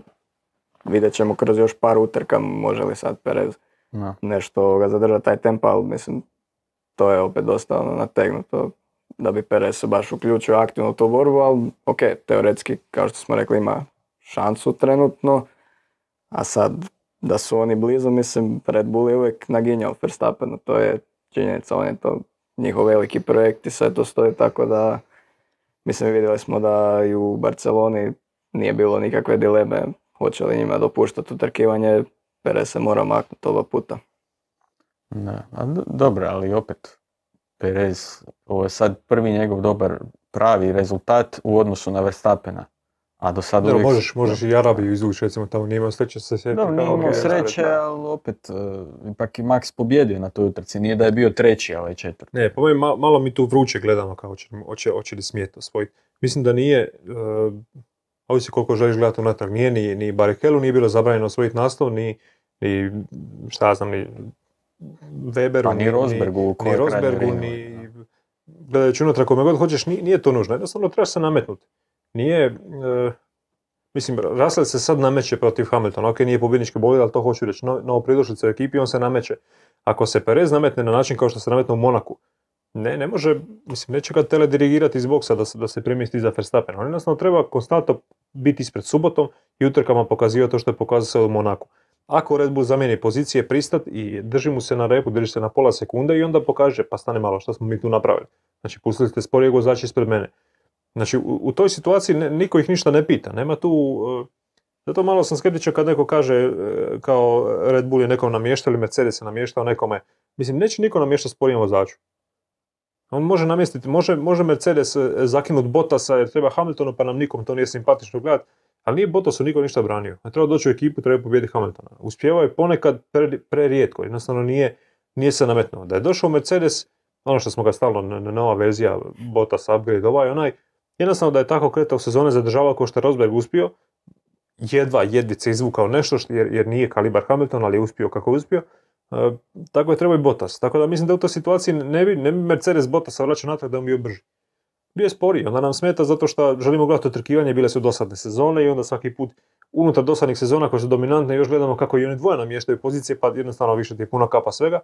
vidjet ćemo kroz još par utrka može li sad Perez No. nešto ga zadržati taj tempo, ali mislim to je opet dosta ono, nategnuto da bi Perez se baš uključio aktivno u tu borbu, ali ok, teoretski, kao što smo rekli, ima šansu trenutno, a sad da su oni blizu, mislim, Red Bull je uvijek naginjao Verstappenu, to je činjenica, on je to njihov veliki projekt i sve to stoji tako da, mislim, vidjeli smo da i u Barceloni nije bilo nikakve dileme hoće li njima dopuštati utrkivanje, Perez se mora maknuti oba puta. Da, a do- dobro, ali opet Perez, ovo je sad prvi njegov dobar pravi rezultat u odnosu na Verstappena. A do sad uvijek... možeš, možeš i Arabiju izvući, recimo tamo nije imao sreće se sjetiti. Dobro, nije imao sreće, ali opet, e, ipak je Max pobjedio na toj utrci. Nije da je bio treći, a ovaj četvrti. Ne, po meni ma- malo mi tu vruće gledamo kao hoće, hoće, li smijeti osvojiti. Mislim da nije, uh, ovisi koliko želiš gledati unatrag, nije ni, ni nije bilo zabranjeno osvojiti naslov, ni, ni šta ja znam, ni Weberu, Pa ni Rosbergu ni, kojoj krajnjoj Rosbergu, ni gledajući unatrag kome god hoćeš, nije, nije to nužno, jednostavno trebaš se nametnuti. Nije, e, mislim, Russell se sad nameće protiv Hamiltona, ok, nije pobjednički bolid, ali to hoću reći, no, novo pridošlice u ekipi, on se nameće. Ako se Perez nametne na način kao što se nametne u Monaku, ne, ne može, mislim, neće ga teledirigirati iz boksa da se, da se premjesti za Verstappen. On jednostavno treba konstantno biti ispred subotom i utrkama pokazivati to što je pokazao u Monaku. Ako Red Bull zamijeni pozicije, pristat i drži mu se na repu, drži se na pola sekunde i onda pokaže, pa stane malo, što smo mi tu napravili. Znači, pustili ste sporije vozači ispred mene. Znači, u, u toj situaciji ne- niko ih ništa ne pita. Nema tu... uh, zato malo sam skeptičan kad neko kaže uh, kao Red Bull je nekom namještao ili Mercedes je namještao nekome. Mislim, neće niko namještati sporijem vozaču. On može namjestiti, može, može Mercedes e, zakinut Bottasa jer treba Hamiltonu pa nam nikom to nije simpatično gledati, ali nije Bottasu niko ništa branio. Ne treba doći u ekipu, treba pobijediti Hamiltona. Uspjevao je ponekad pre, prerijetko, jednostavno nije, nije se nametnuo. Da je došao Mercedes, ono što smo ga stalno, nova verzija Bottas upgrade, ovaj onaj, jednostavno da je tako kretao sezone zadržavao kao što je Rosberg uspio, jedva jedvice izvukao nešto što- jer, jer nije kalibar Hamilton, ali je uspio kako je uspio. E, tako je trebao i Bottas. Tako da mislim da u toj situaciji ne bi, ne bi Mercedes Bottasa vraćao natrag da on bio brži. Bio je sporiji, onda nam smeta zato što želimo gledati otrkivanje, bile su dosadne sezone i onda svaki put unutar dosadnih sezona koje su dominantne još gledamo kako i oni dvoje namještaju pozicije pa jednostavno više ti je puna kapa svega,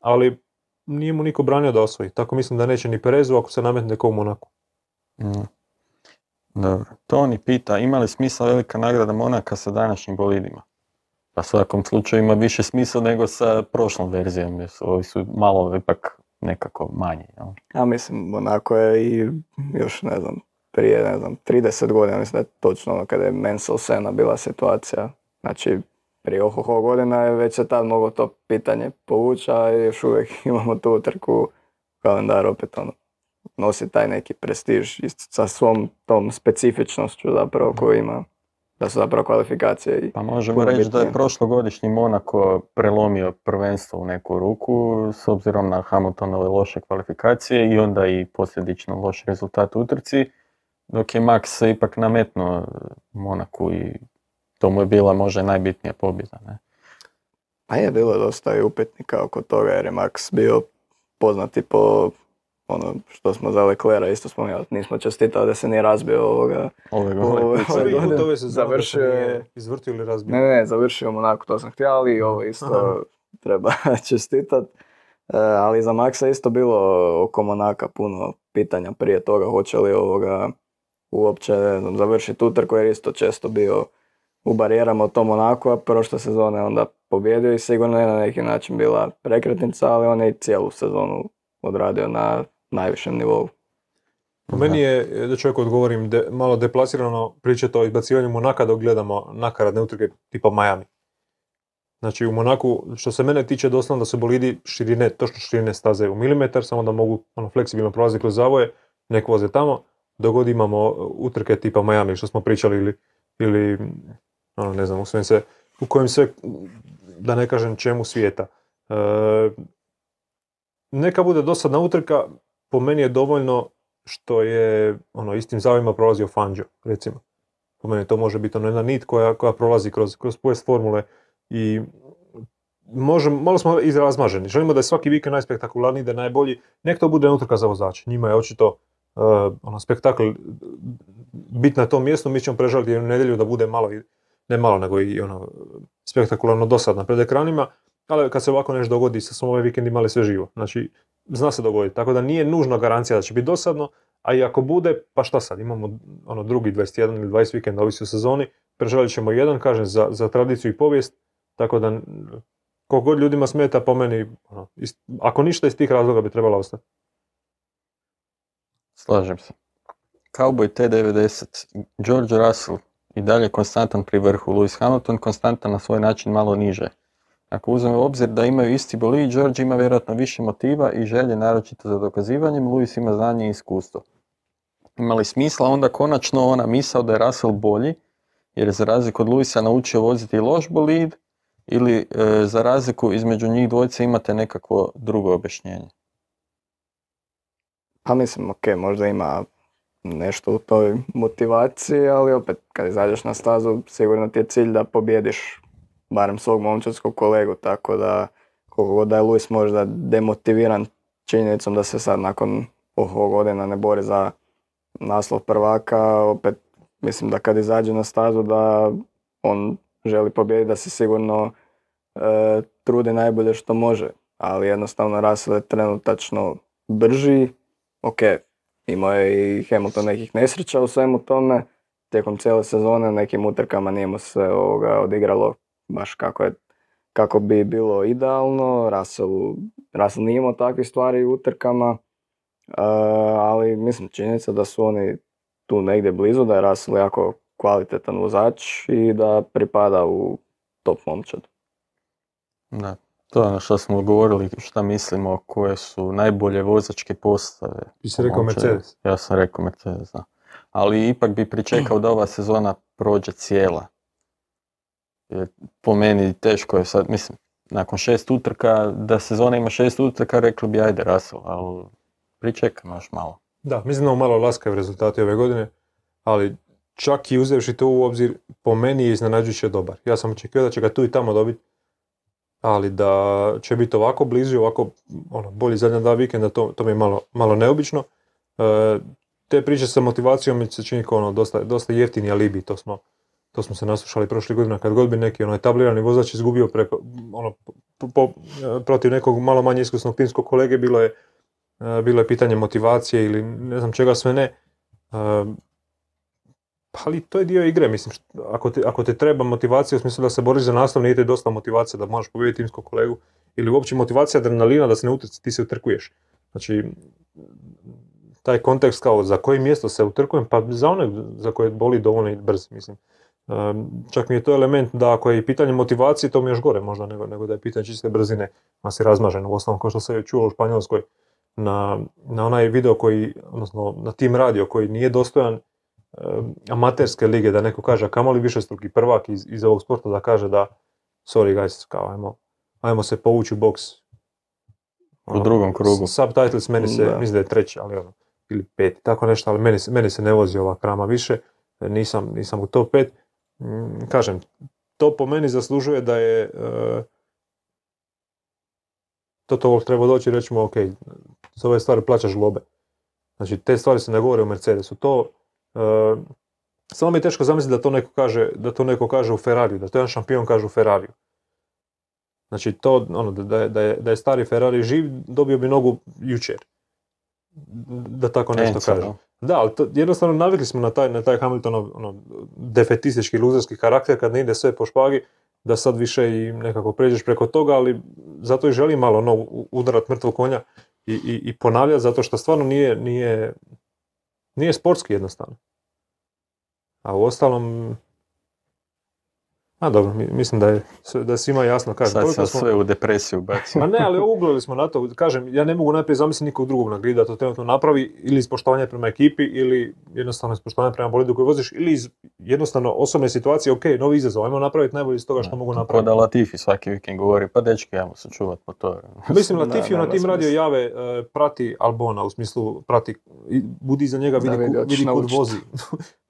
ali nije mu niko branio da osvoji. Tako mislim da neće ni Perezu ako se nametne kao u Monaku. Mm. Dobro. Toni pita, ima li smisla velika nagrada Monaka sa današnjim bolidima? Pa svakom slučaju ima više smisla nego sa prošlom verzijom, jer su, ovi su malo ipak nekako manji. jel? Ja mislim, onako je i još, ne znam, prije, ne znam, 30 godina, mislim da je točno ono kada je Mansell Sena bila situacija. Znači, prije ohoho godina je već se tad moglo to pitanje povući, a još uvijek imamo tu utrku kalendar opet ono, nosi taj neki prestiž sa svom tom specifičnošću zapravo koju ima, da su zapravo kvalifikacije i Pa možemo reći da je prošlogodišnji Monako prelomio prvenstvo u neku ruku s obzirom na Hamiltonove loše kvalifikacije i onda i posljedično loš rezultat u utrci, dok je Max se ipak nametnuo Monaku i to mu je bila možda najbitnija pobjeda. Ne? Pa je bilo dosta i upitnika oko toga jer je Max bio poznati po ono što smo za Leclerca isto spominjali, nismo čestitali da se nije razbio ovoga. Ove godine. Ove se završio je- izvrtio ili razbio. Ne, ne, završio mu onako, to sam htio, ali i ovo isto Aha. treba čestitat. E, ali za Maxa isto bilo oko Monaka puno pitanja prije toga, hoće li ovoga uopće ne znam, završiti utrku jer isto često bio u barijerama u tom Monaku, a prošle sezone onda pobjedio i sigurno je na neki način bila prekretnica, ali on je i cijelu sezonu odradio na najvišem nivou. Po meni je, da čovjek odgovorim, de- malo deplasirano pričati o izbacivanju Monaka dok gledamo nakaradne utrke tipa Miami. Znači u Monaku, što se mene tiče doslovno da su bolidi širine, točno širine staze u milimetar, samo da mogu ono, fleksibilno prolaziti kroz zavoje, nek voze tamo, dok god imamo utrke tipa Miami, što smo pričali, ili, ili ono, ne znam, u, svem se, u kojem sve, da ne kažem čemu svijeta. E, neka bude dosadna utrka, po meni je dovoljno što je ono istim zavima prolazio Fangio, recimo. Po meni to može biti ono jedna nit koja, koja prolazi kroz, kroz povijest formule i može, malo smo izrazmaženi. Želimo da je svaki vikend najspektakularniji, da je najbolji. Nek to bude utrka za vozače. Njima je očito uh, ono spektakl bit na tom mjestu, mi ćemo prežaliti jednu nedjelju da bude malo, i- ne malo, nego i ono, spektakularno dosadna pred ekranima, ali kad se ovako nešto dogodi, sa smo ovaj vikend imali sve živo. Znači, zna se dogoditi. Tako da nije nužno garancija da će biti dosadno, a i ako bude, pa šta sad, imamo ono drugi 21 ili 20 vikenda, ovisi o sezoni, preželit ćemo jedan, kažem, za, za tradiciju i povijest, tako da koliko god ljudima smeta, po meni, ono, ist- ako ništa iz tih razloga bi trebala ostati. Slažem se. Cowboy T90, George Russell i dalje konstantan pri vrhu, Lewis Hamilton konstantan na svoj način malo niže. Ako uzmemo u obzir da imaju isti bolid, George ima vjerojatno više motiva i želje naročito za dokazivanjem, Lewis ima znanje i iskustvo. Ima li smisla onda konačno ona misao da je Russell bolji, jer je za razliku od Lewisa naučio voziti loš bolid, ili e, za razliku između njih dvojice imate nekakvo drugo objašnjenje? Pa mislim, ok, možda ima nešto u toj motivaciji, ali opet kad izađeš na stazu sigurno ti je cilj da pobjediš barem svog momčadskog kolegu, tako da koliko god da je Luis možda demotiviran činjenicom da se sad nakon oho godina ne bori za naslov prvaka, opet mislim da kad izađe na stazu da on želi pobijediti, da se sigurno e, trudi najbolje što može, ali jednostavno Russell je trenutačno brži, ok, imao je i Hamilton nekih nesreća u svemu tome, tijekom cijele sezone, nekim utrkama nije mu se ovoga odigralo baš kako je kako bi bilo idealno, Russell, Russell nije imao takvih stvari u utrkama, e, ali mislim činjenica da su oni tu negdje blizu, da je Russell jako kvalitetan vozač i da pripada u top momčad. Da, to je ono što smo govorili, šta mislimo, koje su najbolje vozačke postave. Ti si rekao. Mercedes. Ja sam rekao Mercedes, da. Ali ipak bi pričekao da ova sezona prođe cijela. Po meni teško je sad, mislim, nakon šest utrka, da sezona ima šest utrka, rekli bi ajde Russell, ali pričekajmo još malo. Da, mislim da malo laskav rezultati ove godine, ali čak i uzevši to u obzir, po meni je iznenađujuće dobar. Ja sam očekivao da će ga tu i tamo dobiti, ali da će biti ovako blizu, ovako ono, bolji zadnja dva vikenda, to, to mi je malo, malo neobično. E, te priče sa motivacijom mi se čini kao ono, dosta, dosta jeftini alibi, to smo, to smo se naslušali prošle godina kad god bi neki ono, etablirani vozač izgubio preko, ono, po- po- protiv nekog malo manje iskusnog timskog kolege, bilo je, e, bilo je pitanje motivacije ili ne znam čega sve ne. E, ali to je dio igre, mislim, ako te, ako te treba motivacija u smislu da se boriš za naslov, nije ti dosta motivacija da možeš pobijediti timskog kolegu, ili uopće motivacija adrenalina da se ne utrci, ti se utrkuješ. Znači, taj kontekst kao za koje mjesto se utrkujem, pa za one za koje boli dovoljno i brz, mislim. Čak mi je to element da ako je i pitanje motivacije, to mi je još gore možda nego, nego da je pitanje čiste brzine, a si razmažen. U osnovu, kao što se čulo u Španjolskoj, na, na onaj video koji, odnosno na tim radio koji nije dostojan amaterske lige, da neko kaže, a kamoli više struki prvak iz, iz ovog sporta da kaže da sorry guys, kao ajmo, ajmo se povući u boks. U drugom krugu. Subtitles meni se, Da. mislim da je treći, ali ono, ili peti, tako nešto, ali meni, meni se ne vozi ova krama više, nisam, nisam u top 5. Mm, Kažem, to po meni zaslužuje da je e, Toto Wolff treba doći i reći mu, ok, za ove stvari plaćaš globe. Znači, te stvari se ne govore u Mercedesu. To, e, samo mi je teško zamisliti da to neko kaže, da to neko kaže u Ferrariju, da to jedan šampion kaže u Ferrariju. Znači, to, ono, da, da, je, da je stari Ferrari živ, dobio bi nogu jučer. Da tako nešto Enzo, kažem. da. Ali to, jednostavno navikli smo na taj, na taj Hamiltonov ono, defetistički, luzerski karakter kad ne ide sve po špagi, da sad više i nekako pređeš preko toga, ali zato i želim malo ono, udarat mrtvog konja i, i, i ponavljati, zato što stvarno nije, nije, nije sportski jednostavno. A u ostalom, a dobro, mi- mislim da je, da je svima jasno. Kažem, Sad sam smo- sve u depresiju bacio. Ma ne, ali uglali smo na to. Kažem, ja ne mogu najprije zamisliti nikog drugog na gridi da to trenutno napravi ili iz poštovanja prema ekipi ili jednostavno iz poštovanja prema bolidu koji voziš ili iz jednostavno osobne situacije, ok, novi izazov, ajmo napraviti najbolje iz toga što mogu Ko da napraviti. Latifi svaki vikend govori, pa dečki, ajmo se čuvat motor. Mislim, Da, Latifiju na tim radio jave e, prati Albona, u smislu prati, i budi iza njega, Da vidi, vidi, vidi kud vozi.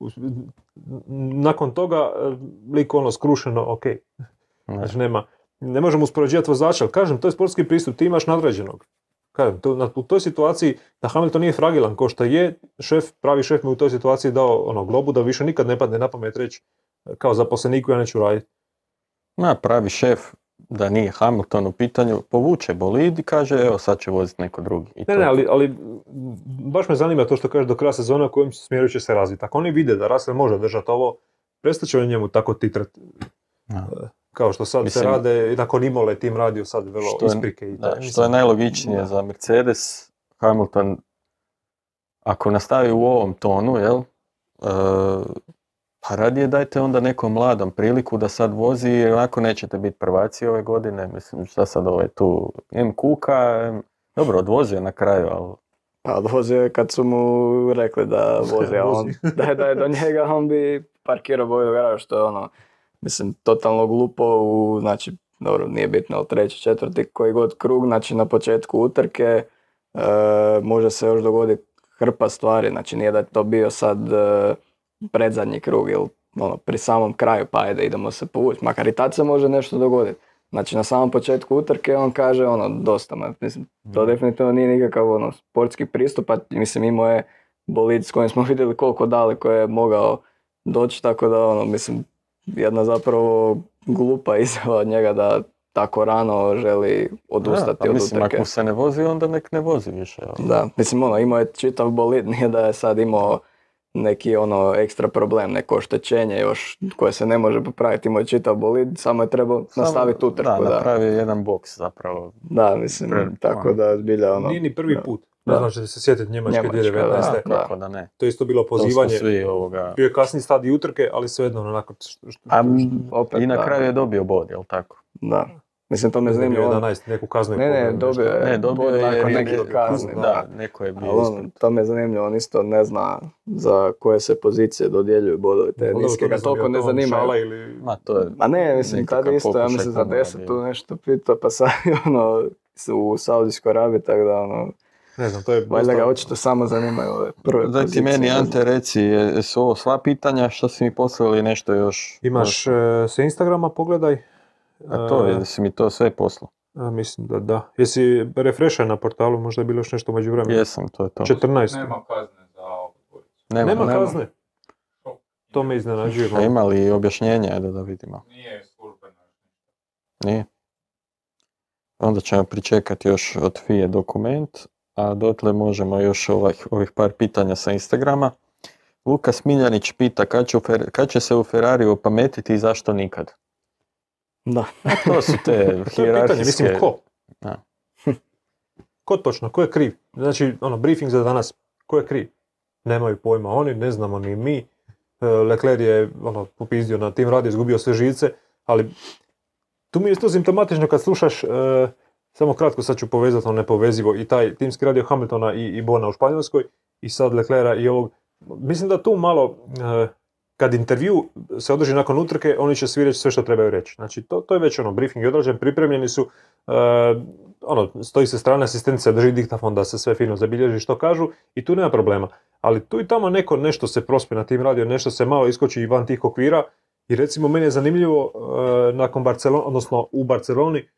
Nakon toga, e, lik ono skrušeno, ok, Znači nema, ne možemo uspoređivati vozača, ali kažem, to je sportski pristup, ti imaš nadređenog. Kažem, to, na, u toj situaciji, da Hamilton nije fragilan, ko što je, šef, pravi šef mi u toj situaciji dao ono, globu da više nikad ne padne na pamet reći kao zaposleniku ja neću raditi. Ma, pravi šef, da nije Hamilton u pitanju, povuče bolid i kaže, evo sad će voziti neko drugi. I Ne, to. ne, ali, ali baš me zanima to što kažeš do kraja sezone u kojem smjeru će se razviti. Ako oni vide da Russell može držati ovo, prestat će on njemu tako titrat. Da. Kao što sad Mislim- se rade, nakon Imole tim radio sad velo Što je- isprike i Da, to. što je najlogičnije da. za Mercedes, Hamilton, ako nastavi u ovom tonu, jel, e, pa radije dajte onda nekom mladom priliku da sad vozi, jer onako nećete biti prvaci ove godine, mislim, šta sad ovaj tu, M Kuka, em, dobro, odvozio na kraju, ali Pa odvozio je kad su mu rekli da vozi, a on, da, je- da je do njega, on bi parkirao boju garažu, što je ono, mislim, totalno glupo u, znači, dobro, nije bitno, ali treći, četvrti, koji god krug, znači na početku utrke, e, može se još dogoditi hrpa stvari, znači nije da je to bio sad e, predzadnji krug ili ono, pri samom kraju, pa ajde, idemo se povući, makar i tad se može nešto dogoditi. Znači na samom početku utrke on kaže ono dosta, ma, mislim, to definitivno nije nikakav ono sportski pristup, a mislim imao je bolid s kojim smo vidjeli koliko daleko je mogao doći, tako da ono, mislim, jedna zapravo glupa izjava od njega da tako rano želi da, odustati pa od mislim, ako utrke. se ne vozi, onda nek ne vozi više. jel. Da, mislim ono, imao je čitav bolid, nije da je sad imao neki ono ekstra problem, neko oštećenje još koje se ne može popraviti, imao čitav bolid, samo je trebao Samo- nastaviti utrku. Da, Da, da. napravio je jedan boks zapravo. mislim, Pre- tako da zbilja ono... Nije ni prvi da. put. Ne Da. znam ćete se sjetiti Njemačke Njemačka, 2019. da. Da, kako da ne. To je isto bilo To smo pozivanje. svi ovoga... Bio je kasni stadij utrke, ali svejedno onako... što- što- A, opet, I na da. kraju je dobio bod, jel tako? Da. Mislim, to me on- 11, neku kaznu. Ne, ne, dobio je. Ne, dobio je nakon neke kazne, da. Da, neko je bio on, ispred. to me zanimljivo, on isto ne zna za koje se pozicije dodjeljuju bodovi te niske, ga toliko ne zanima. Ili... Ma, to je... Ma ne, mislim, tad Nekakav isto, ja mislim, za deset tu nešto pitao, pa sad ono, su u Saudijskoj Arabiji, tako da ono, Ne znam, to je... Valjda ga očito samo zanimaju ove prve Daj ti pozicije. meni, Ante, reci, su ovo sva pitanja što si mi poslali nešto još? Imaš e, sa Instagrama, pogledaj. A to je, E, si mi to sve poslao. a, mislim da da. Jesi refreshaj na portalu, možda je bilo još nešto među vremenu. Jesam, to je to. 14. Nema kazne za ovu. Nema, Nema nema. kazne. To me iznenađuje. A ima li objašnjenja, ajde da vidimo. Nije službeno. Nije? Onda ćemo pričekati još od FIE dokument, a dotle možemo još ovih, ovih par pitanja sa Instagrama. Lukas Miljanić pita kad će, u Fer- kad će se u Ferrari opametiti i zašto nikad? Da. To su te To je pitanje, hijerarhijske... mislim, ko? Da. Ko točno, ko je kriv? Znači, ono, briefing za danas, ko je kriv? Nemaju pojma oni, ne znamo ni mi. E, Leclerc je, ono, popizdio na tim radi, izgubio sve žice, ali tu mi je isto simptomatično kad slušaš, e, samo kratko sad ću povezati ono nepovezivo, i taj timski radio Hamiltona i, i Bona u Španjolskoj, i sad Leclerca i ovog. Mislim da tu malo, e, kad intervju se održi nakon utrke, oni će svi reći sve što trebaju reći. Znači, to, to je već ono, briefing je odrađen, pripremljeni su, e, ono, stoji se strane asistencija, drži diktafon da se sve fino zabilježi što kažu i tu nema problema. Ali tu i tamo neko nešto se prospe na tim radio, nešto se malo iskoči i van tih okvira i recimo meni je zanimljivo e, nakon Barcelona, odnosno u Barceloni,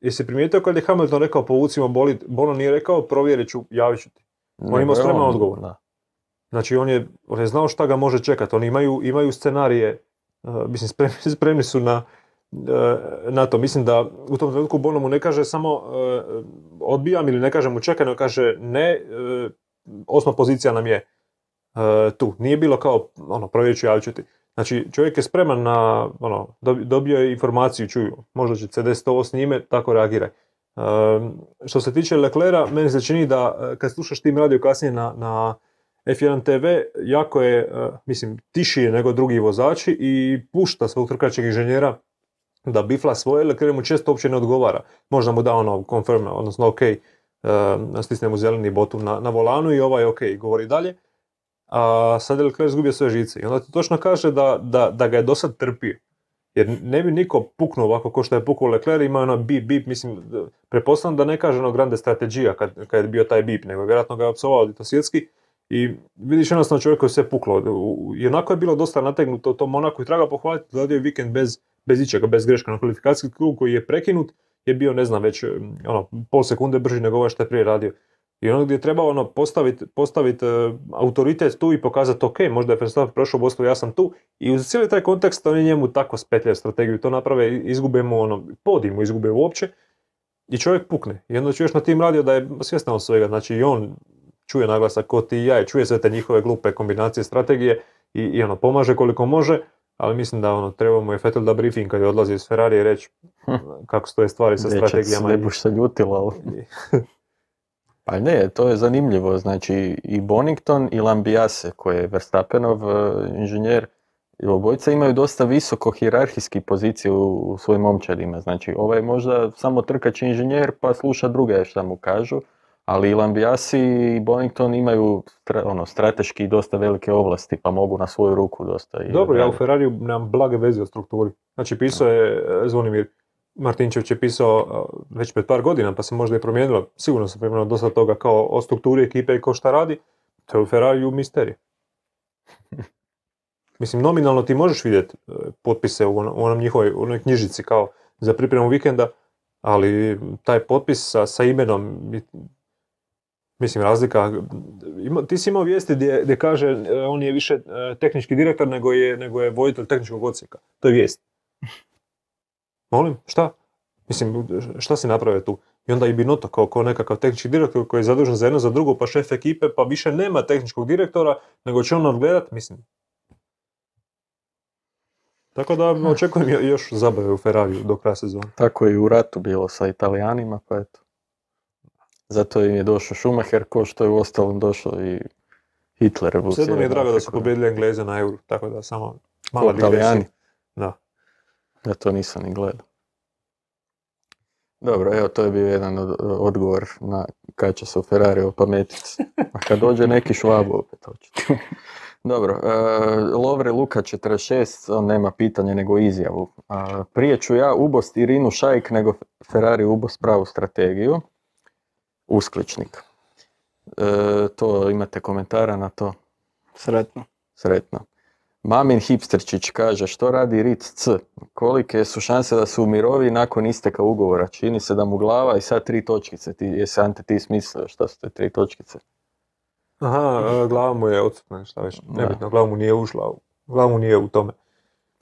jesi primijetio kad je Hamilton rekao povucimo bolid, Bono nije rekao provjerit ću, javit ću ti. On ima spreman odgovor. Da. Znači on je, on je znao šta ga može čekati, oni imaju, imaju scenarije, e, mislim spremni, spremni su na, e, na to. Mislim da u tom trenutku Bono mu ne kaže samo e, odbijam ili ne kaže mu čekaj, nego kaže ne, osma pozicija nam je tu. Nije bilo kao, ono, provjerit ću, javit ću ti. Znači, čovjek je spreman na, ono, dobi- dobio je informaciju, čuju, možda će desiti ovo s njime, tako reagiraj. Što se tiče Leclera, meni se čini da kad slušaš tim radio kasnije na, na F1 TV, jako je, e, mislim, tiši je nego drugi vozači i pušta svog trkačeg inženjera da bifla svoje, Leclerc mu često uopće ne odgovara. Možda mu da ono confirm, odnosno ok, e, stisne mu zeleni botum na, na volanu i ovaj ok, govori dalje. A sad je Leclerc izgubio sve žice i onda ti točno kaže da, da, da ga je do sad trpio. Jer ne bi niko puknuo ovako ko što je pukao Leclerc, ima ono bip, bip, mislim, pretpostavljam da ne kaže ono grande strategija kad, kad je bio taj bip, nego vjerojatno ga je opsovao svjetski i vidiš jednostavno čovjeku je sve puklo. I onako je bilo dosta nategnuto u tom Monaku i treba ga pohvaliti da je vikend bez, bez ičega, bez greška na kvalifikacijski krug koji je prekinut, je bio ne znam već um, ono, pol sekunde brži nego ovaj što je prije radio. I ono gdje je trebao ono, postaviti postavit, e, autoritet tu i pokazati ok, možda je Verstappen prošao vodstvo, ja sam tu. I uz cijeli taj kontekst oni njemu tako spetljaju strategiju, to naprave, izgube mu ono, podij mu izgube uopće i čovjek pukne. I onda čuješ na tim radio da je svjestan svega, znači i on čuje naglasak ko ti i ja i čuje sve te njihove glupe kombinacije strategije i, i ono, pomaže koliko može, ali mislim da ono, treba mu je Vettel da briefing kad je odlazi iz Ferrari i reći kako stoje stvari sa Dečac, strategijama. ne buš se ljutila, ali... Pa ne, to je zanimljivo, znači i Bonington i Lambiase, koji je Verstappenov e, inženjer, i obojica imaju dosta visoko hijerarhijski pozicije u, svojim momčadima, znači ovaj je možda samo trkač inženjer pa sluša druge šta mu kažu, ali i Lambiasi i Bonington imaju ono, strateški dosta velike ovlasti, pa mogu na svoju ruku dosta. I Dobro, ja u. Ferrariju nemam blage veze o strukturi. Znači, pisao je e, Zvonimir Martinčević je pisao e, već pred par godina, pa se možda i promijenilo. Sigurno se promijenilo dosta toga kao o strukturi ekipe i ko šta radi. To je u Ferrariju misterij. Mislim, nominalno ti možeš vidjeti e, potpise u onom, u onom njihovoj u onoj knjižici kao za pripremu vikenda, ali taj potpis sa, sa imenom, mislim, razlika, ima, ti si imao vijesti gdje, gdje kaže e, on je više e, tehnički direktor nego je, nego je voditelj tehničkog odsjeka. To je vijest. Molim, šta? Mislim, šta si napravio tu? I onda i Binotto kao, kao nekakav tehnički direktor koji je zadužen za jedno za drugo, pa šef ekipe, pa više nema tehničkog direktora, nego će on nadgledat, mislim. Tako da očekujem jo- još zabave u Ferrariju do kraja sezone. Tako je i u ratu bilo sa Italijanima, pa eto. Zato im je došao Schumacher, ko što je u ostalom došao i Hitler. Sve mi je drago da su pobjedili Engleze na Euro, tako da samo mala digresija. Da. Ja to nisam ni gledao. Dobro, evo to je bio jedan od- odgovor na kad će se u Ferrari opametiti. A kad dođe neki švabo opet hoće. Dobro, e, Lovre Luka 46, on nema pitanje nego izjavu. A, prije ću ja ubost Irinu Šajk nego Ferrari ubost pravu strategiju. Uskličnik. E, to imate komentara na to? Sretno. Sretno. Mamin hipsterčić kaže, što radi Ritz C? Kolike su šanse da su u mirovi nakon isteka ugovora? Čini se da mu glava i sad tri točkice. Ti, jesi Ante ti smislio šta su te tri točkice? Aha, glava mu je odsutna, šta već, nebitno, glava mu nije ušla, glava mu nije u tome.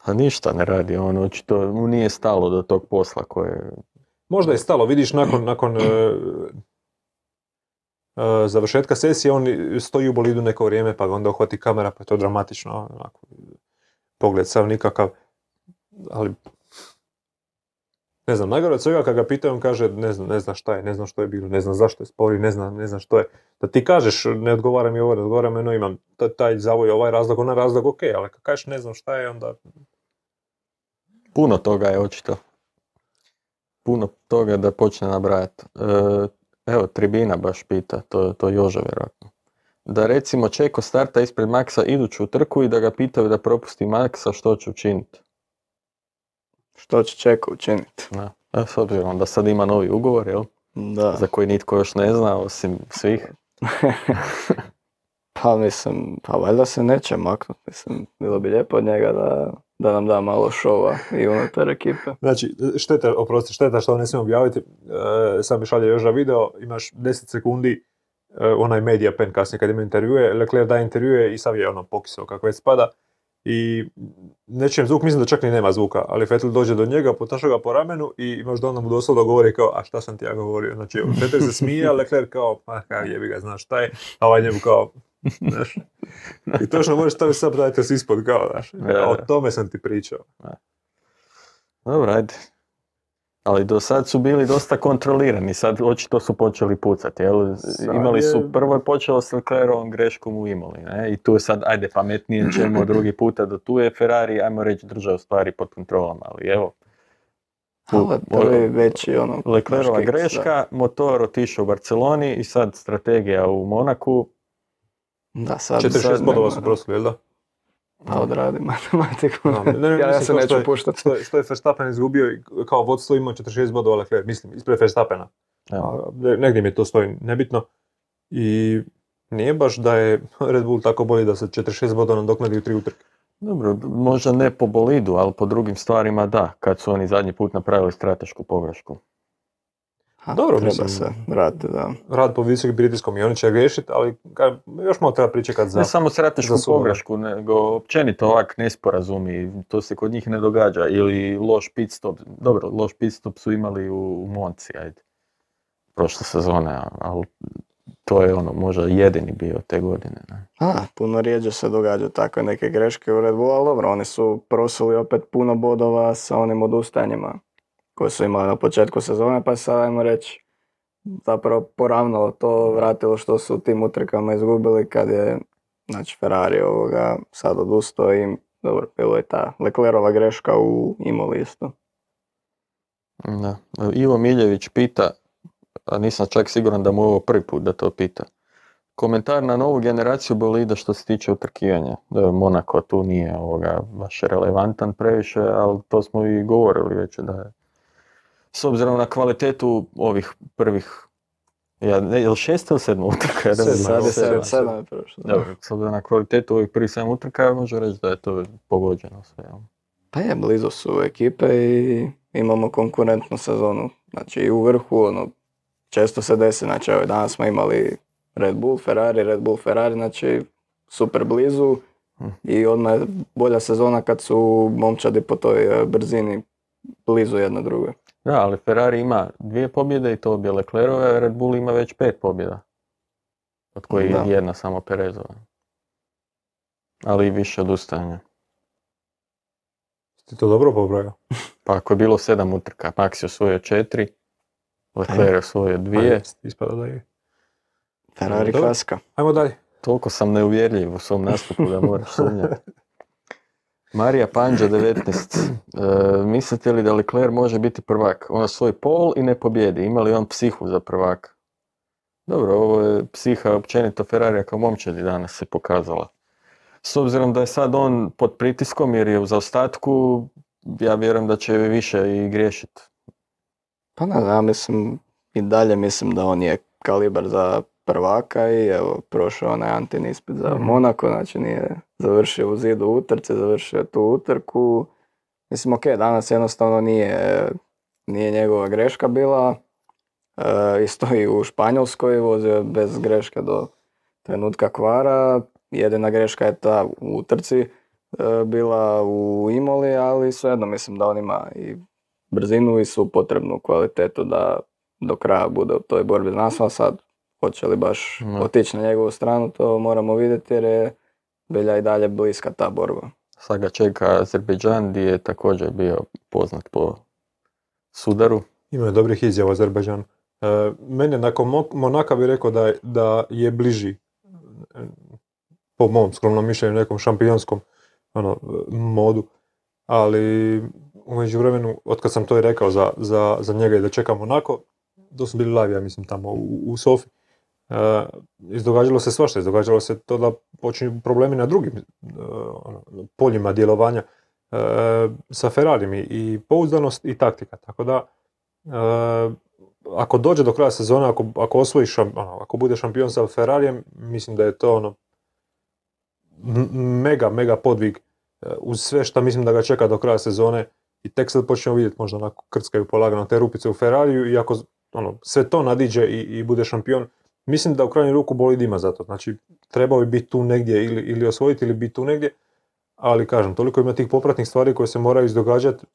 A ništa ne radi, on očito mu nije stalo do tog posla koje... Možda je stalo, vidiš nakon, nakon e, završetka sesije, on stoji u bolidu neko vrijeme, pa ga onda uhvati kamera, pa je to dramatično, onako, pogled sav nikakav, ali ne znam, najgore od svega kad ga pitaju, on kaže ne znam, ne zna šta je, ne znam što je bilo, ne znam zašto je spori, ne znam, ne znam što je. Da ti kažeš ne odgovara mi ovo, ne odgovara mi ono, imam taj zavoj, ovaj razlog, onaj razlog, ok, ali kad kažeš ne znam šta je, onda Puno toga je očito. Puno toga da počne nabrajati. E, evo, tribina baš pita, to, to Joža vjerojatno. Da recimo Čeko starta ispred Maksa iduću trku i da ga pitaju da propusti Maksa što će učiniti. Što će Čeko učiniti? Da. E, s obzirom da sad ima novi ugovor, jel? Da. Za koji nitko još ne zna, osim svih. Pa mislim, pa valjda se neće maknut. Mislim, bilo bi lijepo od njega da, da nam da malo šova i unutar ekipe. Znači, šteta, oprosti, šteta što ne smijem objaviti, e, sam mi šalje još za video, imaš 10 sekundi, e, onaj media pen kasnije kad ima intervjue, Leclerc da intervjue i sav je ono pokisao kako već spada i ne čujem zvuk, mislim da čak ni nema zvuka, ali Vettel dođe do njega, potaša ga po ramenu i imaš da onda mu doslovno govori kao, a šta sam ti ja govorio, znači Vettel se smije, a Leclerc kao, pa kao jebi ga, znaš šta je, a ovaj njemu kao, znaš, i točno možeš staviti subtitles ispod kao, znaš, o tome sam ti pričao. Dobro, ajde. Ali do sad su bili dosta kontrolirani, sad očito su počeli pucati, jel? Sad Imali su, je- prvo je počelo s Leclerovom greškom u Imoli, ne? I tu je sad, ajde, pametnije ćemo drugi puta do tu je Ferrari, ajmo reći, držao stvari pod kontrolom, ali evo. tu- Ali to je veći ono... Leclerova greška, motor otišao u Barceloni i sad strategija u Monaku. Da, sad... 46 sad bodova su prosili, jel da? Pa odradi matematiku. Da, ne, ne, ja, ja se neću što je- puštat. Što što je Verstappen izgubio i kao vodstvo imao 46 bodova Leclerc, mislim, ispred Verstappena. A, ne- negdje mi to stoji nebitno. I nije baš da je Red Bull tako bolji da se 46 bodova nadoknadi u tri utrke. Dobro, možda ne po bolidu, ali po drugim stvarima da, kad su oni zadnji put napravili stratešku pogrešku. Ha, Dobro, treba mislim. se vratiti, da. Rad po visokim pritiskom i oni će griješiti, ali ka- još malo treba pričekati za... Ne samo stratešku pogrešku, nego općenito ovak nesporazumi, to se kod njih ne događa. Ili loš pit stop, dobro, loš pit stop su imali u, u Monci, ajde, prošle sezone, ali to je ono, možda jedini bio te godine. Ne? A, puno rijeđe se događaju takve neke greške u Red Bullu, ali dobro, oni su prosuli opet puno bodova sa onim odustanjima koje su imali na početku sezone, pa se sad ajmo reći zapravo poravnalo to, vratilo što su tim utrkama izgubili kad je znači Ferrari ovoga sad odustao i dobro, bilo je ta Leclerova greška u Imoli isto. Da. Ivo Miljević pita, a nisam čak siguran da mu je ovo prvi put da to pita. Komentar na novu generaciju bolida što se tiče utrkivanja. Da, Monako tu nije ovoga baš relevantan previše, ali to smo i govorili već da je. S obzirom na kvalitetu ovih prvih, ja, ne, je li šest ili sedma utrka? Ja Sedma. Sad je prošlo. da. Dobro, s obzirom na kvalitetu ovih prvih sedam utrka, može reći da je to pogođeno sve. jel? Pa je, blizu su ekipe i imamo konkurentnu sezonu. Znači i u vrhu, ono, često se desi, znači evo danas smo imali Red Bull, Ferrari, Red Bull, Ferrari, znači super blizu Hm. i odmah je bolja sezona kad su momčadi po toj e, brzini blizu jedna druge. Da, ali Ferrari ima dvije pobjede i to obje Leclerove, a Red Bull ima već pet pobjeda. Od kojih jedna samo Perezova. Ali i više odustajanja. Ti to dobro pobrojao? Pa ako je bilo sedam utrka, Max je osvojio četiri, Leclerc je osvojio dvije, Ispada da je. Ferrari kaska. Ajmo dalje. toliko sam neuvjerljiv u svom nastupu da moraš sumnjati. Marija Panđa 19. E, mislite li da Leclerc može biti prvak? On svoj pol i ne pobjedi. Ima li on psihu za prvaka? Dobro, ovo je psiha općenito Ferrarija kao momčadi danas se pokazala. S obzirom da je sad on pod pritiskom jer je u zaostatku, ja vjerujem da će više i griješiti. Pa ne, ja mislim i dalje mislim da on je kalibar za prvaka i evo prošao onaj Antin ispit za Mhm. Monako, znači nije završio u zidu utrce, završio tu utrku. Mislim, ok, danas jednostavno nije, nije njegova greška bila. E, isto i u Španjolskoj vozio je bez greške do trenutka kvara. Jedina greška je ta u utrci e, bila u Imoli, ali svejedno mislim da on ima i brzinu i svu potrebnu kvalitetu da do kraja bude u toj borbi naslov. Sad, hoće li baš Da. otići na njegovu stranu, to moramo vidjeti jer je bilja i dalje bliska ta borba. Sad ga čeka Azerbejdžan gdje je također bio poznat po sudaru. Ima je dobrih izjava Azerbajdžan. E, mene nakon Mo- Monaka bi rekao da, je- da je bliži e, po mom skromnom mišljenju nekom šampionskom ono, modu. Ali u međuvremenu, otkad sam to i rekao za, za, za njega i da čekam Monako, to su bili live, ja mislim, tamo u, u Sofi. E, izdogađalo se svašta, izdogađalo se to da počinju problemi na drugim e, ono, poljima djelovanja e, sa Ferrarijem i, pouzdanost i taktika. Tako da, ako dođe do kraja sezone, ako, ako osvoji šam- ono, ako bude šampion sa Ferrarijem, mislim da je to ono mega, mega podvig uz sve što mislim da ga čeka do kraja sezone i tek sad počnemo vidjeti možda onako krckaju polagano te rupice u Ferrariju i ako ono, sve to nadiđe i, i bude šampion, mislim da u krajnju ruku bolid ima za to. Znači, trebao bi biti tu negdje ili, ili osvojiti ili biti tu negdje, ali kažem, toliko ima tih popratnih stvari koje se moraju izdogađati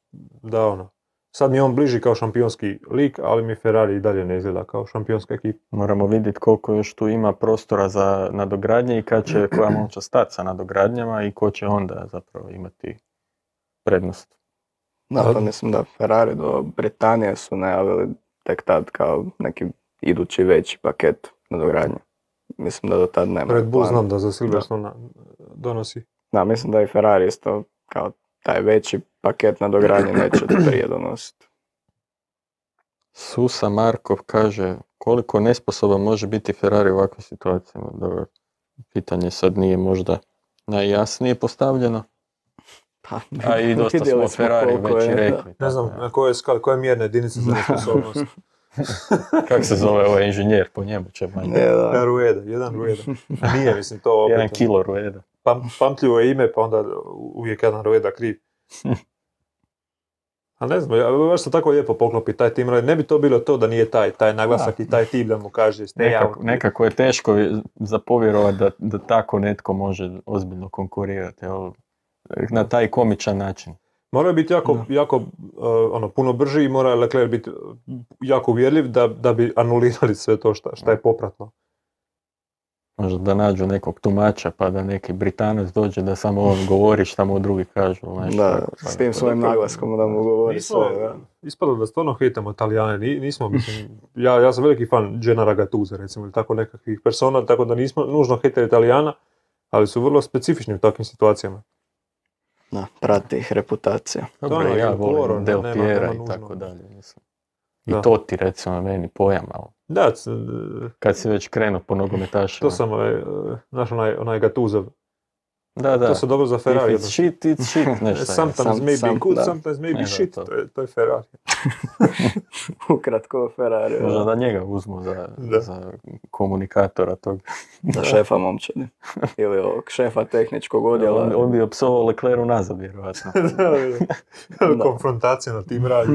da ono, sad mi je on bliži kao šampionski lik, ali mi Ferrari i dalje ne izgleda kao šampionska ekipa. Moramo vidjeti koliko još tu ima prostora za nadogradnje i kad će koja moća stati sa nadogradnjama i ko će onda zapravo imati prednost. Da, pa mislim da Ferrari do Britanije su najavili tek tad kao neki idući veći paket nadogradnje. Mislim da do tad nema. Red Bull znam da za Silverstone donosi. Da, mislim da i Ferrari isto kao taj veći paket nadogradnje neće prije donositi. Susa Markov kaže koliko nesposoban može biti Ferrari u ovakvim situacijama. Dobro, pitanje sad nije možda najjasnije postavljeno, Pa, a i dosta smo Ferrari već da. rekli. Ne znam na koje koje mjerne jedinice za nesposobnost. Kako se zove ovaj inženjer po njemu će manje. Ne, da. Rueda, jedan Rueda. Nije, mislim, to opet, Jedan kilo rueda. pam, pamtljivo je ime, pa onda uvijek jedan Rueda kriv. A ne znam, ja, baš se tako lijepo poklopi taj tim. Ne bi to bilo to da nije taj, taj naglasak i taj tim da mu kaže Nekako, nekako je teško za povjerovati da, da tako netko može ozbiljno konkurirati evo, na taj komičan način. Mora biti jako, jako uh, ono, puno brži i mora Leclerc biti uh, jako uvjerljiv da, da bi anulirali sve to šta, šta je popratno. Možda da nađu nekog tumača pa da neki Britanac dođe da samo on govori šta mu drugi kažu. nešto Da, tako, pa- s tim svojim naglaskom da mu govori Nismo, sve. Da. ispada da stvarno hejtamo Italijane, Ni- nismo, mislim, ja, ja sam veliki fan Gennara Gattusa, recimo, ili tako nekakvih persona, tako da nismo nužno hejteri Italijana, ali su vrlo specifični u takvim situacijama. Da, prati ih reputacija. Dobro, ja volim ne- Del nema- Piera nema i tako dalje. Mislim. I Da. Totti recimo meni pojam, ali Da, c- kad si već krenuo po nogometašima. to sam, e, znaš, onaj, onaj Gattusa, Da, da. to se dobro za Ferrari. If it's shit, it's shit, nešto je. Sometimes maybe sam- good, da. sometimes maybe Ne, da, shit, to. to je, to je Ferrari. Ukratko Ferrari. Možda Da, da njega uzmu za, Da. za komunikatora tog. da šefa momčadi. Ili ovog šefa tehničkog odjela. On, on bi opsovao Lecleru nazad, vjerojatno. Da. Konfrontacija na tim radi.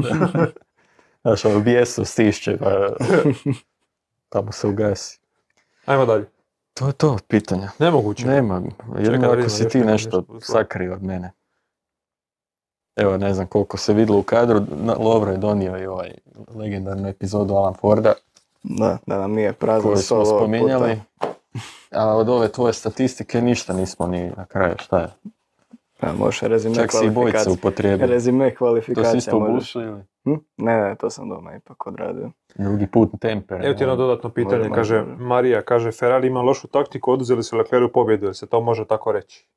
Znaš, ono bijesu stišće, pa, mu se ugasi. Ajmo dalje. To je to od pitanja. Nemoguće. Nema, vidimo ako si ti nešto sakrio od mene. Evo, ne znam koliko se vidjelo u kadru, na- Lovro je donio i ovaj legendarnu epizodu Alan Forda, Da, da nam nije stol smo spominjali. puta. A od ove tvoje statistike ništa nismo ni na kraju, šta je? Ja, može rezime Čak si i. Rezime To si kvalifikacija isto možeš. ili? Hm? Ne, ne, to sam doma ipak odradio. Drugi put temper. Evo ti jedno dodatno pitanje, kaže može. Marija, kaže Ferrari ima lošu taktiku, oduzeli su Leclercu pobjedu, jel se to može tako reći?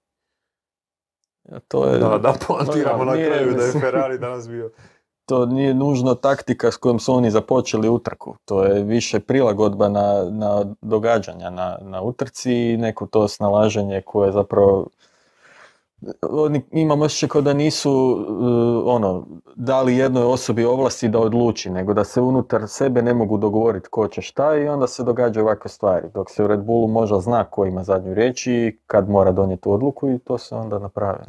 Ja, to je, Da, da poantiramo na nije, kraju da je. Ferrari danas bio. to nije nužno taktika s kojom su oni započeli utrku. To je više prilagodba na, na događanja na, na utrci i neko to snalaženje koje zapravo oni, imam osjećaj kao da nisu uh, ono, dali jednoj osobi ovlasti da odluči, nego da se unutar sebe ne mogu dogovoriti ko će šta i onda se događaju ovakve stvari. Dok se u Red Bullu možda zna ko ima zadnju riječ i kad mora donijeti odluku i to se onda napravi.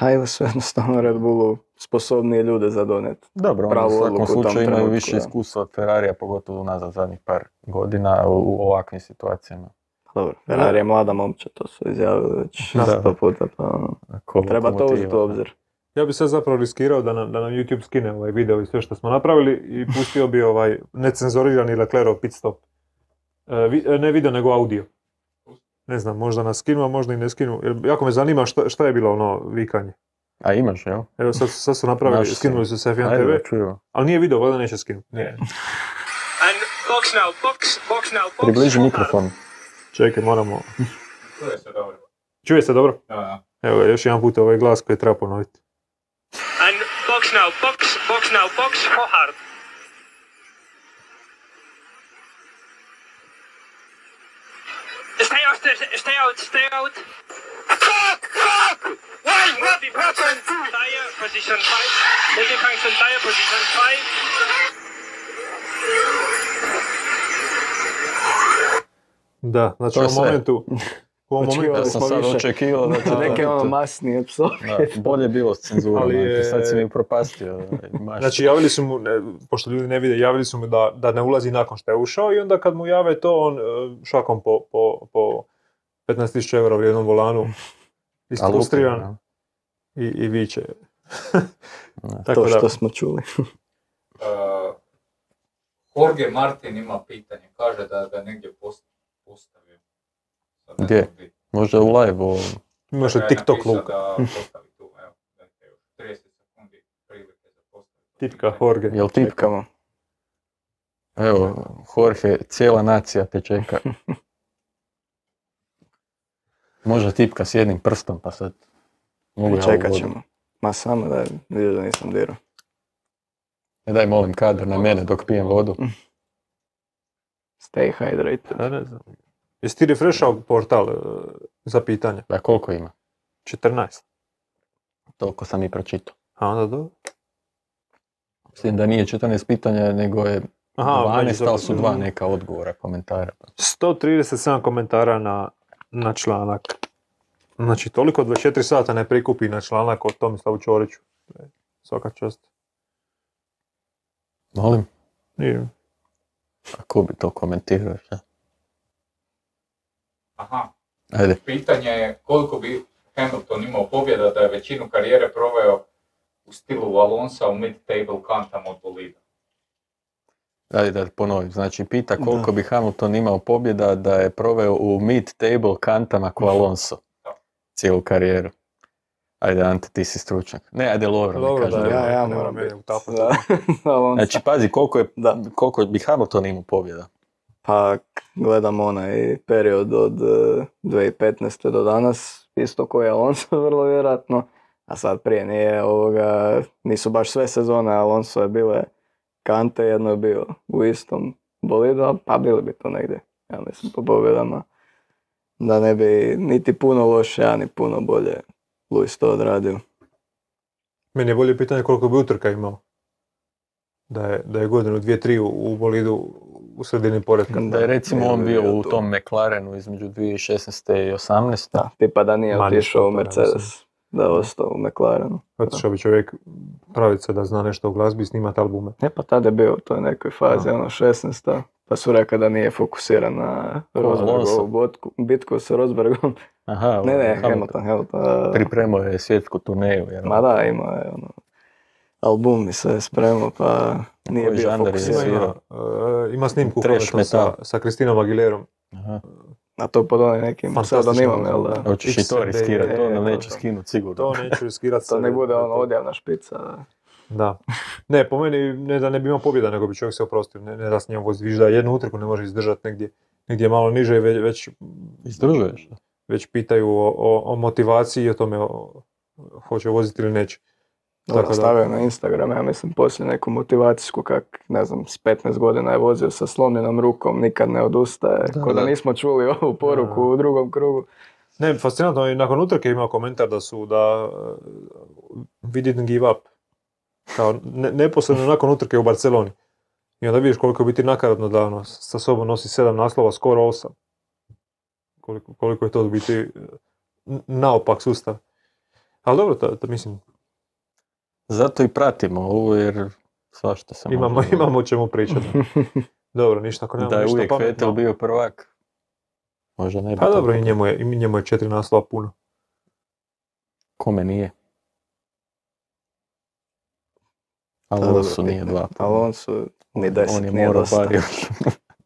Pa ili su jednostavno Red Bullu sposobnije ljude za donijeti. Dobro, u pravu svakom u tom slučaju imaju više iskustva od Ferrarija, pogotovo unazad zadnjih par godina u, u ovakvim situacijama. Dobro, Ferrari je mlada momča, to su izjavili već sto puta, pa ono, Ko treba to uzeti u obzir. Ja bi sad zapravo riskirao da nam, da nam YouTube skine ovaj video i sve što smo napravili i pustio bi ovaj necenzorirani Leclerov pit stop. E, vi- e, ne video, nego audio. Ne znam, možda nas skinu, a možda i ne skinu. Jer jako me zanima šta, šta je bilo ono vikanje. A imaš, jel? Evo sad, sad su napravili, skinuli su s F1 Ajde TV, ali nije video, valjda neće skinuti. And box now, box, box now, box. Približi full mikrofon. Čekaj, moramo... Čuje se dobro. Čuje se dobro? Da, da. Evo, još jedan put ovaj glas koji treba ponoviti. And box now, box, box now, box for hard. Stay out, stay out, stay out. Fuck, fuck! Why? What happened? Tire, position 5. Multifunction tire, position 5. Da, znači To u sve. momentu... U ovom Očekivali momentu Ja sam sad više. očekivao da će to Neke ono masnije psove. Da, bolje je bilo s cenzurom, Ali je- sad si mi propastio. ovaj, maš. Znači javili su mu, ne, pošto ljudi ne vide, javili su mu da, da ne ulazi nakon što je ušao i onda kad mu jave to, on e, šakom po, po, po 15.000 eura vrijednom volanu, isfrustriran i, i viče. Da. Tako To da, što smo čuli. Uh, Jorge Martin ima pitanje, kaže da da negdje post, postavio. Sad ne Gdje? di. Možda u live o... Ja je TikTok Luka, Da postavi tu, evo, dajte još 30 sekundi prilike za postaviti. tipka Jorge. Jel tipka? Čekamo. Evo, Jorge, cijela nacija te čeka. Možda tipka s jednim prstom, pa sad... Mogu ja Čekat ćemo. Ma samo da vidio da nisam dirao. E, daj molim kadar na mene dok pijem vodu. Stay hydrated. Ja ne znam. Jesi ti refreshao portal e, za pitanja? Da, koliko ima? 14. Toliko sam i pročitao. A onda dobro. Mislim da nije 14 pitanja, nego je Aha, 12, međusobno. ali su dva neka odgovora, komentara. 137 komentara na, na članak. Znači, toliko 24 sata ne prikupi na članak o Tomislavu Ćoriću. E, Svaka čast. Molim? Nije. A ko bi to komentirao? Aha, Ajde. pitanje je koliko bi Hamilton imao pobjeda da je većinu karijere proveo u stilu Alonsa u mid-table kantama od bolida. Ajde da ponovim. Znači, pita koliko bi Hamilton imao pobjeda da je proveo u mid-table kantama ko Alonso. Da. Cijelu karijeru. Ajde, Ante, ti si stručnjak. Ne, ajde, Lovro kaže. da, Ja, ja moram biti. Znači, pazi, koliko, je, Da. koliko bi Hamilton imao pobjeda. Pa gledam onaj period od eh, 2015. do danas, isto koji je Alonso vrlo vjerojatno, a sad prije nije ovoga, nisu baš sve sezone Alonso je bile kante, jedno je bio u istom bolidu, pa bili bi to negdje, ja mislim po pobjedama, da ne bi niti puno loše, a ni puno bolje Luis to odradio. Meni je bolje pitanje koliko bi utrka imao. Da je, da je godinu, dvije, tri u, u bolidu u sredini poredka. Da je recimo on bi bio bio u tom McLarenu između 2016. i 18. Da, tipa da nije otišao u Mercedes, da je ostao u McLarenu. Otišao bi čovjek praviti se da zna nešto o glazbi i snimati albume. Ne, pa tada je bio u toj nekoj fazi, ono 16. Pa su rekli da nije fokusiran na. Rosbergovu bitku sa Rosbergom. Aha, Ne, ne, Hamilton. Hamilton, Hamilton. Pripremao je svjetsku turneju. Jer Ma da, imao je ono, album i sve spremao, pa nije Koji bio fokusiran. Ima, e, ima snimku sa, sa Kristinom Aguilerom. Aha. A to pod onim nekim pseudonimom, jel da? Hoćeš i to XD, riskirati, to e, nam neće skinuti sigurno. To neću riskirati. To ne bude ono odjavna špica. Da. Ne, po meni ne da ne bi imao pobjeda, nego bi čovjek se oprostio. Ne, ne da s njom vozi. Viš da jednu utrku ne može izdržati negdje, negdje malo niže i već, već, Izdržuješ? već pitaju o, o, o motivaciji i o tome o, hoće voziti ili neće. Dobro, Tako da- stavio na Instagram, ja mislim, poslije neku motivacijsku, kak, ne znam, s 15 godina je vozio sa slomljenom rukom, nikad ne odustaje, Da, ko da da. nismo čuli ovu poruku Da. u drugom krugu. Ne, fascinantno je, nakon utrke imao komentar da su da uh, we didn't give up. Kao ne, neposredno nakon utrke u Barceloni. I onda vidiš koliko je biti nakaradno da ono, sa sobom nosi sedam naslova, skoro osam. Koliko, koliko je to biti naopak sustav. Ali dobro, to, to mislim, Zato i pratimo ovo jer svašta se imamo, može imamo o čemu pričati. dobro, ništa, ako nemamo Da je ništa uvijek pametno. Vettel bio prvak. Možda ne bi Pa dobro, i njemu je, i njemu je četiri naslova puno. Kome nije? dobro, Alonso nije dva. Alonso ni deset On je nije morao bar još.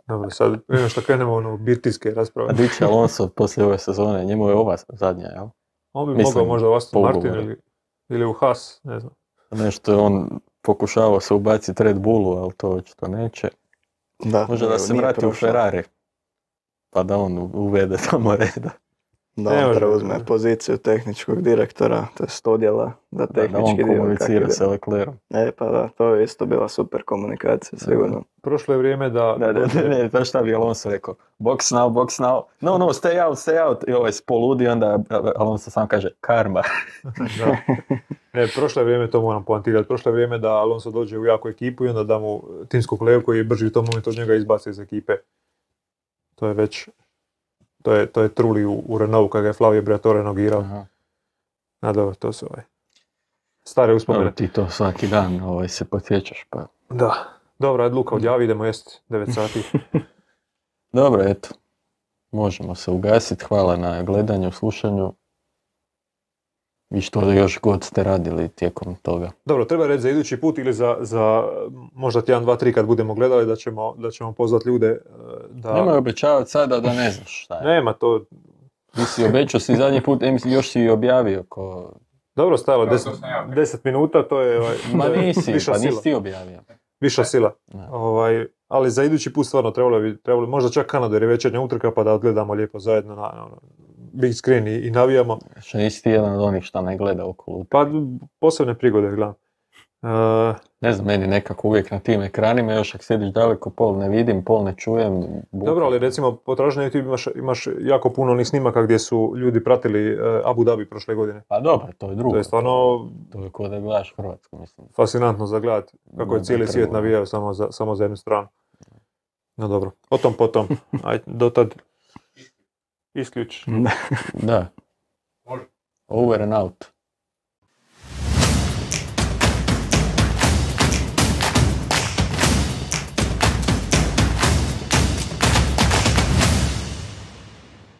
Dobro, sad prije što krenemo ono, birtijske rasprave. A di će Alonso poslije ove sezone? Njemu je ova zadnja, jel? On bi Mislim, mogao možda u Aston Martin ili, ili u Haas, ne znam. Nešto je on pokušavao se ubaciti Red Bullu, ali to očito neće. Da, Možda da se vrati u. Ferrari. Pa da on uvede tamo reda. Da Ne on preuzme poziciju tehničkog direktora, to je odjela da Da, da on tehnički komunicira sa Leclerom. E pa da, to je isto bila super komunikacija, sigurno. Prošlo je vrijeme da... Da, da, ne, ne, znaš šta bi Alonso rekao? Box now, box now. No, no, stay out, stay out. I ovaj spoludi, onda Alonso sam kaže karma. Da. Ne, prošlo je vrijeme, to moram poantirati, prošlo je vrijeme da Alonso dođe u jaku ekipu i onda da mu timskog kolegu koji je brži u tom momentu od njega izbaci iz ekipe. To je već, to je, to je truli u, u Renault kada je Flavio Briatore nogirao. Aha. A dobro, to su ovaj, stare uspomene. Dobro, ti to svaki dan ovaj, se podsjećaš, pa... Da. Dobro, ajde Luka, odjavi, idemo jest 9 sati. Dobro, eto. Možemo se ugasiti. Hvala na gledanju, slušanju. I što još god ste radili tijekom toga. Dobro, treba reći za idući put ili za, za možda tjedan, dva, tri kad budemo gledali da ćemo, da ćemo pozvati ljude e, da... Nemoj obećavati sada da ne znaš šta je. Nema to, Ti si obećao si zadnji put, em, još si i objavio ko... dobro stajalo Kao 10 što sam ja bio. 10 minuta, to je ovaj, Ma nisi, viša pa sila. nisi ti objavio. Viša sila. Ovaj, ali za idući put stvarno trebalo bi, trebalo bi možda čak Kanadu jer je večernja utrka pa da odgledamo lijepo zajedno na big screen i, navijamo. Što nisi ti jedan od onih šta ne gleda okolo. Pa posebne prigode gledam. E, Ne znam, meni nekako uvijek na tim ekranima, još ako sjediš daleko, pol ne vidim, pol ne čujem. buka. dobro, ali recimo potražnje YouTube imaš, imaš jako puno onih snimaka gdje su ljudi pratili e, Abu Dhabi prošle godine. Pa dobro, to je drugo. To je stvarno To je ko da gledaš Hrvatsku, mislim. fascinantno za gledat kako je cijeli svijet navijao samo za, samo za jednu stranu. No dobro, o tom potom. Ajde, dotad isključ. Da. Over and out.